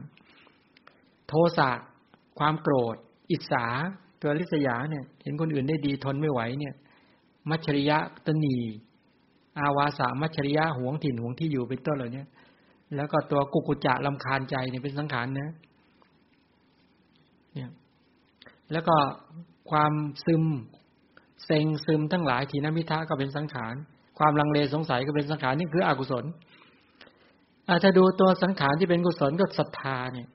โทสะความโกรธ อิจฉาตัวลิษยาเนี่ย เห็นคนอื่นได้ดีทนไม่ไหวเนี่ย มัชริยะตนีอาวาสามัชริยะหวงถิ่นหวงที่อยู่เป็นต้นเหล่านี้แล้วก็ตัวกุกุจะลำคาญใจเนี่ยเป็นสังขารนะ เนี่ย แล้วก็ความซึมเซ็งซึมทั้งหลายทีนมิทะก็เป็นสังขาร ความลังเลสงสัยก็เป็นสังขารนี่คืออกุศลอาจจะดูตัวสังขารที่เป็นกุศลก็ศรัทธาเนี่ย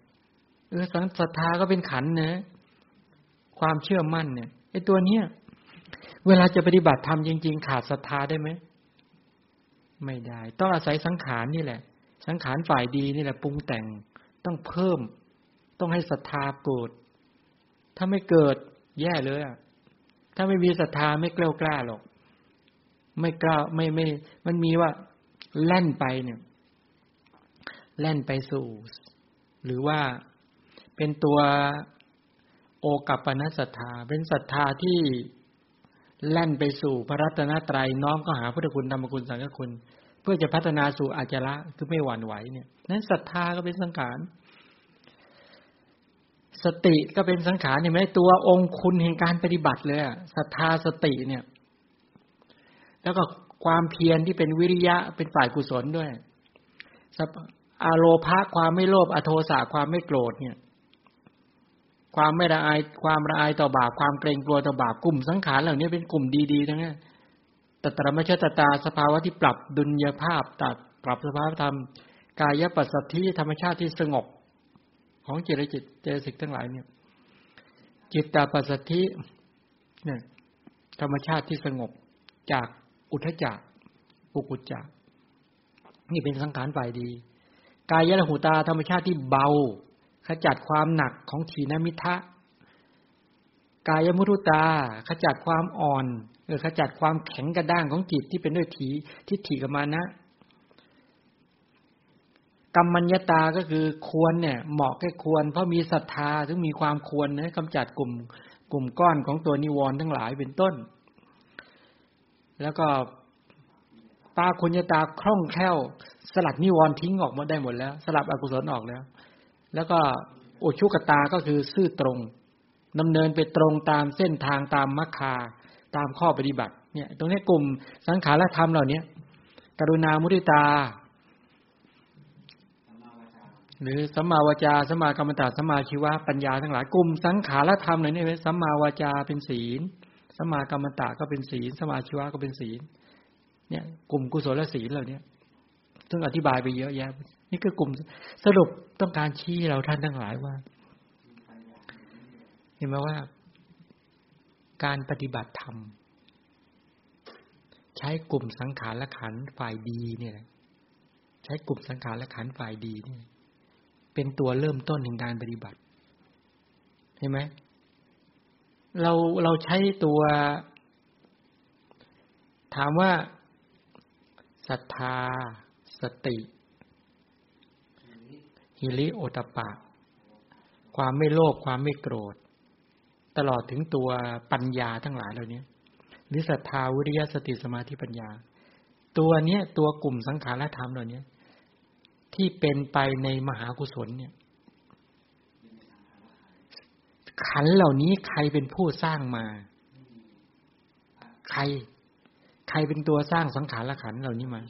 เออศรัทธาก็เป็นขันนะ ความเชื่อมั่นเนี่ยไอ้ตัวเนี้ยเวลาจะปฏิบัติธรรมจริง ๆ ขาดศรัทธาได้ไหมไม่ได้ ต้องอาศัยสังขารนี่แหละ สังขารฝ่ายดีนี่แหละปรุงแต่งต้องเพิ่ม ต้องให้ศรัทธาเกิดถ้าไม่เกิด แย่เลยอะถ้าไม่มีศรัทธาไม่กล้ากล้าหรอก ไม่กล้าไม่ไม่ มันมีว่าแล่นไปเนี่ย แล่นไปสู่ หรือว่า เป็นตัวโอกัปปนัสศรัทธา เป็นศรัทธาที่แล่นไปสู่พระรัตนตรัยน้อมก็หาพุทธคุณธรรมคุณสังฆคุณ เพื่อจะพัฒนาสู่อาจระคือไม่หวั่นไหวเนี่ยนั้นศรัทธาก็เป็นสังขารสติก็เป็นสังขารเห็นไหมตัวองคุณแห่งการปฏิบัติเลยศรัทธาสติเนี่ย แล้วก็ความเพียรที่เป็นวิริยะเป็นฝ่ายกุศลด้วยอาโลภะความไม่โลภอโทสะความไม่โกรธเนี่ย ความไม่ละอายความละอายต่อบาปความเกรงกลัวต่อบาปกลุ่มสังขารเหล่านี้เป็นกลุ่มดีๆทั้งนั้นแต่ตรมชตตาสภาวะที่ปรับดุลยภาพตัดปรับสภาพธรรม กายปัสสัทธิธรรมชาติที่สงบ ของจิตจิตเจสิกทั้งหลายเนี่ย จิตตาปัสสัทธิเนี่ยธรรมชาติที่สงบจากอุทจักอุกุจจะนี่เป็นสังขารฝ่ายดี กายยะหูตาธรรมชาติที่เบา ขจัดความหนักของถีนมิทะ กายมุทุตา ขจัดความอ่อนเออขจัดความแข็งกระด้างของจิตที่เป็นด้วยถีทิฏฐิกับมานะกรรมัญญาตาก็คือควรเนี่ยเหมาะแค่ควร เพราะมีศรัทธาถึงมีความควรนะกำจัดกลุ่มกลุ่มก้อนของตัวนิวรณ์ทั้งหลายเป็นต้น แล้วก็ตาคุญญาตาคล่องแคล่ว สลัดนิวรณ์ทิ้งออกมาได้หมดแล้ว สลับอกุศลออกแล้ว แล้วก็โอชุกตาก็คือซื่อตรงดำเนินไปตรงตามเส้นทางตามมรรคาตามข้อปฏิบัติ เนี่ย ตรงนี้กลุ่มสังขารธรรมเหล่านี้กรุณามุทิตา หรือสัมมาวจาสัมมากรรมตาสัมมาชีวะปัญญาทั้งหลายกลุ่มสังขารธรรมเหล่านี้สัมมาวจาเป็นศีลสัมมากรรมตาก็เป็นศีลสัมมาชีวะก็เป็นศีล เนี่ย กลุ่มกุศลศีลเหล่านี้ ซึ่งอธิบายไปเยอะแยะ นี่คือกลุ่มสรุปต้องการชี้เราท่านทั้งหลายว่า เห็นไหมว่า การปฏิบัติธรรม ใช้กลุ่มสังขารและขันฝ่ายดีเนี่ย ใช้กลุ่มสังขารและขันฝ่ายดีเนี่ย เป็นตัวเริ่มต้นในการปฏิบัติเห็นไหมเราเราใช้ตัว ถามว่าศรัทธา สติฮิริโอตปะ ความไม่โลภความไม่โกรธ ตลอดถึงตัวปัญญาทั้งหลายเหล่านี้หรือศรัทธาวิริยะสติสมาธิปัญญา ตัวเนี้ยตัวกลุ่มสังขารธรรมเหล่านี้ที่เป็นไปในมหากุศลเนี่ย ขันเหล่านี้ใครเป็นผู้สร้างมา ใคร ใครเป็นตัวสร้างสังขารละขันเหล่านี้มา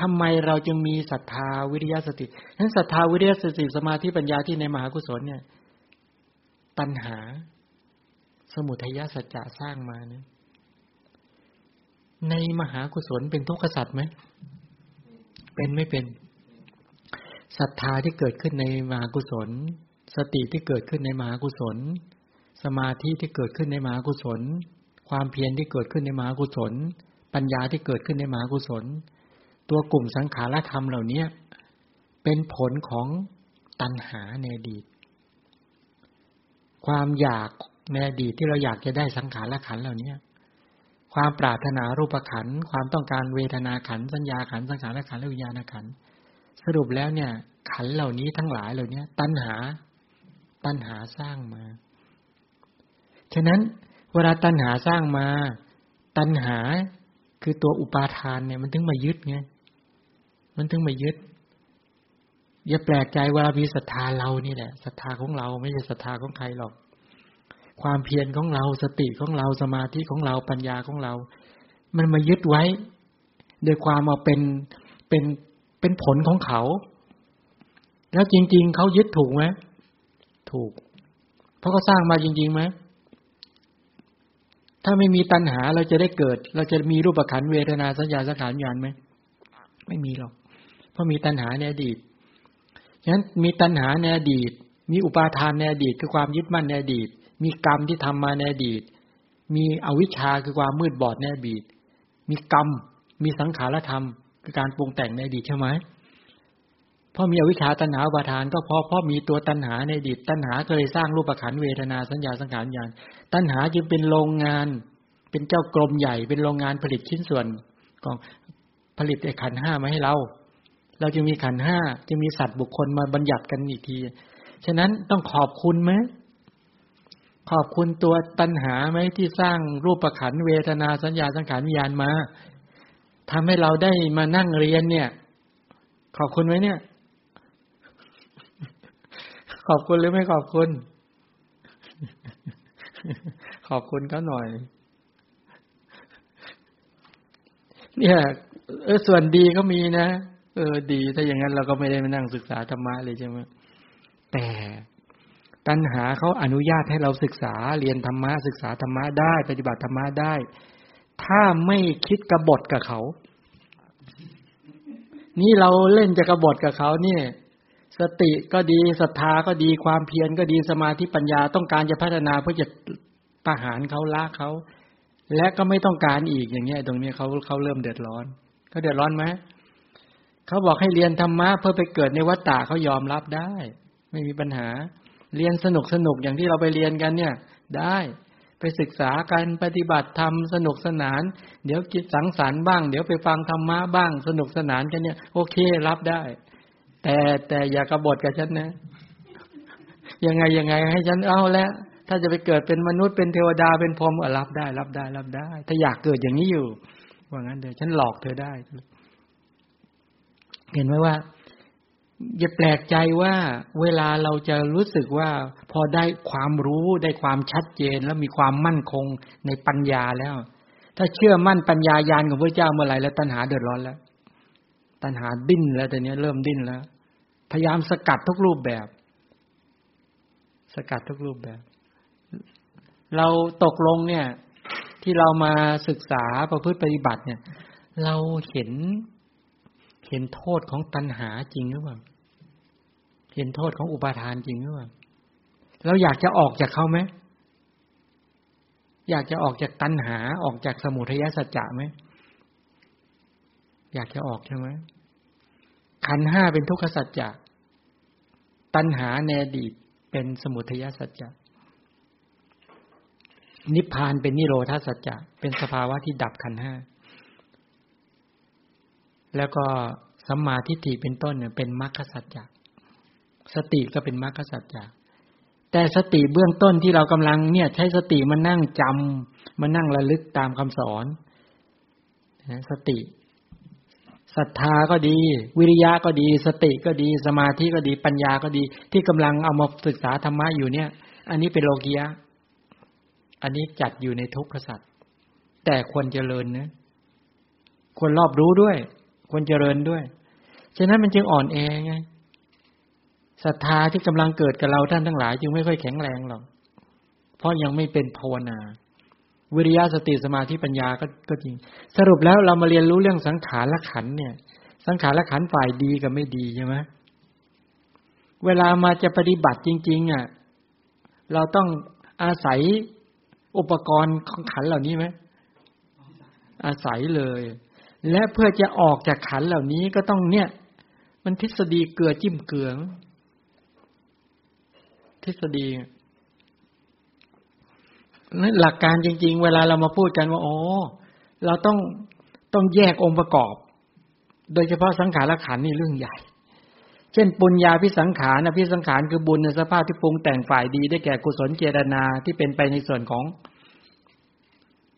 ทำไมเราจึงมีศรัทธาวิริยะสติฉะนั้นศรัทธาวิริยะสติสมาธิปัญญาที่ในมหากุศลเนี่ย ตัณหา สมุทัยสัจจะสร้างมาเนี่ยในมหากุศลเป็นทุกขสัตว์ไหม เป็นไม่เป็น ศรัทธาที่เกิดขึ้นในมหากุศล สติที่เกิดขึ้นในมหากุศล สมาธิที่เกิดขึ้นในมหากุศล ความเพียรที่เกิดขึ้นในมหากุศล ปัญญาที่เกิดขึ้นในมหากุศล ตัวกลุ่มสังขารธรรมเหล่านี้เป็นผลของตัณหาในอดีต ความอยากในอดีตที่เราอยากจะได้สังขารละขันเหล่านี้ความปรารถนารูปขัน ความต้องการเวทนาขัน สัญญาขัน สังขารขันและวิญญาณขัน สรุปแล้วเนี่ย ขันเหล่านี้ทั้งหลายเหล่านี้ตัณหา ตัณหาสร้างมา ฉะนั้นเวลาตัณหาสร้างมา ตัณหาคือตัวอุปาทานเนี่ยมันถึงมายึดไง มันถึงมายึด อย่าแปลกใจเวลามีศรัทธาเรานี่แหละศรัทธาของเราไม่ใช่ศรัทธาของใครหรอก ความเพียรของเราสติของเราสมาธิของเราปัญญาของเรา มันมายึดไว้ โดยความมาเป็นเป็นเป็นผลของเขา แล้วจริง ๆเขายึดถูกไหมถูก เพราะเขาสร้างมาจริงๆไหมถ้าไม่มีตัณหาเราจะได้เกิด เราจะมีรูปขันเวทนาสัญญาสังขารญาณไหมไม่มีหรอก ราะมีตัณหาในอดีตฉะนั้นมีตัณหาในอดีต มีอุปาทานในอดีตคือความยึดมั่นในอดีต มีกรรมที่ทำมาในอดีต มีอวิชชาคือความมืดบอดในอดีต มีกรรม มีสังขารธรรม คือการปรุงแต่งในอดีตใช่ไหมเพราะมีอวิชชาตัณหาบาทาน ก็เพราะเพราะมีตัวตัณหาในอดีต ตัณหาก็เลยสร้างรูปขันเวทนาสัญญาสังขารญาณตัณหาจึงเป็นโรงงาน เป็นเจ้ากรมใหญ่ เป็นโรงงานผลิตชิ้นส่วนของผลิตไอ้ขันห้ามาให้เรา เราจะมีขันห้าจะมีสัตว์บุคคลมาบัญญัติกันอีกที ฉะนั้นต้องขอบคุณไหมขอบคุณตัวตัณหาไหมที่สร้างรูปประขันเวทนาสัญญาสังขารวิญญาณมาทำให้เราได้มานั่งเรียนเนี่ย ขอบคุณไหมเนี่ย ขอบคุณหรือไม่ขอบคุณ ขอบคุณเขาหน่อย เนี่ยเออส่วนดีก็มีนะ เออดี ถ้าอย่างนั้นเราก็ไม่ได้มานั่งศึกษาธรรมะเลยใช่ไหมแต่ตัณหาเขาอนุญาตให้เราศึกษาเรียนธรรมะศึกษาธรรมะได้ ปฏิบัติธรรมะได้ ถ้าไม่คิดกบฏกับเขา นี่เราเล่นจะกบฏกับเขาเนี่ย สติก็ดีศรัทธาก็ดีความเพียรก็ดีสมาธิปัญญาต้องการจะพัฒนาเพื่อจะประหารเขาละเขาและก็ไม่ต้องการอีกอย่างเงี้ยตรงนี้เขาเขาเริ่มเดือดร้อนเขาเดือดร้อนไหม เขาบอกให้เรียนธรรมะเพื่อไปเกิดในวัฏฏะเขายอมรับได้ ไม่มีปัญหา เรียนสนุกสนุกอย่างที่เราไปเรียนกันเนี่ย ได้ไปศึกษาการปฏิบัติธรรมสนุกสนาน เดี๋ยวกิจสังสรรค์บ้าง เดี๋ยวไปฟังธรรมะบ้าง สนุกสนานกันเนี่ย โอเครับได้ แต่แต่อย่ากระบฏกับฉันนะ ยังไงยังไงให้ฉันเอาแล้วถ้าจะไปเกิดเป็นมนุษย์เป็นเทวดาเป็นพรหมรับได้ รับได้ รับได้ ถ้าอยากเกิดอย่างนี้อยู่ ว่างั้นเดี๋ยวฉันหลอกเธอได้ เห็นไหมว่า อย่าแปลกใจว่าเวลาเราจะรู้สึกว่าพอได้ความรู้ได้ความชัดเจนแล้วมีความมั่นคงในปัญญาแล้ว ถ้าเชื่อมั่นปัญญายาณของพระเจ้าเมื่อไหร่แล้วตัณหาเดือดร้อนแล้ว ตัณหาดิ้นแล้วแต่นี้เริ่มดิ้นแล้ว พยายามสกัดทุกรูปแบบ สกัดทุกรูปแบบ เราตกลงเนี่ย ที่เรามาศึกษาประพฤติปฏิบัติเนี่ย เราเห็น เห็นโทษของตัณหาจริงหรือเปล่า เห็นโทษของอุปาทานจริงหรือเปล่า เราอยากจะออกจากเขาไหม อยากจะออกจากตัณหาออกจากสมุทัยสัจจะไหม อยากจะออกใช่ไหม ขันห้าเป็นทุกขสัจจะ ตัณหาในอดีตเป็นสมุทัยสัจจะนิพพานเป็นนิโรธาสัจจะ เป็นสภาวะที่ดับขันห้า แล้วก็สัมมาทิฏฐิเป็นต้นเนี่ยเป็นมรรคสัจจะสติก็เป็นมรรคสัจจะแต่สติเบื้องต้นที่เรากำลังเนี่ยใช้สติมานั่งจำมานั่งระลึกตามคำสอนสติศรัทธาก็ดี วิริยะก็ดี สติก็ดี สมาธิก็ดีปัญญาก็ดี ที่กำลังเอามาศึกษาธรรมะอยู่เนี่ย อันนี้เป็นโลกียะ อันนี้จัดอยู่ในทุกขสัตว์แต่ควรเจริญนะควรรอบรู้ด้วย ควรเจริญด้วย ฉะนั้นมันจึงอ่อนแอไงศรัทธาที่กำลังเกิดกับเราท่านทั้งหลาย จึงไม่ค่อยแข็งแรงหรอก เพราะยังไม่เป็นภาวนา วิริยะสติสมาธิปัญญาก็ก็จริง สรุปแล้วเรามาเรียนรู้เรื่องสังขารและขันเนี่ย สังขารและขันฝ่ายดีกับไม่ดีใช่ไหมเวลามาจะปฏิบัติจริง ๆอะเราต้องอาศัยอุปกรณ์ของขันเหล่านี้ไหมอาศัยเลย และเพื่อจะออกจากขันเหล่านี้ก็ต้องเนี่ย มันทฤษฎีเกลือจิ้มเกลือง ทฤษฎีนั่นหลักการจริง ๆ เวลาเรามาพูดกันว่า อ๋อ เราต้องต้องแยกองค์ประกอบ โดยเฉพาะสังขารขันนี่เรื่องใหญ่ เช่น ปุญญาพิสังขารนะพิสังขารคือบุญในสภาพที่ปรุงแต่งฝ่ายดีได้แก่กุศลเจตนาที่เป็นไปในส่วนของ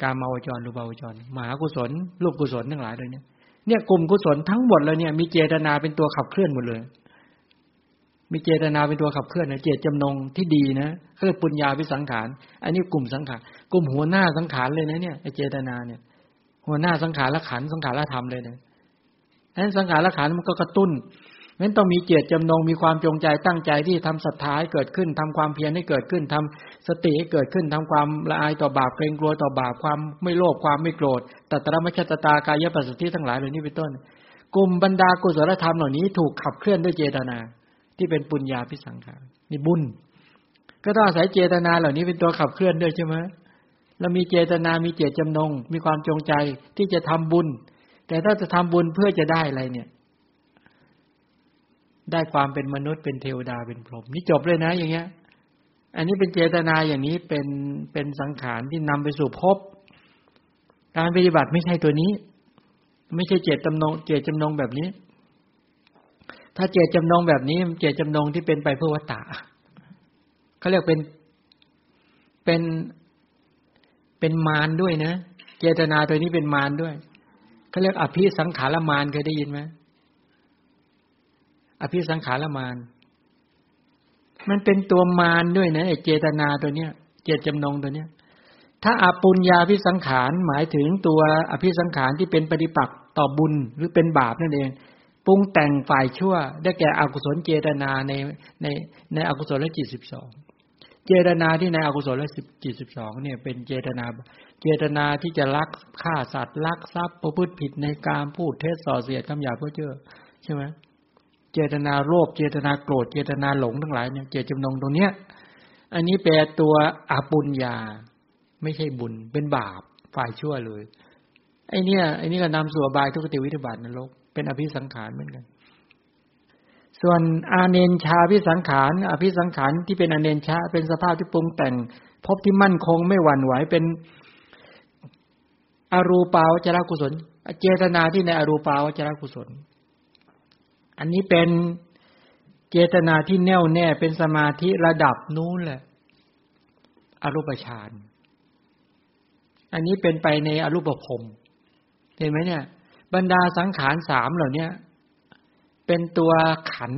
การมาวจรรูปาวจรมหากุศลรูปกุศลทั้งหลายเลยเนี่ยเนี่ยกลุ่มกุศลทั้งหมดเลยเนี่ยมีเจตนาเป็นตัวขับเคลื่อนหมดเลย มีเจตนาเป็นตัวขับเคลื่อนนะเจตจำนงที่ดีนะเขาเรียกปุญญาพิสังขาร อันนี้กลุ่มสังขารกลุ่มหัวหน้าสังขารเลยนะเนี่ยไอเจตนาเนี่ย หัวหน้าสังขารละขันสังขารละธรรมเลยนะนั้นสังขารละขันมันก็กระตุ้น นั้นต้องมีเจตจำนงมีความจงใจตั้งใจที่ทำศรัทธาให้เกิดขึ้นทำความเพียรให้เกิดขึ้นทำสติให้เกิดขึ้นทำความละอายต่อบาปเกรงกลัวต่อบาปความไม่โลภความไม่โกรธตัตระมัชตตากายปัสสติทั้งหลายเหล่านี้เป็นต้น กลุ่มบรรดากุศลธรรมเหล่านี้ถูกขับเคลื่อนด้วยเจตนา ที่เป็นปุญญาพิสังขารนี่บุญ ก็ต้องอาศัยเจตนาเหล่านี้เป็นตัวขับเคลื่อนด้วยใช่ไหมเรามีเจตนามีเจตจำนง มีความจงใจที่จะทำบุญ แต่ถ้าจะทำบุญเพื่อจะได้อะไรเนี่ย ได้ความเป็นมนุษย์เป็นเทวดาเป็นพรหมนี่จบเลยนะอย่างเงี้ย อันนี้เป็นเจตนาอย่างนี้เป็นเป็นสังขารที่นำไปสู่ภพการปฏิบัติไม่ใช่ตัวนี้ ไม่ใช่เจตจำนง เจตจำนงแบบนี้ ถ้าเจตจำนงแบบนี้ เจตจำนงที่เป็นไปเพื่อวัตตะเขาเรียกเป็นเป็นเป็นมารด้วยนะ เจตนาตัวนี้เป็นมารด้วยเขาเรียกอภิสังขารมารเคยได้ยินไหม อภิสังขารมานมันเป็นตัวมารด้วยนะไอเจตนาตัวเนี้ย เจตจำนงตัวเนี้ย ถ้าอาปุญญาพิสังขารหมายถึงตัวอภิสังขารที่เป็นปฏิปักษ์ต่อบุญหรือเป็นบาปนั่นเอง ปรุงแต่งฝ่ายชั่ว ได้แก่อกุศลเจตนาในในในอกุศลจิตสิบสองเจตนาที่ในอกุศลจิตสิบสองเนี่ยเป็นเจตนา เจตนาที่จะลักฆ่าสัตว์ลักทรัพย์ประพฤติผิดในการพูดเท็จส่อเสียดคำหยาบเพื่อเจอใช่ไหมเจตนาโลภเจตนาโกรธเจตนาหลงทั้งหลายเนี่ยเจตจำนงตรงเนี้ย อันนี้แปลตัวอาปุญญา ไม่ใช่บุญ เป็นบาปฝ่ายชั่วเลย ไอเนี้ยไอนี้ก็นำสู่บายทุกติวิธบาตนรก เป็นอภิสังขารเหมือนกัน ส่วนอาเนนชาพิสังขาร อภิสังขารที่เป็นอาเนนชาเป็นสภาพที่ปรุงแต่ง พบที่มั่นคงไม่หวั่นไหวเป็นอรูปาวจรกุศล เจตนาที่ในอรูปาวจรกุศล อันนี้เป็นเจตนาที่แน่วแน่เป็นสมาธิระดับนู้นแหละอรูปฌานอันนี้เป็นไปในอรูปภพเห็นไหมเนี่ย บรรดาสังขารสามเหล่านี้เป็นตัวขัน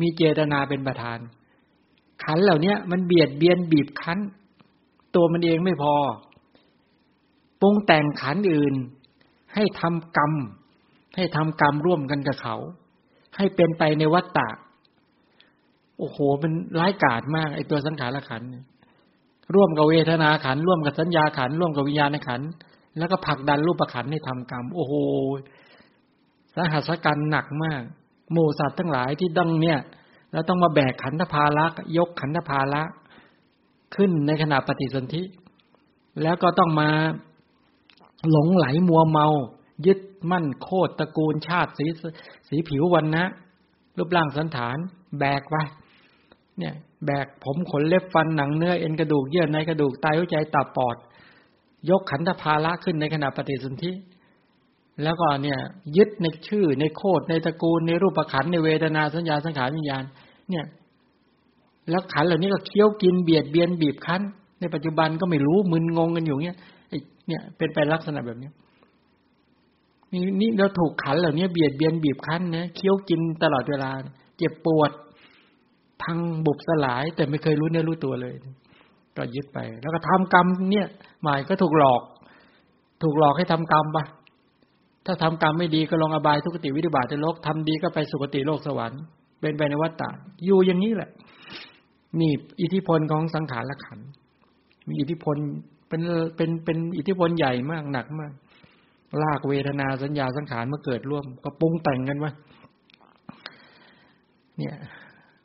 มีเจตนาเป็นประธาน ขันเหล่านี้มันเบียดเบียนบีบคั้น ตัวมันเองไม่พอปรุงแต่งขันอื่น ให้ทำกรรม ให้ทำกรรมร่วมกันกับเขา ให้เป็นไปในวัฏฏะโอ้โห มันร้ายกาจมาก ไอตัวสังขารขันร่วมกับเวทนาขันร่วมกับสัญญาขันร่วมกับวิญญาณขันแล้วก็ผลักดันรูปขันให้ทำกรรม โอ้โหสาหัสกันหนักมาก หมู่สัตว์ทั้งหลายที่ดังเนี่ยแล้วต้องมาแบกขันธภาระยกขันธภาระขึ้นในขณะปฏิสนธิ แล้วก็ต้องมาหลงไหลมัวเมา ยึด มั่นโคตรตระกูลชาติสีสีผิววันนะรูปร่างสันฐาน แบกไว้เนี่ย แบกผมขนเล็บฟันหนังเนื้อเอ็นกระดูกเยื่อในกระดูกไตหัวใจตับปอด ยกขันธภาระขึ้นในขณะปฏิสนธิแล้วก็เนี่ย ยึดในชื่อในโคดในตระกูลในรูปขันในเวทนาสัญญาสังขารวิญญาณ เนี่ย แล้วขันเหล่านี้ก็เคี้ยวกินเบียดเบียนบีบคั้น ในปัจจุบันก็ไม่รู้มึนงงกันอยู่เนี่ยเนี่ยเป็นไปลักษณะแบบนี้ นี่นี่เราถูกขันเหล่านี้เบียดเบียนบีบคั้นนะเคี้ยวกินตลอดเวลา เจ็บปวดพังบุบสลาย แต่ไม่เคยรู้เนื้อรู้ตัวเลย ก็ยึดไป แล้วก็ทำกรรมเนี่ยหมายก็ถูกหลอก ถูกหลอกให้ทำกรรมปะถ้าทำกรรมไม่ดีก็ลงอบายทุกติวิธิบาตโลกทำดีก็ไปสุคติโลกสวรรค์เป็นไปในวัฏฏะอยู่อย่างนี้แหละ นี่อิทธิพลของสังขารละขันมีอิทธิพลเป็นเป็นเป็นอิทธิพลใหญ่มากหนักมาก ลากเวทนาสัญญาสังขารมาเกิดร่วม ก็ปรุงแต่งกันวะเนี่ย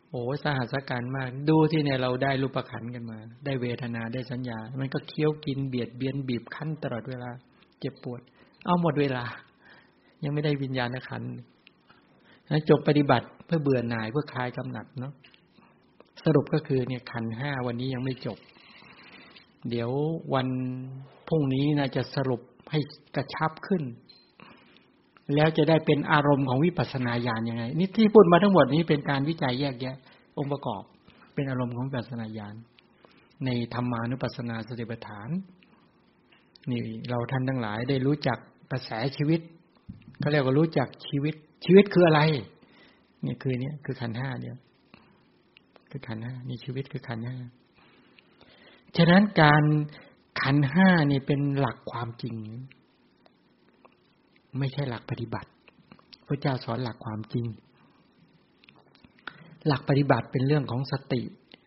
โอ้สหัสการมาก ดูที่เนี่ยเราได้รูปขันกันมา ได้เวทนาได้สัญญา มันก็เคี้ยวกินเบียดเบียนบีบคั้นตลอดเวลา เจ็บปวด เอาหมดเวลา ยังไม่ได้วิญญาณขันจบปฏิบัติเพื่อเบื่อหน่ายเพื่อคลายกำหนัดเนาะสรุปก็คือเนี่ยขันห้าวันนี้ยังไม่จบ เดี๋ยววันพรุ่งนี้นะจะสรุป ให้กระชับขึ้น แล้วจะได้เป็นอารมณ์ของวิปัสสนาญาณยังไง นี่ที่พูดมาทั้งหมดนี้เป็นการวิจัยแยกแยะ องค์ประกอบ เป็นอารมณ์ของวิปัสสนาญาณในธรรมานุปัสสนาสติปัฏฐาน นี่เราท่านทั้งหลายได้รู้จักกระแสชีวิตเขาเรียกว่ารู้จักชีวิต ชีวิตคืออะไรนี่คือเนี่ยคือขันห้าเนี่ยคือขันห้านี่ชีวิตคือขันห้าฉะนั้นการ ขันห้านี่เป็นหลักความจริง ไม่ใช่หลักปฏิบัติ พระเจ้าสอนหลักความจริง หลักปฏิบัติเป็นเรื่องของสติ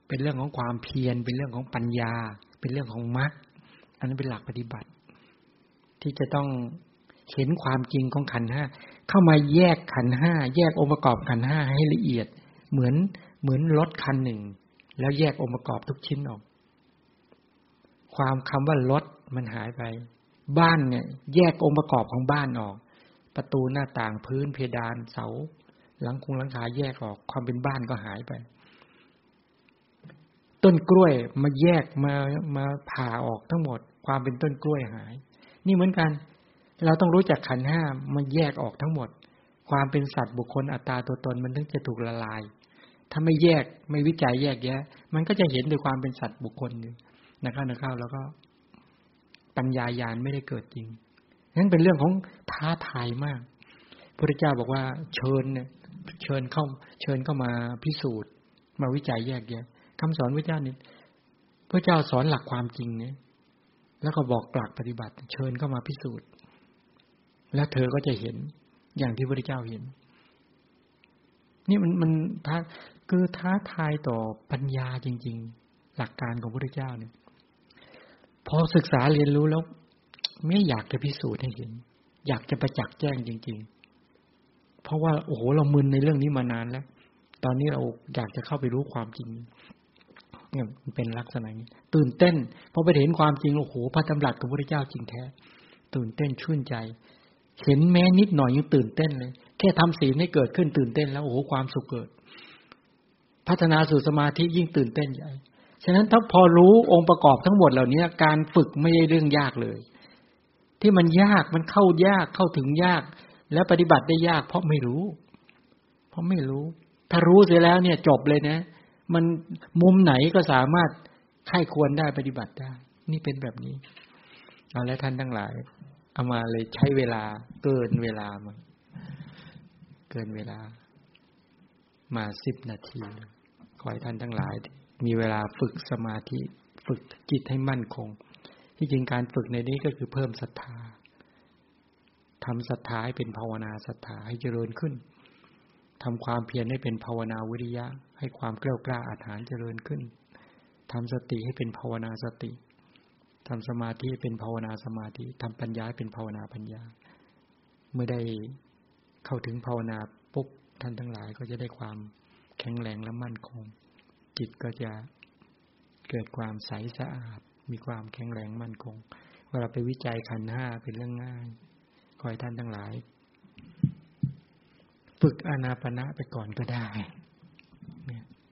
เป็นเรื่องของความเพียร เป็นเรื่องของปัญญา เป็นเรื่องของมรรคอันนั้นเป็นหลักปฏิบัติ ที่จะต้องเห็นความจริงของขันห้าเข้ามาแยกขันห้าแยกองค์ประกอบขันห้าให้ละเอียด เหมือนเหมือนรถคันหนึ่ง แล้วแยกองค์ประกอบทุกชิ้นออก ความคำว่ารถมันหายไป บ้านเนี่ย แยกองค์ประกอบของบ้านออก ประตูหน้าต่างพื้นเพดานเสา หลังคุงหลังคาแยกออก ความเป็นบ้านก็หายไป ต้นกล้วยมาแยกมามาผ่าออกทั้งหมด ความเป็นต้นกล้วยหาย นี่เหมือนกัน เราต้องรู้จักขันห้ามันแยกออกทั้งหมด ความเป็นสัตว์บุคคลอัตตาตัวตนมันถึงจะถูกละลายถ้าไม่แยกไม่วิจัยแยกแยะ มันก็จะเห็นด้วยความเป็นสัตว์บุคคลอยู่ นะครับนะครับแล้วก็ปัญญายาณไม่ได้เกิดจริงนั้นเป็นเรื่องของท้าทายมากพระเจ้าบอกว่าเชิญเนี่ยเชิญเข้า เชิญเข้ามาพิสูจน์ มาวิจัยแยกแยะคำสอนพระเจ้านี่พระเจ้าสอนหลักความจริงเนี่ยแล้วก็บอกหลักปฏิบัติ เชิญเข้ามาพิสูจน์ แล้วเธอก็จะเห็นอย่างที่พระเจ้าเห็น นี่มันมันท้าคือท้าทายต่อปัญญาจริง ๆ หลักการของพระเจ้าเนี่ย พอศึกษาเรียนรู้แล้ว ไม่อยากจะพิสูจน์ให้เห็น อยากจะประจักษ์แจ้งจริง ๆ เพราะว่าโอ้โหเรามึนในเรื่องนี้มานานแล้ว ตอนนี้เราอยากจะเข้าไปรู้ความจริงเนี่ยเป็นลักษณะนี้ ตื่นเต้นพอไปเห็นความจริงโอ้โหพระตำรัสของพระเจ้าจริงแท้ ตื่นเต้นชื่นใจ เห็นแม้นิดหน่อยยังตื่นเต้นเลย แค่ทำศีลให้เกิดขึ้นตื่นเต้นแล้วโอ้โหความสุขเกิด พัฒนาสู่สมาธิยิ่งตื่นเต้นใหญ่ ฉะนั้นถ้าพอรู้องค์ประกอบทั้งหมดเหล่านี้การฝึกไม่ใช่เรื่องยากเลย ที่มันยากมันเข้ายากเข้าถึงยาก แล้วปฏิบัติได้ยาก เพราะไม่รู้ เพราะไม่รู้ ถ้ารู้เสร็จแล้วเนี่ยจบเลยนะ มันมุมไหนก็สามารถไข้ควรได้ปฏิบัติได้ นี่เป็นแบบนี้เอาแล้วท่านทั้งหลาย เอามาเลยใช้เวลาเกินเวลามาเกินเวลา มาสิบนาทีขอให้ท่านทั้งหลาย มีเวลาฝึกสมาธิฝึกจิตให้มั่นคง ที่จริงการฝึกในนี้ก็คือเพิ่มศรัทธาทำศรัทธาให้เป็นภาวนาศรัทธาให้เจริญขึ้นทำความเพียรให้เป็นภาวนาวิริยะ ให้ความเกล้ากล้าอาถรรพ์เจริญขึ้นทำสติให้เป็นภาวนาสติทำสมาธิเป็นภาวนาสมาธิทำปัญญาเป็นภาวนาปัญญา เมื่อได้เข้าถึงภาวนาปุ๊บท่านทั้งหลายก็จะได้ความแข็งแรงและมั่นคง จิตก็จะเกิดความใสสะอาด มีความแข็งแรงมั่นคงเวลาไปวิจัยขันห้าเป็นเรื่องง่ายขอให้ท่านทั้งหลาย ฝึกอานาปณะไปก่อนก็ได้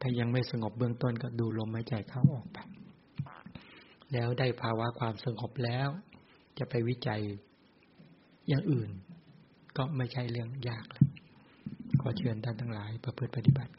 ถ้ายังไม่สงบเบื้องต้นก็ดูลมหายใจเข้าออกไป แล้วได้ภาวะความสงบแล้ว จะไปวิจัยอย่างอื่น ก็ไม่ใช่เรื่องยากขอเชิญท่านทั้งหลายประพฤติปฏิบัติ